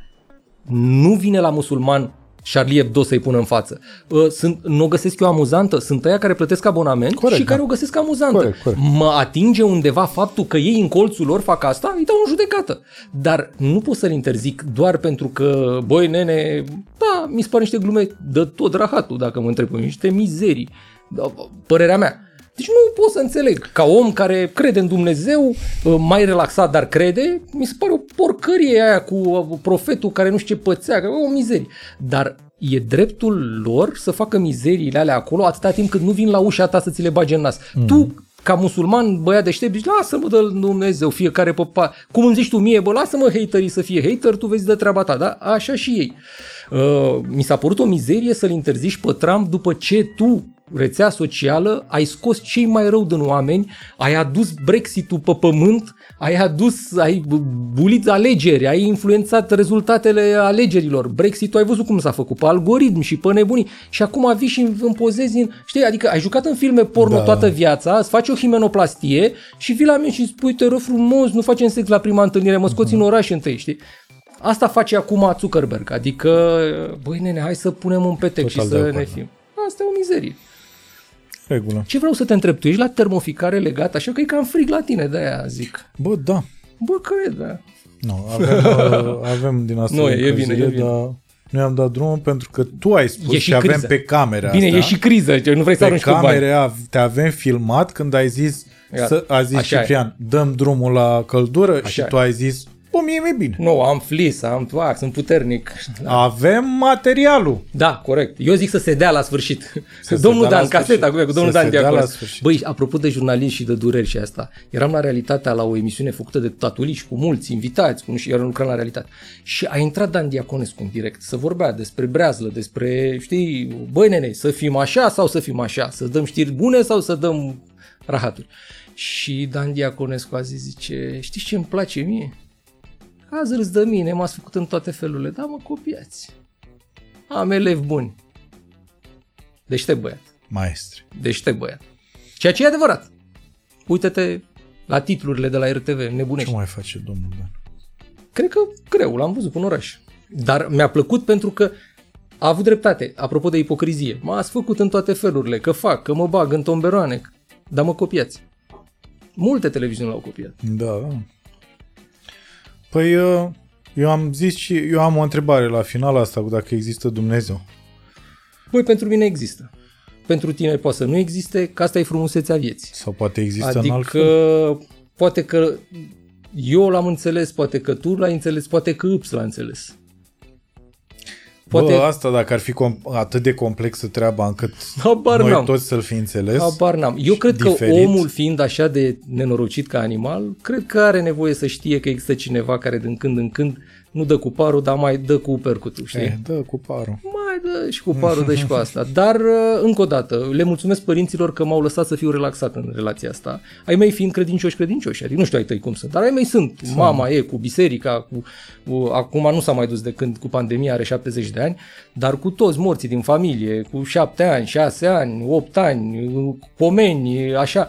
[SPEAKER 2] nu vine la musulman Charlie Hebdo să-i pună în față. Uh, Sunt, nu o găsesc eu amuzantă, sunt ăia care plătesc abonament
[SPEAKER 1] Corect,
[SPEAKER 2] și care
[SPEAKER 1] da.
[SPEAKER 2] o găsesc amuzantă.
[SPEAKER 1] Corect, corect.
[SPEAKER 2] Mă atinge undeva faptul că ei în colțul lor fac asta, îi dau în judecată. Dar nu pot să-l interzic doar pentru că, băi nene, da, mi se pare niște glume, dă tot rahatul dacă mă întreb, niște mizerii. Da, Părerea mea. Deci nu pot să înțeleg. Ca om care crede în Dumnezeu, mai relaxat, dar crede, mi se pare o porcărie aia cu profetul care nu știu ce pățea, că e o mizerie. Dar e dreptul lor să facă mizeriile alea acolo atâta timp cât nu vin la ușa ta să ți le bage în nas. Mm. Tu, ca musulman, băiat deștept, zici, lasă-mă de Dumnezeu, fiecare păpa. Cum îmi zici tu mie, bă, lasă-mă haterii să fie hater, tu vezi de treaba ta, da? Așa și ei. Uh, mi s-a părut o mizerie să-l interzici pe Trump după ce tu rețea socială, ai scos cei mai rău din oameni, ai adus Brexit-ul pe pământ, ai adus, ai bulit alegeri, ai influențat rezultatele alegerilor. Brexit-ul ai văzut cum s-a făcut, pe algoritm și pe nebunii. Și acum vii și împozezi în, știi, adică ai jucat în filme porno da. toată viața, îți faci o himenoplastie și vii la mine și spui, te rog frumos, nu facem sex la prima întâlnire, mă scoți uh-huh. în oraș întâi, știi? Asta face acum Zuckerberg, adică, băi nene, hai să punem un petec Total și să ne fim. Asta e o mizerie.
[SPEAKER 1] Regulă.
[SPEAKER 2] Ce vreau să te întreb, tu ești la termoficare legat, așa că e cam frig la tine, de aia zic.
[SPEAKER 1] Bă, da.
[SPEAKER 2] Bă, cred, da.
[SPEAKER 1] Nu, avem, uh, avem din asta
[SPEAKER 2] nu, e bine, e bine. Dar
[SPEAKER 1] noi am dat drumul pentru că tu ai spus e și, și avem pe camere
[SPEAKER 2] Bine,
[SPEAKER 1] asta,
[SPEAKER 2] e și criză, nu vrei să arunci cu bani.
[SPEAKER 1] te avem filmat când ai zis, să, a zis Așa Ciprian, e. dăm drumul la căldură Așa și tu ai zis, o, mie mai bine.
[SPEAKER 2] Nu, am flis, am wax, sunt puternic.
[SPEAKER 1] Da. Avem materialul.
[SPEAKER 2] Da, corect. Eu zic să se dea la sfârșit. Să domnul Dan, caseta cu, cu domnul să Dan Diacon. Băi, apropo de jurnalist și de dureri și asta, eram la realitatea la o emisiune făcută de tatuliși cu mulți invitați, cu și eram lucrând la realitate. Și a intrat Dan Diaconescu în direct să vorbea despre breazlă, despre, știi, băi nene, să fim așa sau să fim așa, să dăm știri bune sau să dăm rahaturi. Și Dan Diaconescu a zis, zice, știi ce îmi place mie? Azi râs de mine, m-ați făcut în toate felurile, dar mă copiați. Am elevi buni. Deștept băiat.
[SPEAKER 1] Maestri.
[SPEAKER 2] Deștept băiat. Ceea ce e adevărat. Uită-te la titlurile de la RTV, nebunești.
[SPEAKER 1] Ce mai face domnul Dan?
[SPEAKER 2] Cred că greu, l-am văzut în oraș. Dar mi-a plăcut pentru că a avut dreptate, apropo de ipocrizie. M-ați făcut în toate felurile, că fac, că mă bag în tomberoane, dar mă copiați. Multe televiziuni l-au copiat.
[SPEAKER 1] Da, da. Păi uh, eu am zis și eu am o întrebare la final asta cu dacă există Dumnezeu.
[SPEAKER 2] Păi pentru mine există. Pentru tine poate să nu existe, că asta e frumusețea vieții.
[SPEAKER 1] Sau poate există
[SPEAKER 2] adică,
[SPEAKER 1] în altfel?
[SPEAKER 2] poate că eu l-am înțeles, poate că tu l-ai înțeles, poate că Ups l-a înțeles.
[SPEAKER 1] Poate... Bă, asta dacă ar fi com- atât de complexă treaba încât Habar noi n-am. toți să-l fi înțeles.
[SPEAKER 2] Habar n-am. Eu cred diferit. că omul fiind așa de nenorocit ca animal, cred că are nevoie să știe că există cineva care din când în când nu dă cu parul, dar mai dă cu percutul, știi?
[SPEAKER 1] E, eh, dă cu parul.
[SPEAKER 2] Mai dă și cu parul, dă și cu asta. Dar, uh, încă o dată, le mulțumesc părinților că m-au lăsat să fiu relaxat în relația asta. Ai mei fiind credincioși, credincioși, adică nu știu ai tăi cum sunt, dar ai mei sunt. sunt. Mama e cu biserica, cu, cu, acum nu s-a mai dus de când cu pandemia, are 70 de ani, dar cu toți morții din familie, cu 7 ani, 6 ani, 8 ani, pomeni, așa.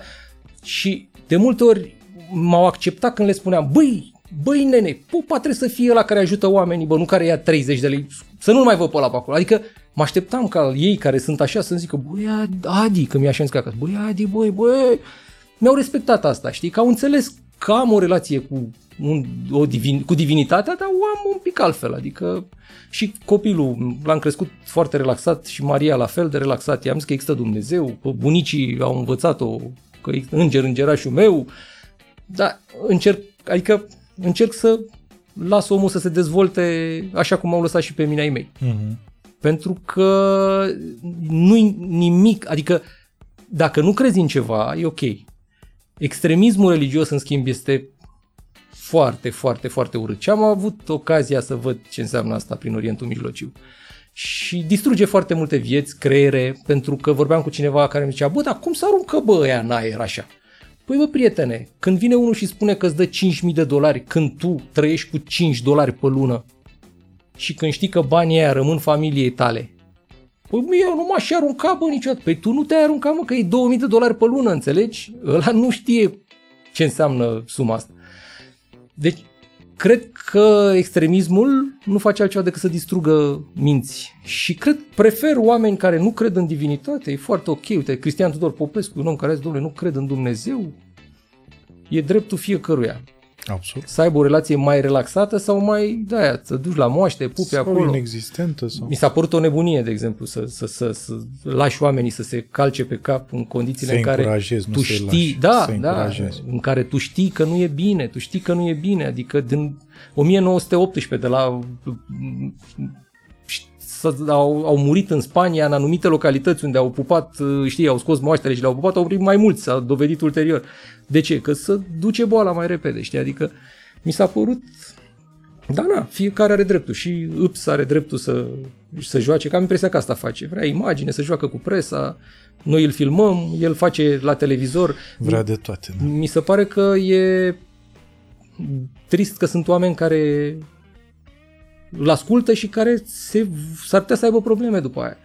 [SPEAKER 2] Și de multe ori m-au acceptat când le spuneam, băi, băi nene, popa trebuie să fie la care ajută oamenii, bă, nu care ia 30 de lei, să nu mai văd pe ăla pe acolo. Adică mă așteptam ca ei care sunt așa să-mi zică, băi Adi, că mi-a șens acasă, băi Adi, băi, băi, mi-au respectat asta, știi, că au înțeles că am o relație cu, un, o divin, cu divinitatea, dar o am un pic altfel, adică și copilul l-am crescut foarte relaxat și Maria la fel de relaxat, i-am zis că există Dumnezeu, bunicii au învățat-o, că înger, îngerașul meu, dar încerc, adică încerc să las omul să se dezvolte așa cum au lăsat și pe mine ai mei. Uh-huh. Pentru că nu-i nimic, adică dacă nu crezi în ceva, e ok. Extremismul religios, în schimb, este foarte, foarte, foarte urât. Și am avut ocazia să văd ce înseamnă asta prin Orientul Mijlociu. Și distruge foarte multe vieți, creiere, pentru că vorbeam cu cineva care mi zicea, bă, dar cum să aruncă bă ăia în aer așa? Păi bă, prietene, când vine unul și spune că îți dă 5.000 de dolari când tu trăiești cu 5 dolari pe lună și când știi că banii aia rămân familiei tale, Păi mă, eu nu m-aș arunca, bă, niciodată. Păi tu nu te-ai aruncat, mă, că e 2000 de dolari pe lună, înțelegi? Ăla nu știe ce înseamnă suma asta. Deci, cred că extremismul nu face altceva decât să distrugă minți. Și cred, prefer oameni care nu cred în divinitate, e foarte ok. Uite, Cristian Tudor Popescu, un om care zice, domnule, nu cred în Dumnezeu, e dreptul fiecăruia.
[SPEAKER 1] Absolut.
[SPEAKER 2] Să aibă o relație mai relaxată sau mai, da, aia, să duci la moaște, pupe sau acolo.
[SPEAKER 1] inexistentă. Sau...
[SPEAKER 2] Mi s-a părut o nebunie, de exemplu, să, să, să, să lași oamenii să se calce pe cap în condițiile
[SPEAKER 1] să
[SPEAKER 2] în care tu știi, lași, da, da, în care tu știi că nu e bine, tu știi că nu e bine, adică din 1918 de la au, au murit în Spania, în anumite localități unde au pupat, știi, au scos moaștele și le-au pupat, au murit mai mulți, s-a dovedit ulterior. De ce? Că să duce boala mai repede, știi? Adică mi s-a părut Da, na, fiecare are dreptul și Ups are dreptul să, să joace, că am impresia că asta face. Vrea imagine, să joacă cu presa, noi îl filmăm, el face la televizor.
[SPEAKER 1] Vrea de toate. Da.
[SPEAKER 2] Mi se pare că e trist că sunt oameni care îl ascultă și care se, s-ar putea să aibă probleme după aia.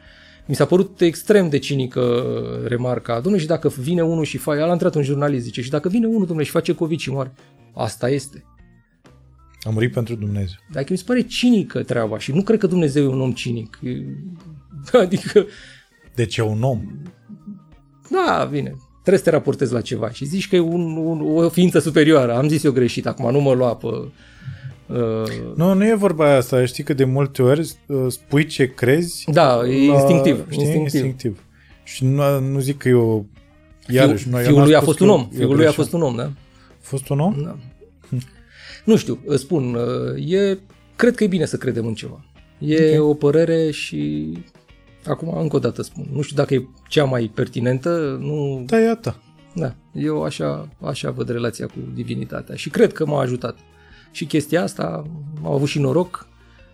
[SPEAKER 2] Mi s-a părut extrem de cinică remarca. Domnule, și dacă vine unul și face... A intrat un jurnalist, zice, și dacă vine unul, domnule, și face COVID și moare. Asta este.
[SPEAKER 1] A murit pentru Dumnezeu.
[SPEAKER 2] Dacă mi se pare cinică treaba și nu cred că Dumnezeu e un om cinic. Adică...
[SPEAKER 1] Deci e un om.
[SPEAKER 2] Da, bine. Trebuie să te raportezi la ceva și zici că e un, un, o ființă superioară. Am zis eu greșit acum, nu mă lua pe...
[SPEAKER 1] Uh... Nu, nu e vorba aia asta. Știi că de multe ori uh, spui ce crezi.
[SPEAKER 2] Da, e la, instinctiv. Știi,
[SPEAKER 1] instinctiv. instinctiv. Și nu, nu zic că eu... Iarăși,
[SPEAKER 2] Fiul, fiul lui a fost un om. Fiul lui a fost un om, da? A
[SPEAKER 1] fost un om?
[SPEAKER 2] Da. Nu știu, spun, e, cred că e bine să credem în ceva. E okay. o părere și acum încă o dată spun, nu știu dacă e cea mai pertinentă, nu...
[SPEAKER 1] Da, iată.
[SPEAKER 2] Da, eu așa, așa văd relația cu divinitatea și cred că m-a ajutat. Și chestia asta, am avut și noroc.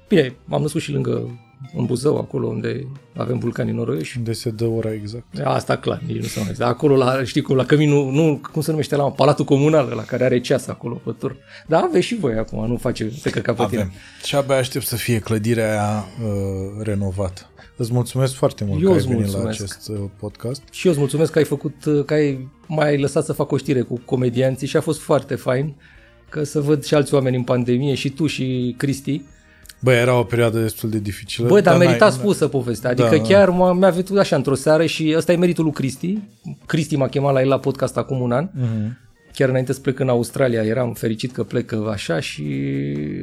[SPEAKER 2] Bine, m-am născut și lângă în Buzău, acolo unde avem vulcanii noroioși.
[SPEAKER 1] Unde se dă ora exact.
[SPEAKER 2] Asta clar, nici nu se mai Acolo, la, știi cum, la căminul, nu, cum se numește la Palatul Comunal, la care are ceas acolo pe tur. Dar aveți și voi acum, nu face să căca pe
[SPEAKER 1] Avem. Și abia aștept să fie clădirea aia uh, renovată. Îți mulțumesc foarte mult eu că ai venit mulțumesc. la acest uh, podcast.
[SPEAKER 2] Și eu îți mulțumesc că ai făcut, uh, că ai mai lăsat să fac o știre cu comedianții și a fost foarte fain că să văd și alți oameni în pandemie și tu și Cristi
[SPEAKER 1] Bă, era o perioadă destul de dificilă.
[SPEAKER 2] Bă, dar, dar merita spusă povestea. Adică da, chiar da. mi-a venit așa într-o seară și ăsta e meritul lui Cristi. Cristi m-a chemat la el la podcast acum un an. Uh-huh. Chiar înainte să plec în Australia, eram fericit că plec așa și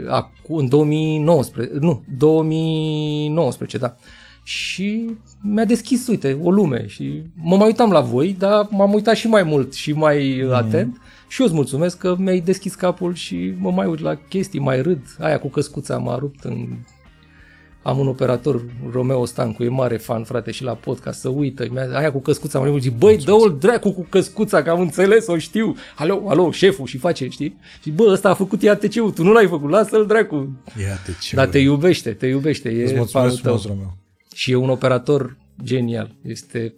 [SPEAKER 2] acum, în 2019, nu, 2019, da. Și mi-a deschis, uite, o lume și mă mai uitam la voi, dar m-am uitat și mai mult și mai mm. atent și eu îți mulțumesc că mi-ai deschis capul și mă mai uit la chestii, mai râd. Aia cu căscuța m-a rupt în... Am un operator, Romeo Stancu, e mare fan, frate, și la podcast, să uită. Aia cu căscuța m-a zis, băi, dă-o dracu cu căscuța, că am înțeles, o știu. Alo, alo, șeful, și face, știi? Și bă, ăsta a făcut IATC-ul, tu nu l-ai făcut, lasă-l dracu.
[SPEAKER 1] IATC-ul.
[SPEAKER 2] Dar te iubește, te iubește. E
[SPEAKER 1] Îți mulțumesc frumos, Romeo.
[SPEAKER 2] Și e un operator genial. Este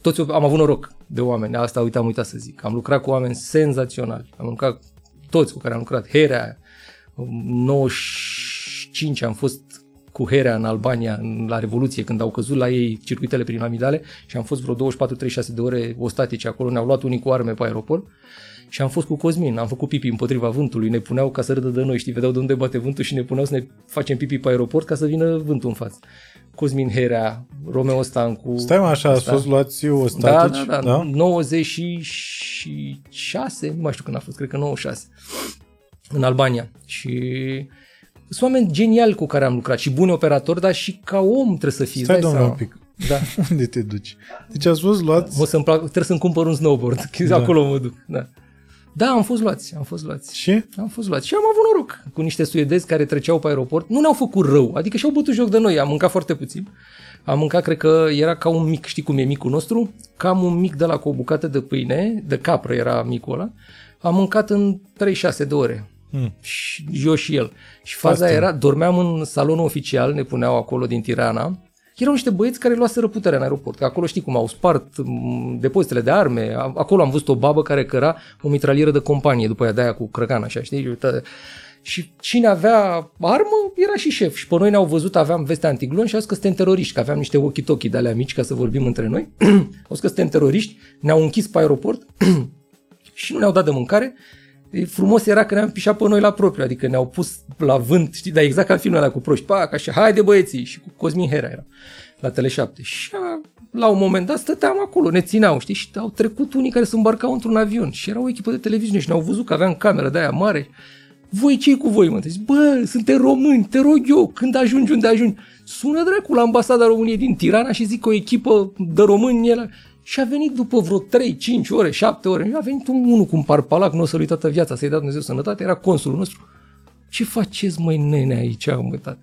[SPEAKER 2] toți am avut noroc de oameni, asta uitam uitat să zic. Am lucrat cu oameni senzaționali, am lucrat toți cu care am lucrat, Herea, 95 am fost cu Herea în Albania în, la Revoluție, când au căzut la ei circuitele prin amidale și am fost vreo 24-36 de ore ostatice acolo, ne-au luat unii cu arme pe aeroport și am fost cu Cosmin, am făcut pipi împotriva vântului, ne puneau ca să râdă de noi, știi, vedeau de unde bate vântul și ne puneau să ne facem pipi pe aeroport ca să vină vântul în față. Cosmin Herea, Romeo Stancu.
[SPEAKER 1] Stai mă așa, ați fost luați o statici?
[SPEAKER 2] Da, da, da, da, 96, nu mai știu când a fost, cred că 96, în Albania. Și sunt oameni geniali cu care am lucrat și buni operatori, dar și ca om trebuie să fii.
[SPEAKER 1] Stai, domnule, un pic. Da. Unde te duci? Deci ați fost luați...
[SPEAKER 2] O să-mi plac, trebuie să-mi cumpăr un snowboard, da. acolo mă duc. Da. Da, am fost luați, am fost luați.
[SPEAKER 1] Și?
[SPEAKER 2] Am fost luați. Și am avut noroc cu niște suedezi care treceau pe aeroport. Nu ne-au făcut rău, adică și-au bătut joc de noi. Am mâncat foarte puțin. Am mâncat, cred că era ca un mic, știi cum e micul nostru? Cam un mic de la cu o bucată de pâine, de capră era micul ăla. Am mâncat în 36 de ore. Hmm. Și eu și el. Și faza Asta. era, dormeam în salonul oficial, ne puneau acolo din Tirana erau niște băieți care luaseră puterea în aeroport. Că acolo știi cum au spart mm, depozitele de arme. Acolo am văzut o babă care căra o mitralieră de companie, după aia de aia cu crăcan, așa, știi? Și cine avea armă era și șef. Și pe noi ne-au văzut, aveam veste antiglon și au zis că suntem teroriști, că aveam niște walkie-talkie de alea mici ca să vorbim între noi. au zis că suntem teroriști, ne-au închis pe aeroport și nu ne-au dat de mâncare E frumos era că ne-am pișat pe noi la propriu, adică ne-au pus la vânt, știi, dar exact ca în filmul ăla cu proști, pac, așa, haide băieții, și cu Cosmin Hera era la Tele7. Și la un moment dat stăteam acolo, ne țineau, știi, și au trecut unii care se îmbarcau într-un avion și era o echipă de televiziune și ne-au văzut că aveam cameră de aia mare. Voi ce cu voi, mă? Zic, bă, suntem români, te rog eu, când ajungi unde ajungi, sună dracu la ambasada României din Tirana și zic o echipă de români el și a venit după vreo 3, 5 ore, 7 ore, a venit un unul cu un parpalac, nu o să lui toată viața, să-i dea Dumnezeu sănătate, era consulul nostru. Ce faceți, măi, nene, aici, mă, tată?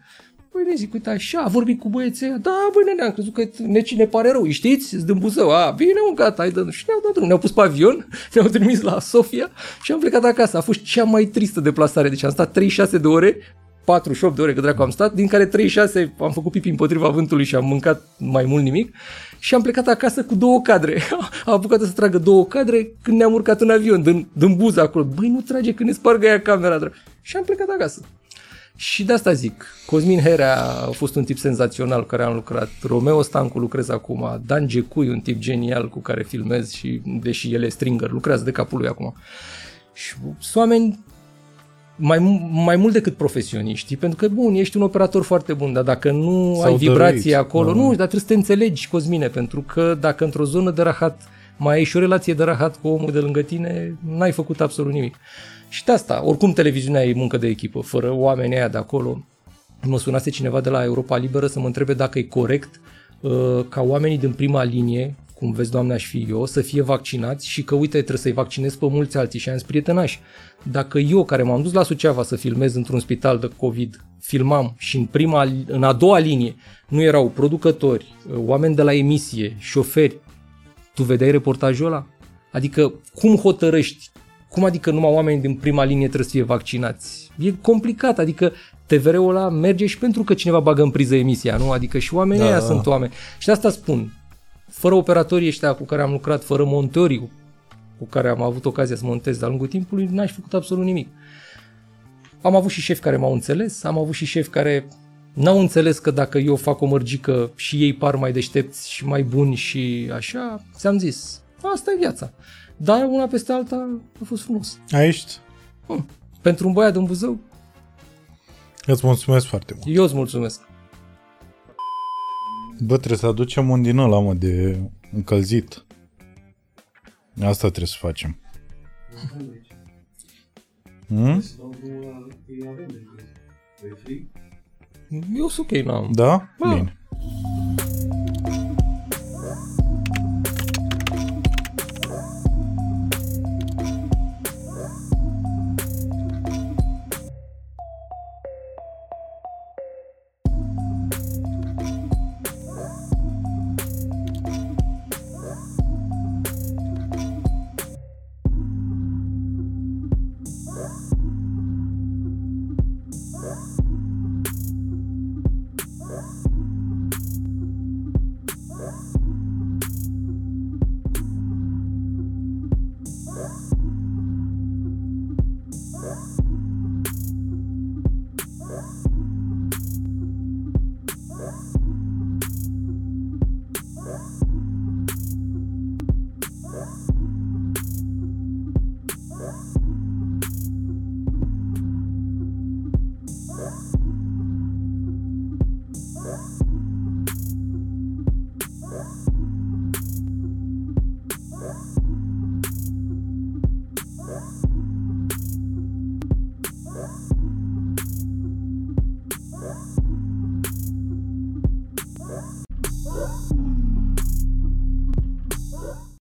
[SPEAKER 2] Păi nene, zic, uite așa, a vorbit cu băieții ăia. Da, băi, nene, am crezut că ne, ne pare rău, știți? Îți din Buzău. A, bine, mă, gata, hai dă Și ne-au dat drumul. Ne-au pus pe avion, ne-au trimis la Sofia și am plecat acasă. A fost cea mai tristă deplasare. Deci am stat 36 de ore 48 de ore că dracu am stat, din care 36 am făcut pipi împotriva vântului și am mâncat mai mult nimic și am plecat acasă cu două cadre. A apucat să tragă două cadre când ne-am urcat în avion, din, din buză acolo. Băi, nu trage când ne spargă ea camera. Drag. Și am plecat acasă. Și de asta zic, Cosmin Herea a fost un tip senzațional cu care am lucrat, Romeo Stancu lucrez acum, Dan Gecui, un tip genial cu care filmez și, deși el e stringer, lucrează de capul lui acum. Și sunt oameni mai, mai mult decât profesioniști, pentru că, bun, ești un operator foarte bun, dar dacă nu S-au ai vibrație dăruit, acolo, da. nu, dar trebuie să te înțelegi, Cosmine, pentru că dacă într-o zonă de rahat mai ai și o relație de rahat cu omul de lângă tine, n-ai făcut absolut nimic. Și de asta, oricum televiziunea e muncă de echipă, fără oamenii aia de acolo. Mă sunase cineva de la Europa Liberă să mă întrebe dacă e corect uh, ca oamenii din prima linie, cum vezi, doamne, aș fi eu, să fie vaccinați și că, uite, trebuie să-i vaccinez pe mulți alții și am prietenoși. Dacă eu, care m-am dus la Suceava să filmez într-un spital de COVID, filmam și în, prima, în a doua linie nu erau producători, oameni de la emisie, șoferi, tu vedeai reportajul ăla? Adică, cum hotărăști? Cum adică numai oamenii din prima linie trebuie să fie vaccinați? E complicat, adică TVR-ul ăla merge și pentru că cineva bagă în priză emisia, nu? Adică și oamenii da. ăia sunt oameni. Și de asta spun, fără operatorii ăștia cu care am lucrat, fără montorii cu care am avut ocazia să montez de-a lungul timpului, n-aș făcut absolut nimic. Am avut și șefi care m-au înțeles, am avut și șefi care n-au înțeles că dacă eu fac o mărgică și ei par mai deștepți și mai buni și așa, ți-am zis, asta e viața. Dar una peste alta a fost frumos.
[SPEAKER 1] Aici?
[SPEAKER 2] Hmm. Pentru un băiat din Buzău?
[SPEAKER 1] Îți mulțumesc foarte mult.
[SPEAKER 2] Eu îți mulțumesc.
[SPEAKER 1] Bă, trebuie să aducem un din ăla, mă, de încălzit. Asta trebuie să facem. Hmm?
[SPEAKER 2] Eu sunt ok, n-am.
[SPEAKER 1] Da? Bine.